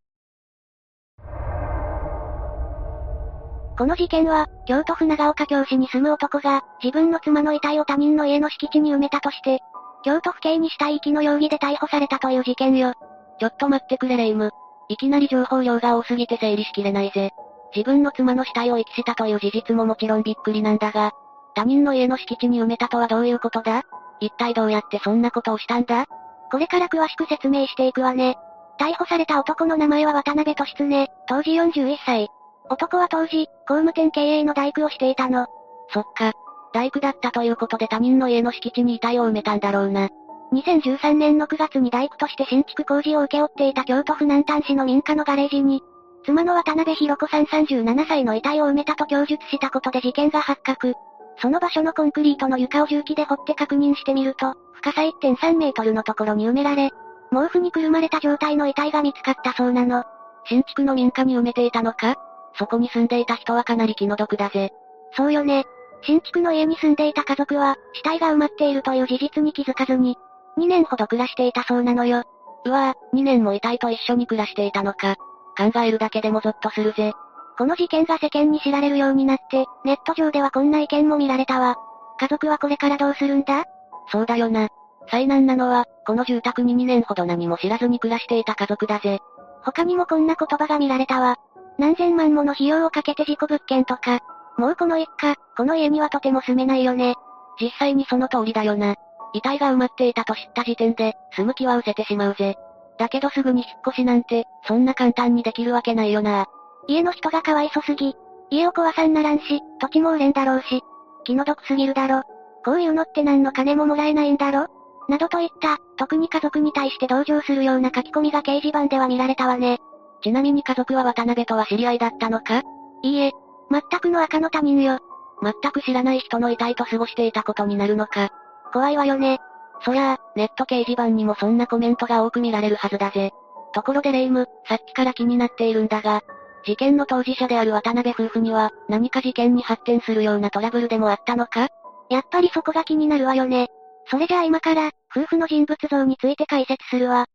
この事件は、京都府長岡京市に住む男が、自分の妻の遺体を他人の家の敷地に埋めたとして、京都府警に死体遺棄の容疑で逮捕されたという事件よ。ちょっと待ってくれレイム。いきなり情報量が多すぎて整理しきれないぜ。自分の妻の死体を遺棄したという事実ももちろんびっくりなんだが、他人の家の敷地に埋めたとはどういうことだ？一体どうやってそんなことをしたんだ？これから詳しく説明していくわね。逮捕された男の名前は渡辺俊常、当時41歳。男は当時、工務店経営の大工をしていたの。そっか。大工だったということで他人の家の敷地に遺体を埋めたんだろうな。2013年の9月に大工として新築工事を請け負っていた京都府南丹市の民家のガレージに、妻の渡辺博子さん37歳の遺体を埋めたと供述したことで事件が発覚。その場所のコンクリートの床を重機で掘って確認してみると、深さ1.3メートルのところに埋められ、毛布にくるまれた状態の遺体が見つかったそうなの。新築の民家に埋めていたのか？そこに住んでいた人はかなり気の毒だぜ。そうよね。新築の家に住んでいた家族は、死体が埋まっているという事実に気づかずに、2年ほど暮らしていたそうなのよ。うわぁ、2年も遺体と一緒に暮らしていたのか。考えるだけでもゾッとするぜ。この事件が世間に知られるようになって、ネット上ではこんな意見も見られたわ。家族はこれからどうするんだ？そうだよな。災難なのは、この住宅に2年ほど何も知らずに暮らしていた家族だぜ。他にもこんな言葉が見られたわ。何千万もの費用をかけて事故物件とか、もうこの一家、この家にはとても住めないよね。実際にその通りだよな。遺体が埋まっていたと知った時点で、住む気は失せてしまうぜ。だけどすぐに引っ越しなんて、そんな簡単にできるわけないよな。家の人がかわいそすぎ。家を壊さんならんし、土地も売れんだろうし。気の毒すぎるだろ。こういうのって何の金ももらえないんだろ？などといった、特に家族に対して同情するような書き込みが掲示板では見られたわね。ちなみに家族は渡辺とは知り合いだったのか？いいえ、全くの赤の他人よ。全く知らない人の遺体と過ごしていたことになるのか？怖いわよね。そりゃあ、ネット掲示板にもそんなコメントが多く見られるはずだぜ。ところでレイム、さっきから気になっているんだが、事件の当事者である渡辺夫婦には、何か事件に発展するようなトラブルでもあったのか？やっぱりそこが気になるわよね。それじゃあ今から、夫婦の人物像について解説するわ。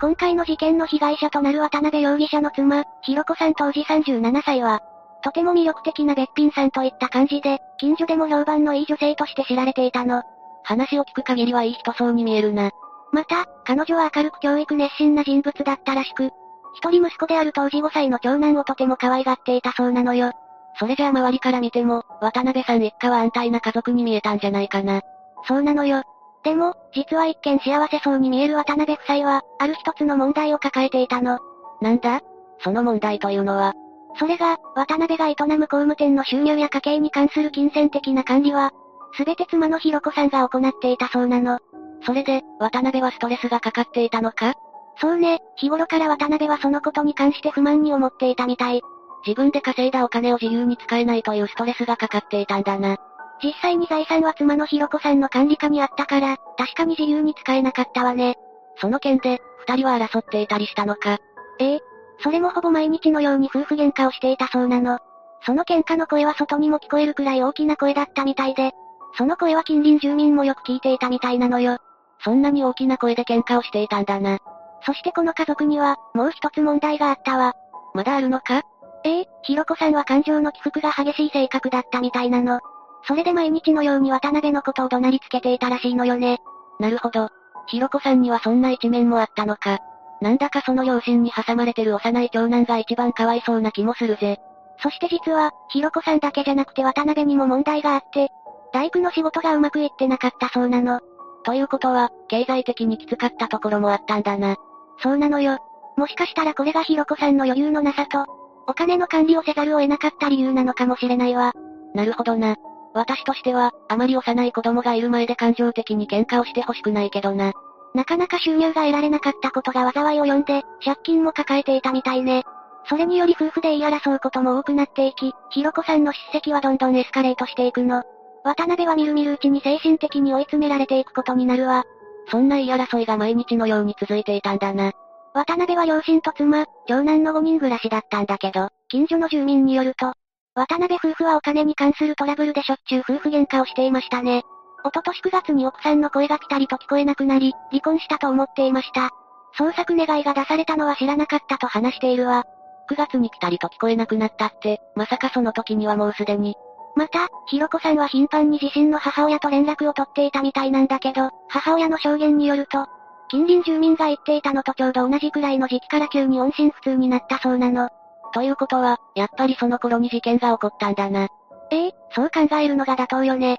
今回の事件の被害者となる渡辺容疑者の妻、ひろこさん当時37歳は、とても魅力的なべっぴんさんといった感じで、近所でも評判のいい女性として知られていたの。話を聞く限りはいい人そうに見えるな。また、彼女は明るく教育熱心な人物だったらしく、一人息子である当時5歳の長男をとても可愛がっていたそうなのよ。それじゃあ周りから見ても、渡辺さん一家は安泰な家族に見えたんじゃないかな。そうなのよ。でも、実は一見幸せそうに見える渡辺夫妻は、ある一つの問題を抱えていたの。なんだ？その問題というのは。それが、渡辺が営む工務店の収入や家計に関する金銭的な管理は、すべて妻のひろこさんが行っていたそうなの。それで、渡辺はストレスがかかっていたのか？そうね、日頃から渡辺はそのことに関して不満に思っていたみたい。自分で稼いだお金を自由に使えないというストレスがかかっていたんだな。実際に財産は妻のひろこさんの管理下にあったから、確かに自由に使えなかったわね。その件で、二人は争っていたりしたのか？ええ。それもほぼ毎日のように夫婦喧嘩をしていたそうなの。その喧嘩の声は外にも聞こえるくらい大きな声だったみたいで、その声は近隣住民もよく聞いていたみたいなのよ。そんなに大きな声で喧嘩をしていたんだな。そしてこの家族には、もう一つ問題があったわ。まだあるのか？ええ、ひろこさんは感情の起伏が激しい性格だったみたいなの。それで毎日のように渡辺のことを怒鳴りつけていたらしいのよね。なるほど。ひろこさんにはそんな一面もあったのか。なんだかその両親に挟まれてる幼い長男が一番かわいそうな気もするぜ。そして実は、ひろこさんだけじゃなくて渡辺にも問題があって、大工の仕事がうまくいってなかったそうなの。ということは、経済的にきつかったところもあったんだな。そうなのよ。もしかしたらこれがひろこさんの余裕のなさと、お金の管理をせざるを得なかった理由なのかもしれないわ。なるほどな。私としては、あまり幼い子供がいる前で感情的に喧嘩をしてほしくないけどな。なかなか収入が得られなかったことが災いを呼んで、借金も抱えていたみたいね。それにより夫婦で言い争うことも多くなっていき、ひろこさんの叱責はどんどんエスカレートしていくの。渡辺はみるみるうちに精神的に追い詰められていくことになるわ。そんな言い争いが毎日のように続いていたんだな。渡辺は両親と妻、長男の5人暮らしだったんだけど、近所の住民によると、渡辺夫婦はお金に関するトラブルでしょっちゅう夫婦喧嘩をしていましたね。おととし9月に奥さんの声がピタリと聞こえなくなり、離婚したと思っていました。捜索願いが出されたのは知らなかったと話しているわ。9月にピタリと聞こえなくなったって、まさかその時にはもうすでに。また、ひろこさんは頻繁に自身の母親と連絡を取っていたみたいなんだけど、母親の証言によると、近隣住民が言っていたのとちょうど同じくらいの時期から急に音信不通になったそうなの。ということは、やっぱりその頃に事件が起こったんだな。ええそう考えるのが妥当よね。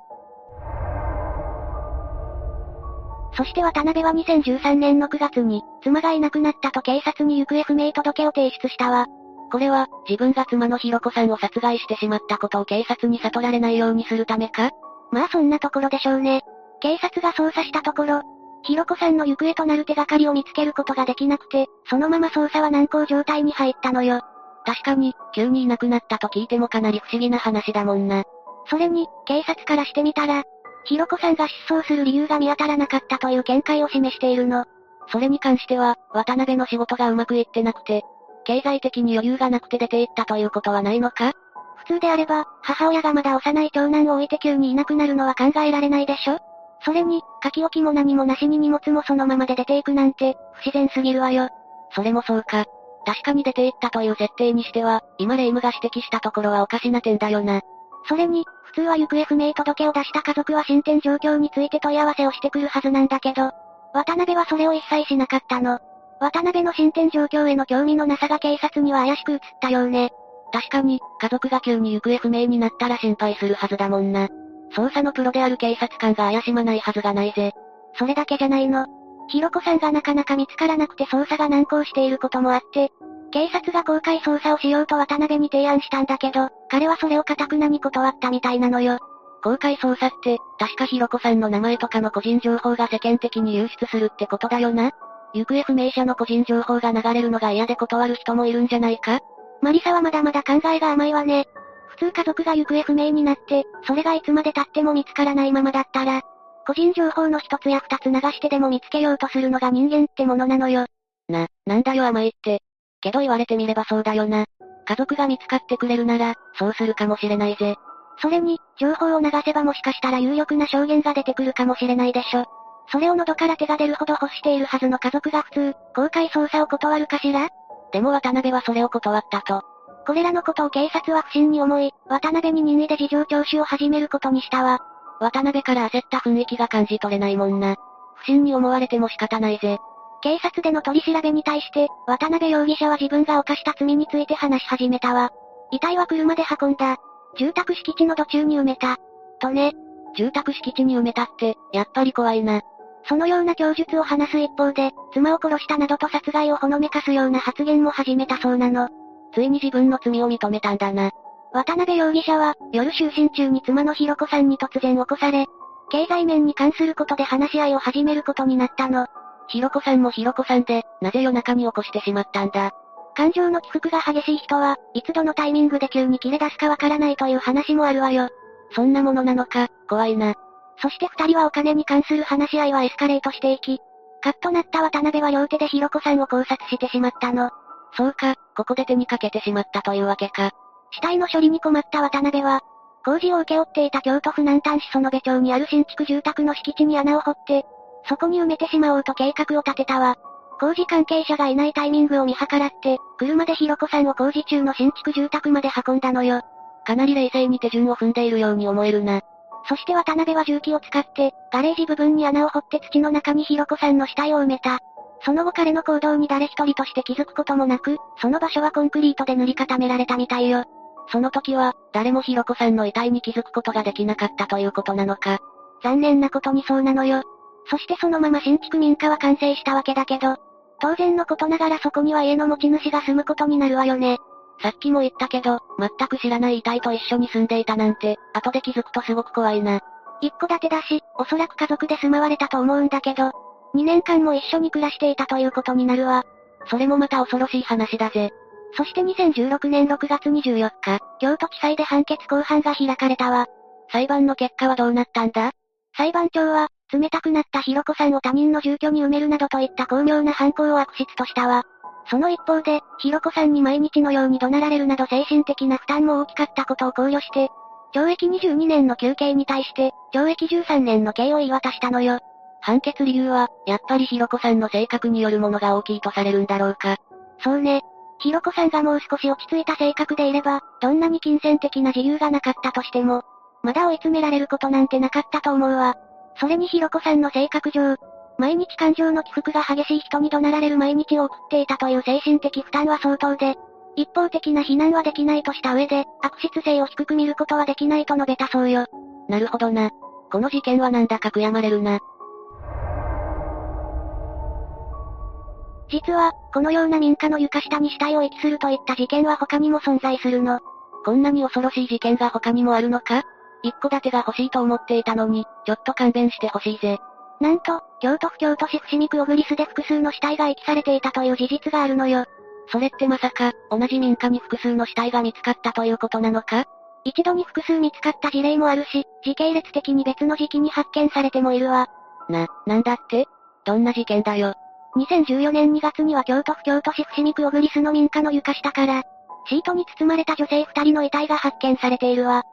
そして渡辺は2013年の9月に、妻がいなくなったと警察に行方不明届を提出したわ。これは、自分が妻のひろこさんを殺害してしまったことを警察に悟られないようにするためか？まあそんなところでしょうね。警察が捜査したところ、ひろこさんの行方となる手がかりを見つけることができなくて、そのまま捜査は難航状態に入ったのよ。確かに、急にいなくなったと聞いてもかなり不思議な話だもんな。それに、警察からしてみたら、ひろこさんが失踪する理由が見当たらなかったという見解を示しているの。それに関しては、渡辺の仕事がうまくいってなくて、経済的に余裕がなくて出て行ったということはないのか？普通であれば、母親がまだ幼い長男を置いて急にいなくなるのは考えられないでしょ？それに、書き置きも何もなしに荷物もそのままで出ていくなんて、不自然すぎるわよ。それもそうか。確かに出て行ったという設定にしては、今レイムが指摘したところはおかしな点だよな。それに、普通は行方不明届を出した家族は進展状況について問い合わせをしてくるはずなんだけど、渡辺はそれを一切しなかったの。渡辺の進展状況への興味のなさが警察には怪しく映ったようね。確かに、家族が急に行方不明になったら心配するはずだもんな。捜査のプロである警察官が怪しまないはずがないぜ。それだけじゃないの。ひろこさんがなかなか見つからなくて捜査が難航していることもあって、警察が公開捜査をしようと渡辺に提案したんだけど、彼はそれを堅くなに断ったみたいなのよ。公開捜査って、確かひろこさんの名前とかの個人情報が世間的に流出するってことだよな？行方不明者の個人情報が流れるのが嫌で断る人もいるんじゃないか？マリサはまだまだ考えが甘いわね。普通家族が行方不明になって、それがいつまで経っても見つからないままだったら、個人情報の一つや二つ流してでも見つけようとするのが人間ってものなのよ。な、なんだよ甘いって。けど言われてみればそうだよな。家族が見つかってくれるなら、そうするかもしれないぜ。それに、情報を流せばもしかしたら有力な証言が出てくるかもしれないでしょ。それを喉から手が出るほど欲しているはずの家族が普通、公開捜査を断るかしら？でも渡辺はそれを断ったと。これらのことを警察は不審に思い、渡辺に任意で事情聴取を始めることにしたわ。渡辺から焦った雰囲気が感じ取れないもんな。不審に思われても仕方ないぜ。警察での取り調べに対して、渡辺容疑者は自分が犯した罪について話し始めたわ。遺体は車で運んだ。住宅敷地の土中に埋めた。とね。住宅敷地に埋めたって、やっぱり怖いな。そのような供述を話す一方で、妻を殺したなどと殺害をほのめかすような発言も始めたそうなの。ついに自分の罪を認めたんだな。渡辺容疑者は、夜就寝中に妻のひろこさんに突然起こされ、経済面に関することで話し合いを始めることになったの。ひろこさんもひろこさんで、なぜ夜中に起こしてしまったんだ？感情の起伏が激しい人は、いつどのタイミングで急に切れ出すかわからないという話もあるわよ。そんなものなのか、怖いな。そして二人はお金に関する話し合いはエスカレートしていき、カッとなった渡辺は両手でひろこさんを考察してしまったの。そうか、ここで手にかけてしまったというわけか。死体の処理に困った渡辺は、工事を請け負っていた京都府南丹市園部町にある新築住宅の敷地に穴を掘って、そこに埋めてしまおうと計画を立てたわ。工事関係者がいないタイミングを見計らって、車でひろこさんを工事中の新築住宅まで運んだのよ。かなり冷静に手順を踏んでいるように思えるな。そして渡辺は重機を使って、ガレージ部分に穴を掘って土の中にひろこさんの死体を埋めた。その後彼の行動に誰一人として気づくこともなく、その場所はコンクリートで塗り固められたみたいよ。その時は、誰もひろこさんの遺体に気づくことができなかったということなのか。残念なことにそうなのよ。そしてそのまま新築民家は完成したわけだけど、当然のことながらそこには家の持ち主が住むことになるわよね。さっきも言ったけど、全く知らない遺体と一緒に住んでいたなんて、後で気づくとすごく怖いな。一戸建てだし、おそらく家族で住まわれたと思うんだけど、2年間も一緒に暮らしていたということになるわ。それもまた恐ろしい話だぜ。そして2016年6月24日、京都地裁で判決公判が開かれたわ。裁判の結果はどうなったんだ？裁判長は、冷たくなったひろこさんを他人の住居に埋めるなどといった巧妙な犯行を悪質としたわ。その一方で、ひろこさんに毎日のように怒鳴られるなど精神的な負担も大きかったことを考慮して、懲役22年の休刑に対して、懲役13年の刑を言い渡したのよ。判決理由は、やっぱりひろこさんの性格によるものが大きいとされるんだろうか。そうね。ひろこさんがもう少し落ち着いた性格でいれば、どんなに金銭的な自由がなかったとしても、まだ追い詰められることなんてなかったと思うわ。それにひろこさんの性格上、毎日感情の起伏が激しい人に怒鳴られる毎日を送っていたという精神的負担は相当で、一方的な非難はできないとした上で、悪質性を低く見ることはできないと述べたそうよ。なるほどな。この事件はなんだか悔やまれるな。実は、このような民家の床下に死体を遺棄するといった事件は他にも存在するの。こんなに恐ろしい事件が他にもあるのか？一戸建てが欲しいと思っていたのに、ちょっと勘弁してほしいぜ。なんと、京都府京都市伏見区小栗スで複数の死体が遺棄されていたという事実があるのよ。それってまさか、同じ民家に複数の死体が見つかったということなのか？一度に複数見つかった事例もあるし、時系列的に別の時期に発見されてもいるわ。な、なんだって？どんな事件だよ。2014年2月には京都府京都市伏見区小栗スの民家の床下から、シートに包まれた女性二人の遺体が発見されているわ。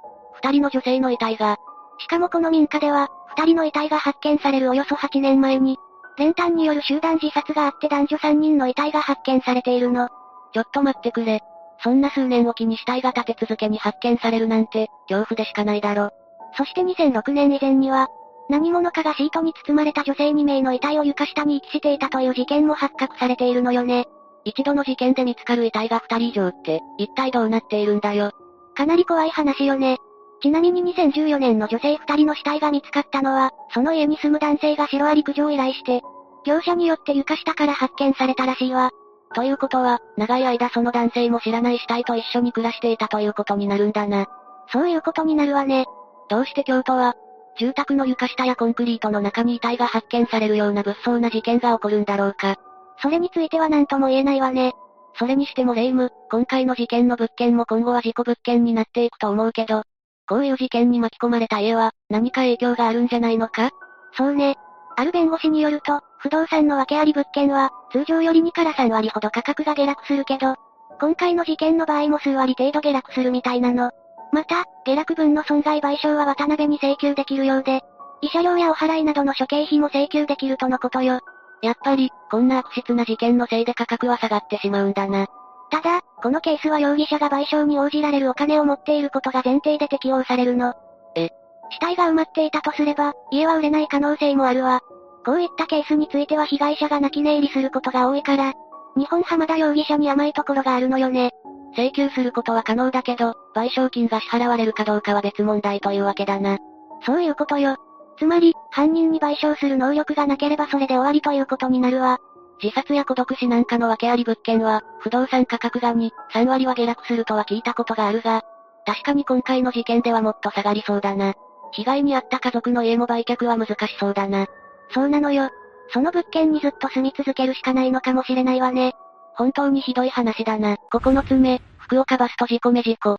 二人の女性の遺体が。しかもこの民家では、二人の遺体が発見されるおよそ8年前に、練炭による集団自殺があって男女3人の遺体が発見されているの。ちょっと待ってくれ。そんな数年おきに死体が立て続けに発見されるなんて、恐怖でしかないだろ。そして2006年以前には、何者かがシートに包まれた女性2名の遺体を床下に遺棄していたという事件も発覚されているのよね。一度の事件で見つかる遺体が2人以上って、一体どうなっているんだよ。かなり怖い話よね。ちなみに2014年の女性2人の死体が見つかったのは、その家に住む男性がシロアリ駆除を依頼して、業者によって床下から発見されたらしいわ。ということは、長い間その男性も知らない死体と一緒に暮らしていたということになるんだな。そういうことになるわね。どうして京都は、住宅の床下やコンクリートの中に遺体が発見されるような物騒な事件が起こるんだろうか。それについては何とも言えないわね。それにしても霊夢、今回の事件の物件も今後は事故物件になっていくと思うけど、こういう事件に巻き込まれた家は、何か影響があるんじゃないのか？そうね。ある弁護士によると、不動産の訳あり物件は、通常より2から3割ほど価格が下落するけど、今回の事件の場合も数割程度下落するみたいなの。また、下落分の損害賠償は渡辺に請求できるようで、慰謝料やお払いなどの諸経費も請求できるとのことよ。やっぱり、こんな悪質な事件のせいで価格は下がってしまうんだな。ただ、このケースは容疑者が賠償に応じられるお金を持っていることが前提で適用されるの。え？死体が埋まっていたとすれば、家は売れない可能性もあるわ。こういったケースについては被害者が泣き寝入りすることが多いから、日本浜田容疑者に甘いところがあるのよね。請求することは可能だけど、賠償金が支払われるかどうかは別問題というわけだな。そういうことよ。つまり、犯人に賠償する能力がなければそれで終わりということになるわ。自殺や孤独死なんかの訳あり物件は、不動産価格が2、3割は下落するとは聞いたことがあるが、確かに今回の事件ではもっと下がりそうだな。被害に遭った家族の家も売却は難しそうだな。そうなのよ。その物件にずっと住み続けるしかないのかもしれないわね。本当にひどい話だな。9つ目、福岡バスト事故目事故。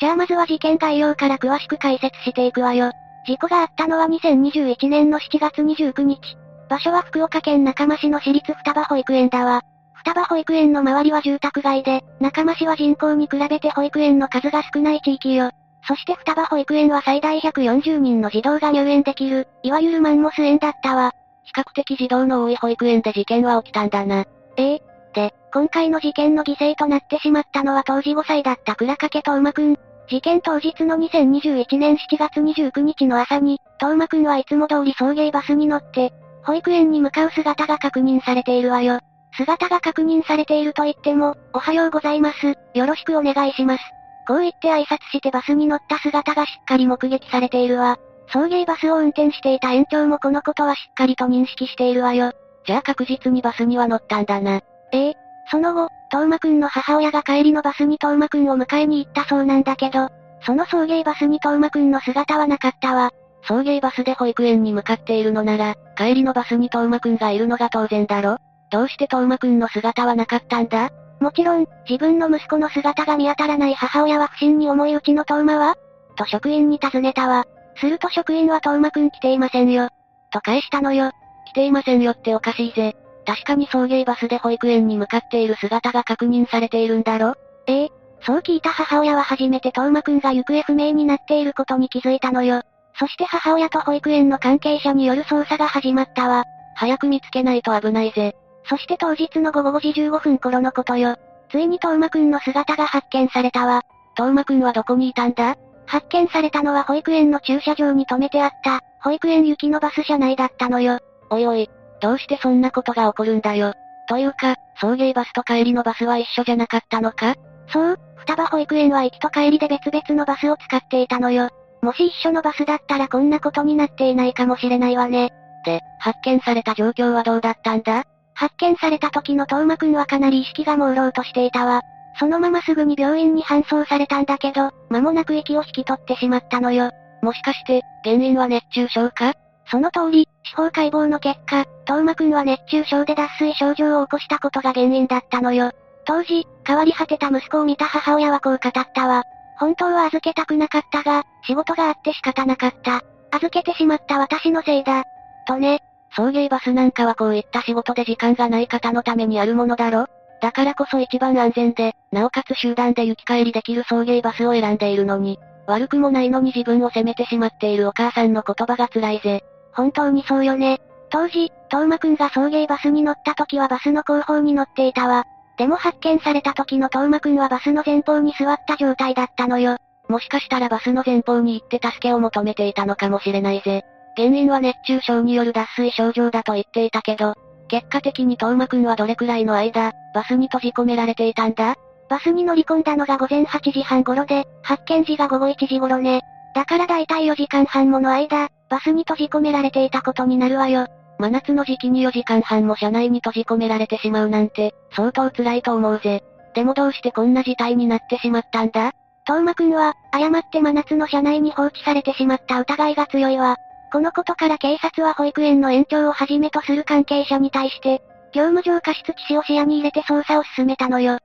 じゃあまずは事件概要から詳しく解説していくわよ。事故があったのは2021年の7月29日。場所は福岡県中間市の私立双葉保育園だわ。双葉保育園の周りは住宅街で、中間市は人口に比べて保育園の数が少ない地域よ。そして双葉保育園は最大140人の児童が入園できる、いわゆるマンモス園だったわ。比較的児童の多い保育園で事件は起きたんだな。ええで、今回の事件の犠牲となってしまったのは当時5歳だった倉掛東馬くん。事件当日の2021年7月29日の朝に、東馬くんはいつも通り送迎バスに乗って、保育園に向かう姿が確認されているわよ。姿が確認されていると言っても、おはようございます、よろしくお願いします。こう言って挨拶してバスに乗った姿がしっかり目撃されているわ。送迎バスを運転していた園長もこのことはしっかりと認識しているわよ。じゃあ確実にバスには乗ったんだな。ええ。その後、東馬くんの母親が帰りのバスに東馬くんを迎えに行ったそうなんだけど、その送迎バスに東馬くんの姿はなかったわ。送迎バスで保育園に向かっているのなら、帰りのバスに東馬くんがいるのが当然だろ？どうして東馬くんの姿はなかったんだ？もちろん、自分の息子の姿が見当たらない母親は不審に思いうちの東馬は？と職員に尋ねたわ。すると職員は東馬くん来ていませんよ。と返したのよ。来ていませんよっておかしいぜ。確かに送迎バスで保育園に向かっている姿が確認されているんだろ？ええ、そう聞いた母親は初めてトーマくんが行方不明になっていることに気づいたのよ。そして母親と保育園の関係者による捜査が始まったわ。早く見つけないと危ないぜ。そして当日の午後5時15分頃のことよ。ついにトーマくんの姿が発見されたわ。トーマくんはどこにいたんだ？発見されたのは保育園の駐車場に停めてあった、保育園行きのバス車内だったのよ。おいおい、どうしてそんなことが起こるんだよ。というか、送迎バスと帰りのバスは一緒じゃなかったのか？そう、双葉保育園は行きと帰りで別々のバスを使っていたのよ。もし一緒のバスだったらこんなことになっていないかもしれないわね。で、発見された状況はどうだったんだ？発見された時のトーマくんはかなり意識が朦朧としていたわ。そのまますぐに病院に搬送されたんだけど、間もなく息を引き取ってしまったのよ。もしかして、原因は熱中症か？その通り、司法解剖の結果、トーマくんは熱中症で脱水症状を起こしたことが原因だったのよ。当時、変わり果てた息子を見た母親はこう語ったわ。本当は預けたくなかったが、仕事があって仕方なかった。預けてしまった私のせいだ。とね。送迎バスなんかはこういった仕事で時間がない方のためにあるものだろだからこそ一番安全で、なおかつ集団で行き帰りできる送迎バスを選んでいるのに、悪くもないのに自分を責めてしまっているお母さんの言葉が辛いぜ。本当にそうよね。当時、トーマくんが送迎バスに乗った時はバスの後方に乗っていたわ。でも発見された時のトーマくんはバスの前方に座った状態だったのよ。もしかしたらバスの前方に行って助けを求めていたのかもしれないぜ。原因は熱中症による脱水症状だと言っていたけど、結果的にトーマくんはどれくらいの間、バスに閉じ込められていたんだ？バスに乗り込んだのが午前8時半頃で、発見時が午後1時頃ね。だからだいたい4時間半もの間、バスに閉じ込められていたことになるわよ。真夏の時期に4時間半も車内に閉じ込められてしまうなんて、相当辛いと思うぜ。でもどうしてこんな事態になってしまったんだ？トーマくんは、誤って真夏の車内に放置されてしまった疑いが強いわ。このことから警察は保育園の園長をはじめとする関係者に対して、業務上過失致死を視野に入れて捜査を進めたのよ。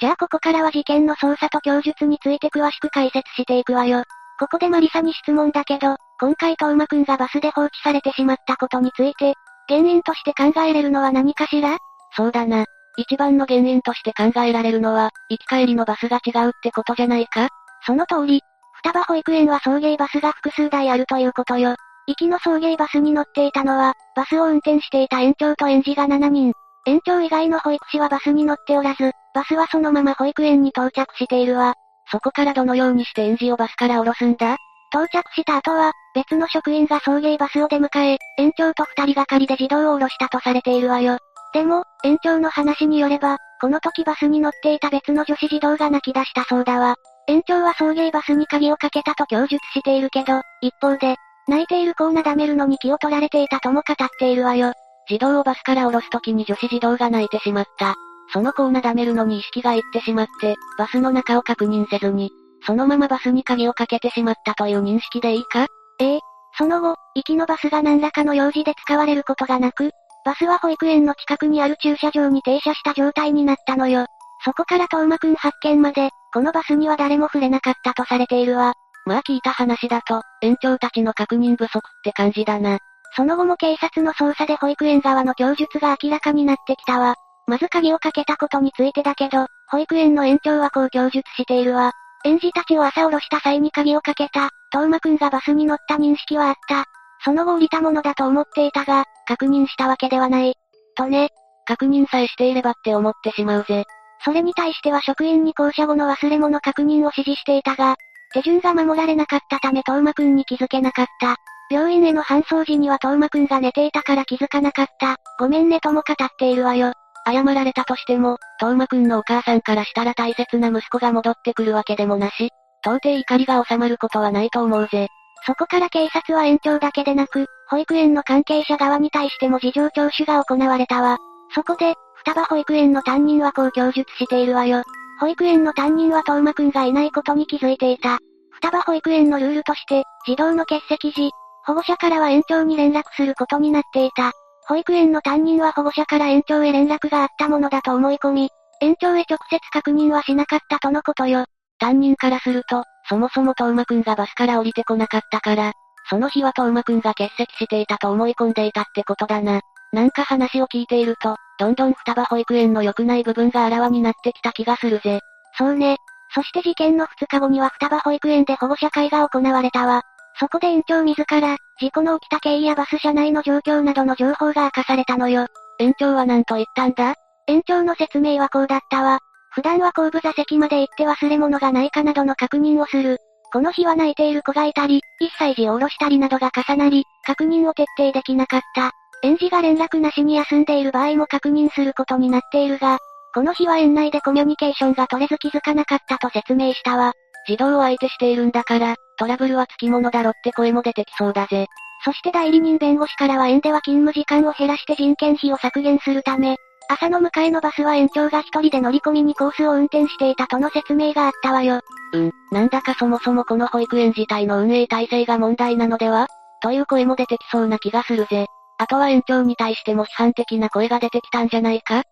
じゃあここからは事件の捜査と供述について詳しく解説していくわよ。ここでマリサに質問だけど、今回トーマくんがバスで放置されてしまったことについて、原因として考えれるのは何かしら？そうだな。一番の原因として考えられるのは、行き帰りのバスが違うってことじゃないか？その通り、双葉保育園は送迎バスが複数台あるということよ。行きの送迎バスに乗っていたのは、バスを運転していた園長と園児が7人。園長以外の保育士はバスに乗っておらず、バスはそのまま保育園に到着しているわ。そこからどのようにして園児をバスから降ろすんだ？到着した後は、別の職員が送迎バスを出迎え、園長と二人がかりで児童を降ろしたとされているわよ。でも、園長の話によれば、この時バスに乗っていた別の女子児童が泣き出したそうだわ。園長は送迎バスに鍵をかけたと供述しているけど、一方で、泣いている子をなだめるのに気を取られていたとも語っているわよ。児童をバスから降ろす時に女子児童が泣いてしまった。その子をなだめるのに意識がいってしまって、バスの中を確認せずに、そのままバスに鍵をかけてしまったという認識でいいか？ええ。その後、行きのバスが何らかの用事で使われることがなく、バスは保育園の近くにある駐車場に停車した状態になったのよ。そこからトーマくん発見まで、このバスには誰も触れなかったとされているわ。まあ聞いた話だと、園長たちの確認不足って感じだな。その後も警察の捜査で保育園側の供述が明らかになってきたわ。まず鍵をかけたことについてだけど、保育園の園長はこう供述しているわ。園児たちを朝降ろした際に鍵をかけた、トーマくんがバスに乗った認識はあった。その後降りたものだと思っていたが、確認したわけではない。とね。確認さえしていればって思ってしまうぜ。それに対しては職員に降車後の忘れ物確認を指示していたが、手順が守られなかったためトーマくんに気づけなかった。病院への搬送時にはトーマくんが寝ていたから気づかなかった。ごめんねとも語っているわよ。謝られたとしても、トーマくんのお母さんからしたら大切な息子が戻ってくるわけでもなし、到底怒りが収まることはないと思うぜ。そこから警察は園長だけでなく、保育園の関係者側に対しても事情聴取が行われたわ。そこで、双葉保育園の担任はこう供述しているわよ。保育園の担任はトーマくんがいないことに気づいていた。双葉保育園のルールとして、児童の欠席時、保護者からは園長に連絡することになっていた。保育園の担任は保護者から園長へ連絡があったものだと思い込み、園長へ直接確認はしなかったとのことよ。担任からすると、そもそもトーマくんがバスから降りてこなかったから、その日はトーマくんが欠席していたと思い込んでいたってことだな。なんか話を聞いていると、どんどん双葉保育園の良くない部分があらわになってきた気がするぜ。そうね。そして事件の2日後には双葉保育園で保護者会が行われたわ。そこで園長自ら、事故の起きた経緯やバス車内の状況などの情報が明かされたのよ。園長は何と言ったんだ？園長の説明はこうだったわ。普段は後部座席まで行って忘れ物がないかなどの確認をする。この日は泣いている子がいたり、1歳児を下ろしたりなどが重なり、確認を徹底できなかった。園児が連絡なしに休んでいる場合も確認することになっているが、この日は園内でコミュニケーションが取れず気づかなかったと説明したわ。児童を相手しているんだから、トラブルはつきものだろって声も出てきそうだぜ。そして代理人弁護士からは園では勤務時間を減らして人件費を削減するため、朝の迎えのバスは園長が一人で乗り込みにコースを運転していたとの説明があったわよ。うん、なんだかそもそもこの保育園自体の運営体制が問題なのでは？という声も出てきそうな気がするぜ。あとは園長に対しても批判的な声が出てきたんじゃないか？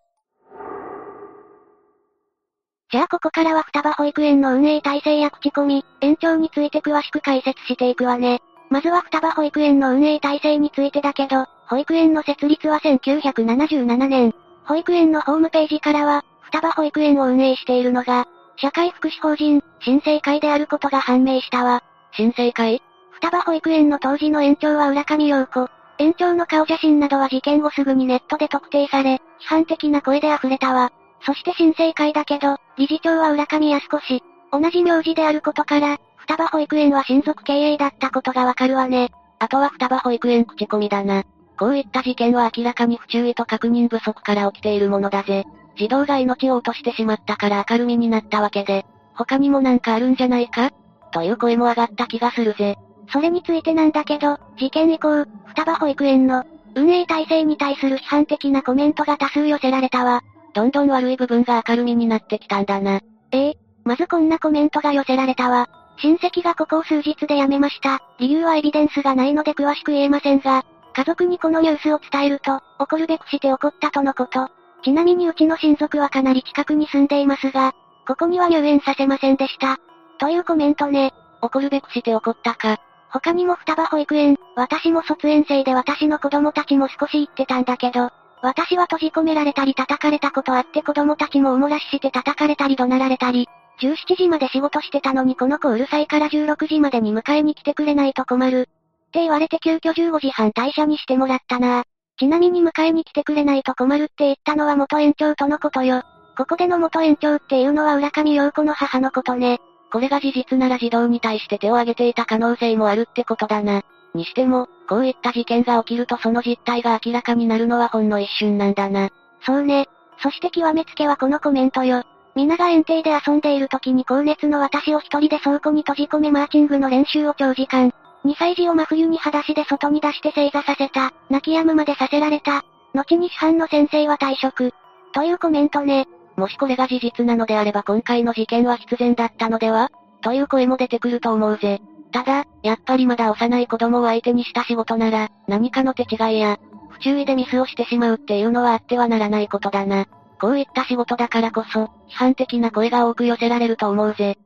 じゃあここからは双葉保育園の運営体制や口コミ、園長について詳しく解説していくわね。まずは双葉保育園の運営体制についてだけど、保育園の設立は1977年。保育園のホームページからは、双葉保育園を運営しているのが、社会福祉法人、新生会であることが判明したわ。新生会？双葉保育園の当時の園長は浦上陽子。園長の顔写真などは事件後すぐにネットで特定され、批判的な声で溢れたわ。そして新生会だけど、理事長は浦上康子氏。同じ名字であることから、双葉保育園は親族経営だったことがわかるわね。あとは双葉保育園口コミだな。こういった事件は明らかに不注意と確認不足から起きているものだぜ。児童が命を落としてしまったから明るみになったわけで、他にもなんかあるんじゃないか？という声も上がった気がするぜ。それについてなんだけど、事件以降、双葉保育園の運営体制に対する批判的なコメントが多数寄せられたわ。どんどん悪い部分が明るみになってきたんだな。ええまずこんなコメントが寄せられたわ。親戚がここを数日で辞めました。理由はエビデンスがないので詳しく言えませんが、家族にこのニュースを伝えると、怒るべくして怒ったとのこと。ちなみにうちの親族はかなり近くに住んでいますが、ここには入園させませんでした。というコメントね。怒るべくして怒ったか。他にも双葉保育園、私も卒園生で私の子供たちも少し行ってたんだけど、私は閉じ込められたり叩かれたことあって子供たちもおもらしして叩かれたり怒鳴られたり、17時まで仕事してたのにこの子うるさいから16時までに迎えに来てくれないと困る。って言われて急遽15時半退社にしてもらったなちなみに迎えに来てくれないと困るって言ったのは元園長とのことよ。ここでの元園長っていうのは浦上陽子の母のことね。これが事実なら児童に対して手を挙げていた可能性もあるってことだな。にしても、こういった事件が起きるとその実態が明らかになるのはほんの一瞬なんだな。そうね。そして極めつけはこのコメントよ。皆が園庭で遊んでいる時に高熱の私を一人で倉庫に閉じ込めマーチングの練習を長時間。2歳児を真冬に裸足で外に出して正座させた。泣き止むまでさせられた。後に市販の先生は退職。というコメントね。もしこれが事実なのであれば今回の事件は必然だったのでは？という声も出てくると思うぜ。ただ、やっぱりまだ幼い子供を相手にした仕事なら、何かの手違いや、不注意でミスをしてしまうっていうのはあってはならないことだな。こういった仕事だからこそ、批判的な声が多く寄せられると思うぜ。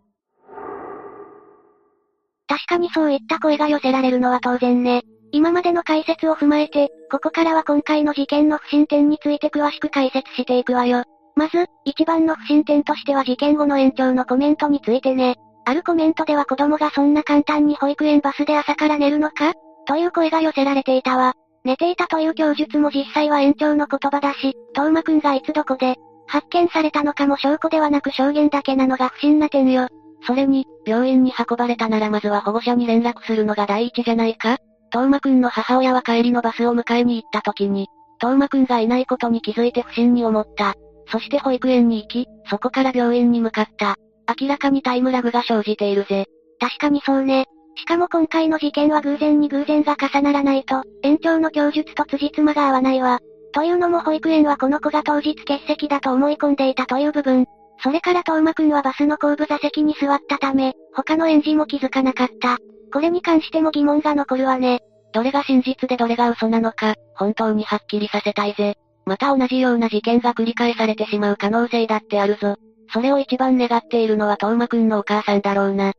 確かにそういった声が寄せられるのは当然ね。今までの解説を踏まえて、ここからは今回の事件の不審点について詳しく解説していくわよ。まず、一番の不審点としては事件後の延長のコメントについてね。あるコメントでは子供がそんな簡単に保育園バスで朝から寝るのか？という声が寄せられていたわ。寝ていたという供述も実際は延長の言葉だし、トーマくんがいつどこで、発見されたのかも証拠ではなく証言だけなのが不審な点よ。それに、病院に運ばれたならまずは保護者に連絡するのが第一じゃないか？トーマくんの母親は帰りのバスを迎えに行った時に、トーマくんがいないことに気づいて不審に思った。そして保育園に行き、そこから病院に向かった。明らかにタイムラグが生じているぜ。確かにそうね。しかも今回の事件は偶然に偶然が重ならないと、園長の供述と辻褄が合わないわ。というのも保育園はこの子が当日欠席だと思い込んでいたという部分。それから東馬くんはバスの後部座席に座ったため、他の園児も気づかなかった。これに関しても疑問が残るわね。どれが真実でどれが嘘なのか、本当にはっきりさせたいぜ。また同じような事件が繰り返されてしまう可能性だってあるぞ。それを一番願っているのはトーマくんのお母さんだろうな。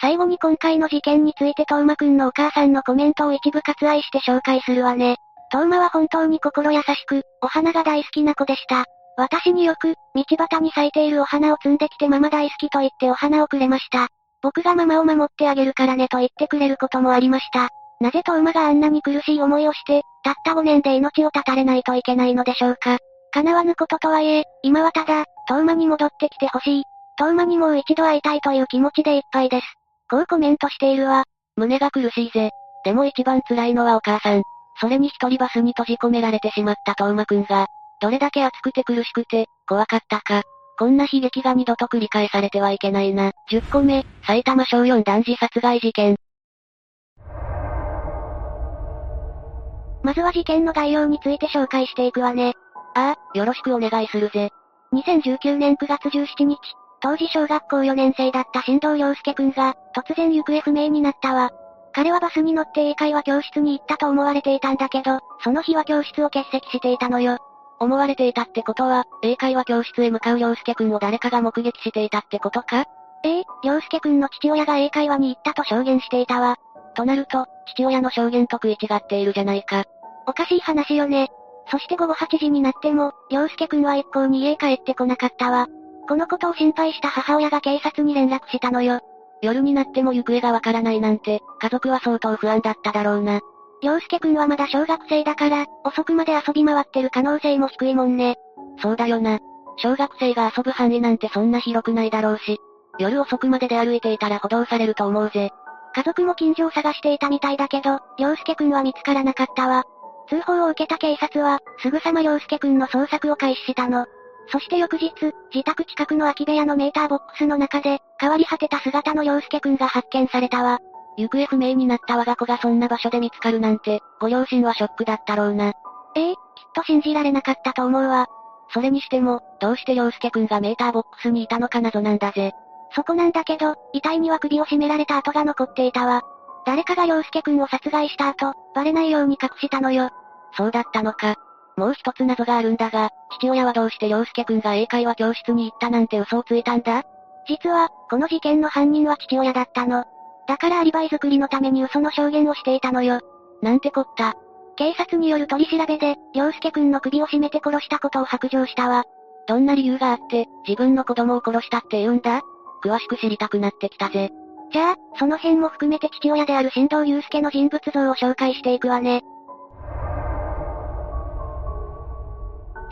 最後に今回の事件についてトーマくんのお母さんのコメントを一部割愛して紹介するわね。トーマは本当に心優しく、お花が大好きな子でした。私によく、道端に咲いているお花を摘んできてママ大好きと言ってお花をくれました。僕がママを守ってあげるからねと言ってくれることもありました。なぜトーマがあんなに苦しい思いをして、たった5年で命を絶たれないといけないのでしょうか。叶わぬこととはいえ、今はただ、トーマに戻ってきてほしい。トーマにもう一度会いたいという気持ちでいっぱいです。こうコメントしているわ。胸が苦しいぜ。でも一番辛いのはお母さん。それに一人バスに閉じ込められてしまったトーマくんが、どれだけ熱くて苦しくて、怖かったか。こんな悲劇が二度と繰り返されてはいけないな。10個目、埼玉小4男児殺害事件。まずは事件の概要について紹介していくわね。ああ、よろしくお願いするぜ。2019年9月17日、当時小学校4年生だった新藤良介くんが、突然行方不明になったわ。彼はバスに乗って英会話教室に行ったと思われていたんだけど、その日は教室を欠席していたのよ。思われていたってことは、英会話教室へ向かう良介くんを誰かが目撃していたってことか？ええ、良介くんの父親が英会話に行ったと証言していたわ。となると、父親の証言と食い違っているじゃないか。おかしい話よね。そして午後8時になっても、良介くんは一向に家帰ってこなかったわ。このことを心配した母親が警察に連絡したのよ。夜になっても行方がわからないなんて、家族は相当不安だっただろうな。洋介くんはまだ小学生だから、遅くまで遊び回ってる可能性も低いもんね。そうだよな。小学生が遊ぶ範囲なんてそんな広くないだろうし、夜遅くまで出歩いていたら補導されると思うぜ。家族も近所を探していたみたいだけど、洋介くんは見つからなかったわ。通報を受けた警察は、すぐさま洋介くんの捜索を開始したの。そして翌日、自宅近くの空き部屋のメーターボックスの中で、変わり果てた姿の洋介くんが発見されたわ。行方不明になった我が子がそんな場所で見つかるなんて、ご両親はショックだったろうな。ええきっと信じられなかったと思うわ。それにしても、どうして洋介くんがメーターボックスにいたのか謎なんだぜ。そこなんだけど、遺体には首を絞められた跡が残っていたわ。誰かが洋介くんを殺害した後、バレないように隠したのよ。そうだったのか。もう一つ謎があるんだが、父親はどうして洋介くんが英会話教室に行ったなんて嘘をついたんだ？実は、この事件の犯人は父親だったの。だからアリバイ作りのために嘘の証言をしていたのよ。なんてこった。警察による取り調べで、洋介くんの首を絞めて殺したことを白状したわ。どんな理由があって、自分の子供を殺したって言うんだ？詳しく知りたくなってきたぜ。じゃあ、その辺も含めて父親である新藤祐介の人物像を紹介していくわね。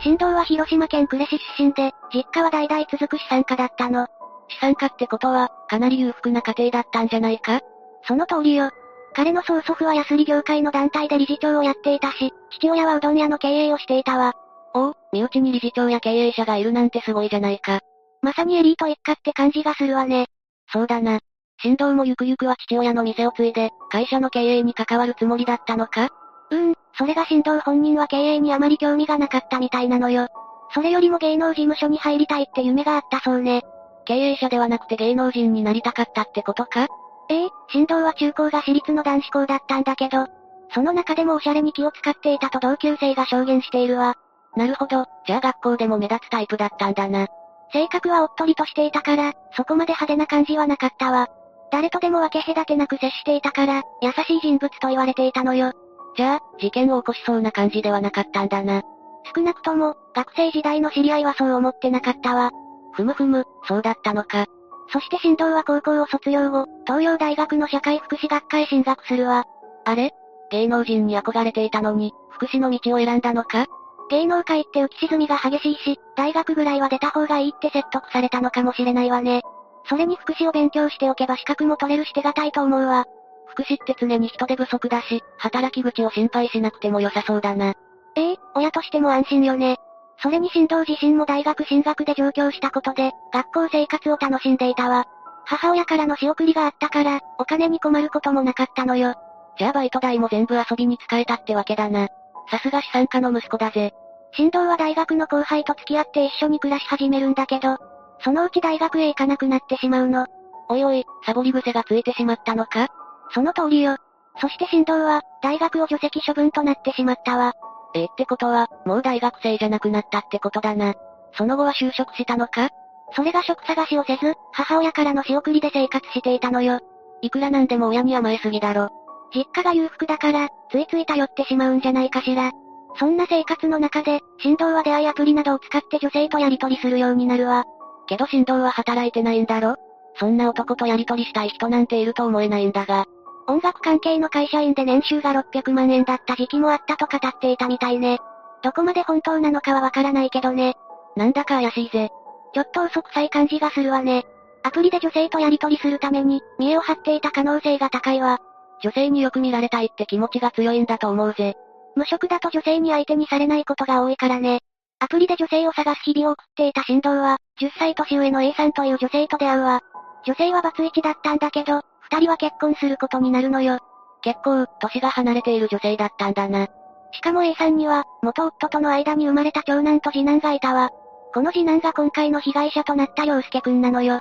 新藤は広島県呉市出身で、実家は代々続く資産家だったの。資産家ってことは、かなり裕福な家庭だったんじゃないか？その通りよ。彼の曽祖父はヤスリ業界の団体で理事長をやっていたし、父親はうどん屋の経営をしていたわ。おお、身内に理事長や経営者がいるなんてすごいじゃないか。まさにエリート一家って感じがするわね。そうだな。新藤もゆくゆくは父親の店を継いで、会社の経営に関わるつもりだったのか？うん、それが新藤本人は経営にあまり興味がなかったみたいなのよ。それよりも芸能事務所に入りたいって夢があったそうね。経営者ではなくて芸能人になりたかったってことか？ええ、新藤は中高が私立の男子校だったんだけど、その中でもおしゃれに気を使っていたと同級生が証言しているわ。なるほど、じゃあ学校でも目立つタイプだったんだな。性格はおっとりとしていたから、そこまで派手な感じはなかったわ。誰とでも分け隔てなく接していたから、優しい人物と言われていたのよ。じゃあ、事件を起こしそうな感じではなかったんだな。少なくとも、学生時代の知り合いはそう思ってなかったわ。ふむふむ、そうだったのか。そして新藤は高校を卒業後、東洋大学の社会福祉学科へ進学するわ。あれ？芸能人に憧れていたのに、福祉の道を選んだのか？芸能界って浮き沈みが激しいし、大学ぐらいは出た方がいいって説得されたのかもしれないわね。それに福祉を勉強しておけば資格も取れるし手堅いと思うわ。福祉って常に人手不足だし、働き口を心配しなくても良さそうだな。ええ親としても安心よね。それに新藤自身も大学進学で上京したことで、学校生活を楽しんでいたわ。母親からの仕送りがあったから、お金に困ることもなかったのよ。じゃあバイト代も全部遊びに使えたってわけだな。さすが資産家の息子だぜ。新藤は大学の後輩と付き合って一緒に暮らし始めるんだけど、そのうち大学へ行かなくなってしまうの。おいおい、サボり癖がついてしまったのか？その通りよ。そして新藤は、大学を除籍処分となってしまったわ。えってことは、もう大学生じゃなくなったってことだな。その後は就職したのか？それが職探しをせず、母親からの仕送りで生活していたのよ。いくらなんでも親に甘えすぎだろ。実家が裕福だから、ついつい頼ってしまうんじゃないかしら。そんな生活の中で、振動は出会いアプリなどを使って女性とやり取りするようになるわ。けど振動は働いてないんだろ？そんな男とやり取りしたい人なんていると思えないんだが。音楽関係の会社員で年収が600万円だった時期もあったと語っていたみたいね。どこまで本当なのかはわからないけどね。なんだか怪しいぜ。ちょっと嘘くさい感じがするわね。アプリで女性とやり取りするために、見栄を張っていた可能性が高いわ。女性によく見られたいって気持ちが強いんだと思うぜ。無職だと女性に相手にされないことが多いからね。アプリで女性を探す日々を送っていた振動は、10歳年上の A さんという女性と出会うわ。女性はバツイチだったんだけど、二人は結婚することになるのよ。結構、年が離れている女性だったんだな。しかも A さんには、元夫との間に生まれた長男と次男がいたわ。この次男が今回の被害者となった洋介くんなのよ。っ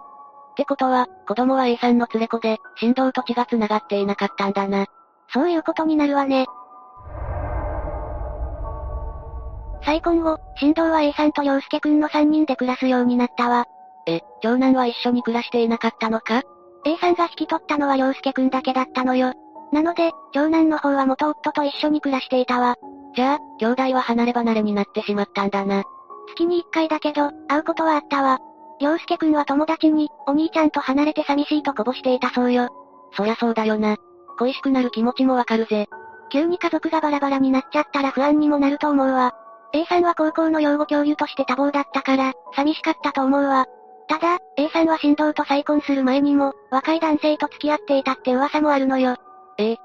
てことは、子供は A さんの連れ子で、振動と血が繋がっていなかったんだな。そういうことになるわね。再婚後、振動は A さんと洋介くんの3人で暮らすようになったわ。え、長男は一緒に暮らしていなかったのか？?A さんが引き取ったのは洋介くんだけだったのよ。なので、長男の方は元夫と一緒に暮らしていたわ。じゃあ、兄弟は離れ離れになってしまったんだな。月に一回だけど、会うことはあったわ。洋介くんは友達に、お兄ちゃんと離れて寂しいとこぼしていたそうよ。そりゃそうだよな。恋しくなる気持ちもわかるぜ。急に家族がバラバラになっちゃったら不安にもなると思うわ。A さんは高校の養護教諭として多忙だったから、寂しかったと思うわ。ただ、A さんは振動と再婚する前にも、若い男性と付き合っていたって噂もあるのよ。ええ。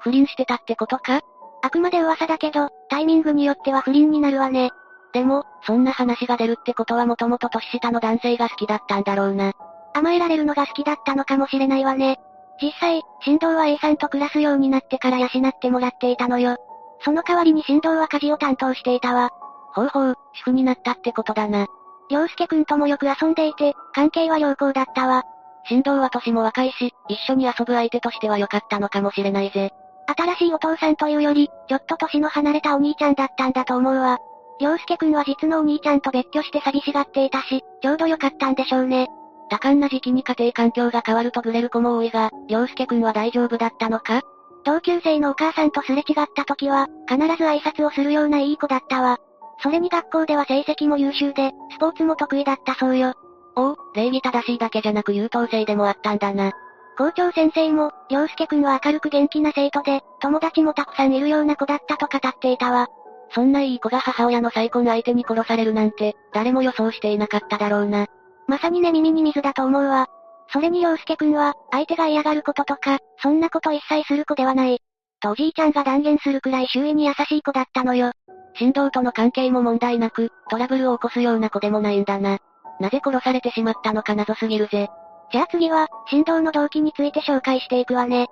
不倫してたってことか？あくまで噂だけど、タイミングによっては不倫になるわね。でも、そんな話が出るってことはもともと年下の男性が好きだったんだろうな。甘えられるのが好きだったのかもしれないわね。実際、振動は A さんと暮らすようになってから養ってもらっていたのよ。その代わりに振動は家事を担当していたわ。ほうほう、主婦になったってことだな。洋介くんともよく遊んでいて、関係は良好だったわ。振動は年も若いし、一緒に遊ぶ相手としては良かったのかもしれないぜ。新しいお父さんというより、ちょっと年の離れたお兄ちゃんだったんだと思うわ。洋介くんは実のお兄ちゃんと別居して寂しがっていたし、ちょうど良かったんでしょうね。多感な時期に家庭環境が変わるとブレる子も多いが、洋介くんは大丈夫だったのか？同級生のお母さんとすれ違った時は、必ず挨拶をするようないい子だったわ。それに学校では成績も優秀で、スポーツも得意だったそうよ。おお、礼儀正しいだけじゃなく優等生でもあったんだな。校長先生も、洋介くんは明るく元気な生徒で、友達もたくさんいるような子だったと語っていたわ。そんないい子が母親の再婚相手に殺されるなんて、誰も予想していなかっただろうな。まさにね耳に水だと思うわ。それに洋介くんは、相手が嫌がることとか、そんなこと一切する子ではない。とおじいちゃんが断言するくらい周囲に優しい子だったのよ。振動との関係も問題なく、トラブルを起こすような子でもないんだな。なぜ殺されてしまったのか謎すぎるぜ。じゃあ次は、振動の動機について紹介していくわね。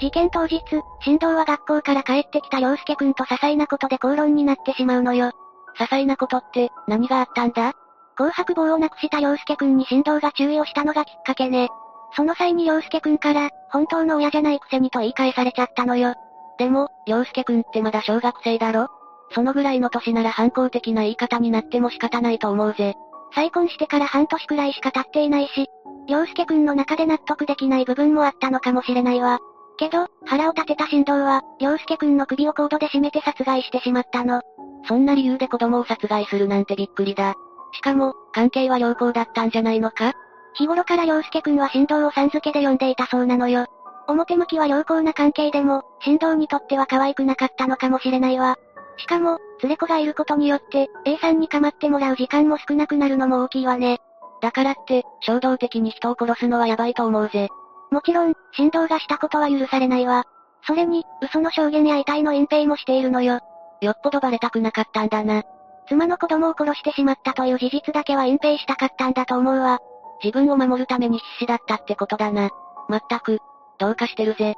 事件当日、振動は学校から帰ってきた洋介くんと些細なことで口論になってしまうのよ。些細なことって、何があったんだ？紅白棒をなくした洋介くんに振動が注意をしたのがきっかけね。その際に洋介くんから、本当の親じゃないくせにと言い返されちゃったのよ。でも、洋介くんってまだ小学生だろ？そのぐらいの年なら反抗的な言い方になっても仕方ないと思うぜ。再婚してから半年くらいしか経っていないし、洋介くんの中で納得できない部分もあったのかもしれないわ。けど、腹を立てた振動は、洋介くんの首をコードで絞めて殺害してしまったの。そんな理由で子供を殺害するなんてびっくりだ。しかも、関係は良好だったんじゃないのか？日頃から洋介くんは振動をさん付けで呼んでいたそうなのよ。表向きは良好な関係でも、振動にとっては可愛くなかったのかもしれないわ。しかも、連れ子がいることによって、A さんに構ってもらう時間も少なくなるのも大きいわね。だからって、衝動的に人を殺すのはやばいと思うぜ。もちろん、振動がしたことは許されないわ。それに、嘘の証言や遺体の隠蔽もしているのよ。よっぽどバレたくなかったんだな。妻の子供を殺してしまったという事実だけは隠蔽したかったんだと思うわ。自分を守るために必死だったってことだな。まったく、どうかしてるぜ。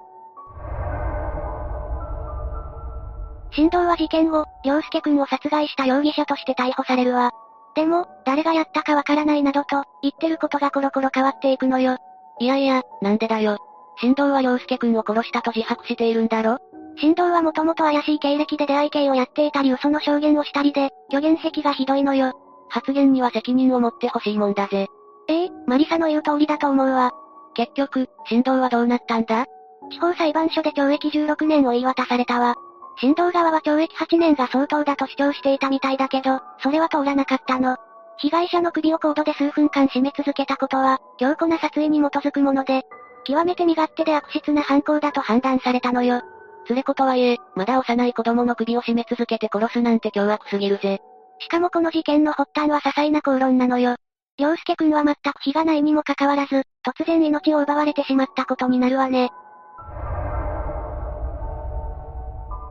振動は事件後、良介くんを殺害した容疑者として逮捕されるわ。でも、誰がやったかわからないなどと、言ってることがコロコロ変わっていくのよ。いやいや、なんでだよ。振動は良介くんを殺したと自白しているんだろ？振動はもともと怪しい経歴で出会い系をやっていたり嘘の証言をしたりで、虚言癖がひどいのよ。発言には責任を持ってほしいもんだぜ。ええマリサの言う通りだと思うわ。結局、振動はどうなったんだ？地方裁判所で懲役16年を言い渡されたわ。振動側は懲役8年が相当だと主張していたみたいだけど、それは通らなかったの。被害者の首をコードで数分間締め続けたことは、強固な殺意に基づくもので、極めて身勝手で悪質な犯行だと判断されたのよ。連れ子とはいえ、まだ幼い子供の首を絞め続けて殺すなんて凶悪すぎるぜ。しかもこの事件の発端は些細な口論なのよ。良介くんは全く非がないにもかかわらず、突然命を奪われてしまったことになるわね。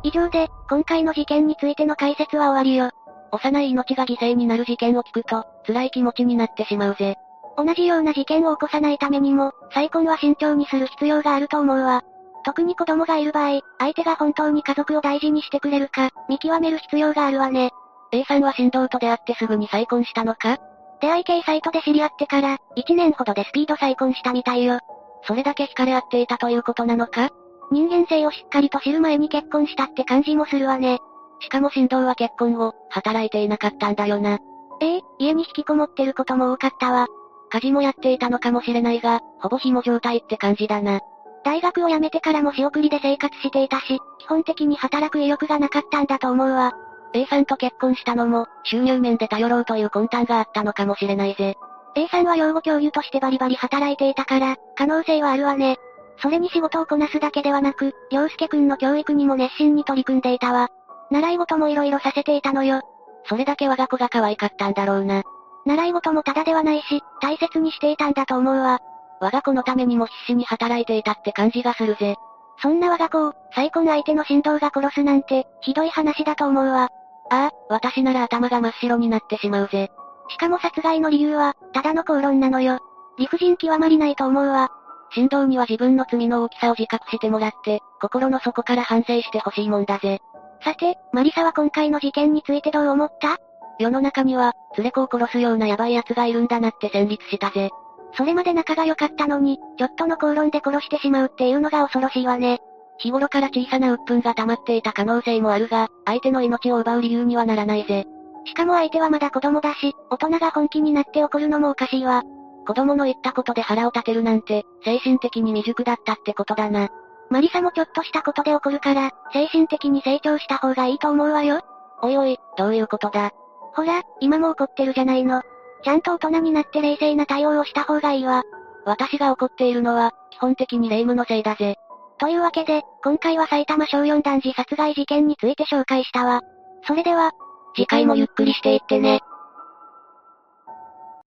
以上で、今回の事件についての解説は終わりよ。幼い命が犠牲になる事件を聞くと、辛い気持ちになってしまうぜ。同じような事件を起こさないためにも、再婚は慎重にする必要があると思うわ。特に子供がいる場合、相手が本当に家族を大事にしてくれるか、見極める必要があるわね。A さんは振動と出会ってすぐに再婚したのか？出会い系サイトで知り合ってから、1年ほどでスピード再婚したみたいよ。それだけ惹かれ合っていたということなのか？人間性をしっかりと知る前に結婚したって感じもするわね。しかも振動は結婚後、働いていなかったんだよな。ええ家に引きこもってることも多かったわ。家事もやっていたのかもしれないが、ほぼ紐状態って感じだな。大学を辞めてからも仕送りで生活していたし、基本的に働く意欲がなかったんだと思うわ。A さんと結婚したのも、収入面で頼ろうという魂胆があったのかもしれないぜ。A さんは養護教諭としてバリバリ働いていたから、可能性はあるわね。それに仕事をこなすだけではなく、良介くんの教育にも熱心に取り組んでいたわ。習い事も色々させていたのよ。それだけ我が子が可愛かったんだろうな。習い事もただではないし、大切にしていたんだと思うわ。我が子のためにも必死に働いていたって感じがするぜ。そんな我が子を、再婚相手の振動が殺すなんて、ひどい話だと思うわ。ああ、私なら頭が真っ白になってしまうぜ。しかも殺害の理由は、ただの口論なのよ。理不尽極まりないと思うわ。振動には自分の罪の大きさを自覚してもらって、心の底から反省してほしいもんだぜ。さて、マリサは今回の事件についてどう思った？世の中には、連れ子を殺すようなヤバい奴がいるんだなって戦慄したぜ。それまで仲が良かったのに、ちょっとの口論で殺してしまうっていうのが恐ろしいわね。日頃から小さな鬱憤が溜まっていた可能性もあるが、相手の命を奪う理由にはならないぜ。しかも相手はまだ子供だし、大人が本気になって怒るのもおかしいわ。子供の言ったことで腹を立てるなんて、精神的に未熟だったってことだな。マリサもちょっとしたことで怒るから、精神的に成長した方がいいと思うわよ。おいおい、どういうことだ？ほら、今も怒ってるじゃないの。ちゃんと大人になって冷静な対応をした方がいいわ。私が怒っているのは、基本的に霊夢のせいだぜ。というわけで、今回は埼玉小4男児殺害事件について紹介したわ。それでは、次回もゆっくりしていってね。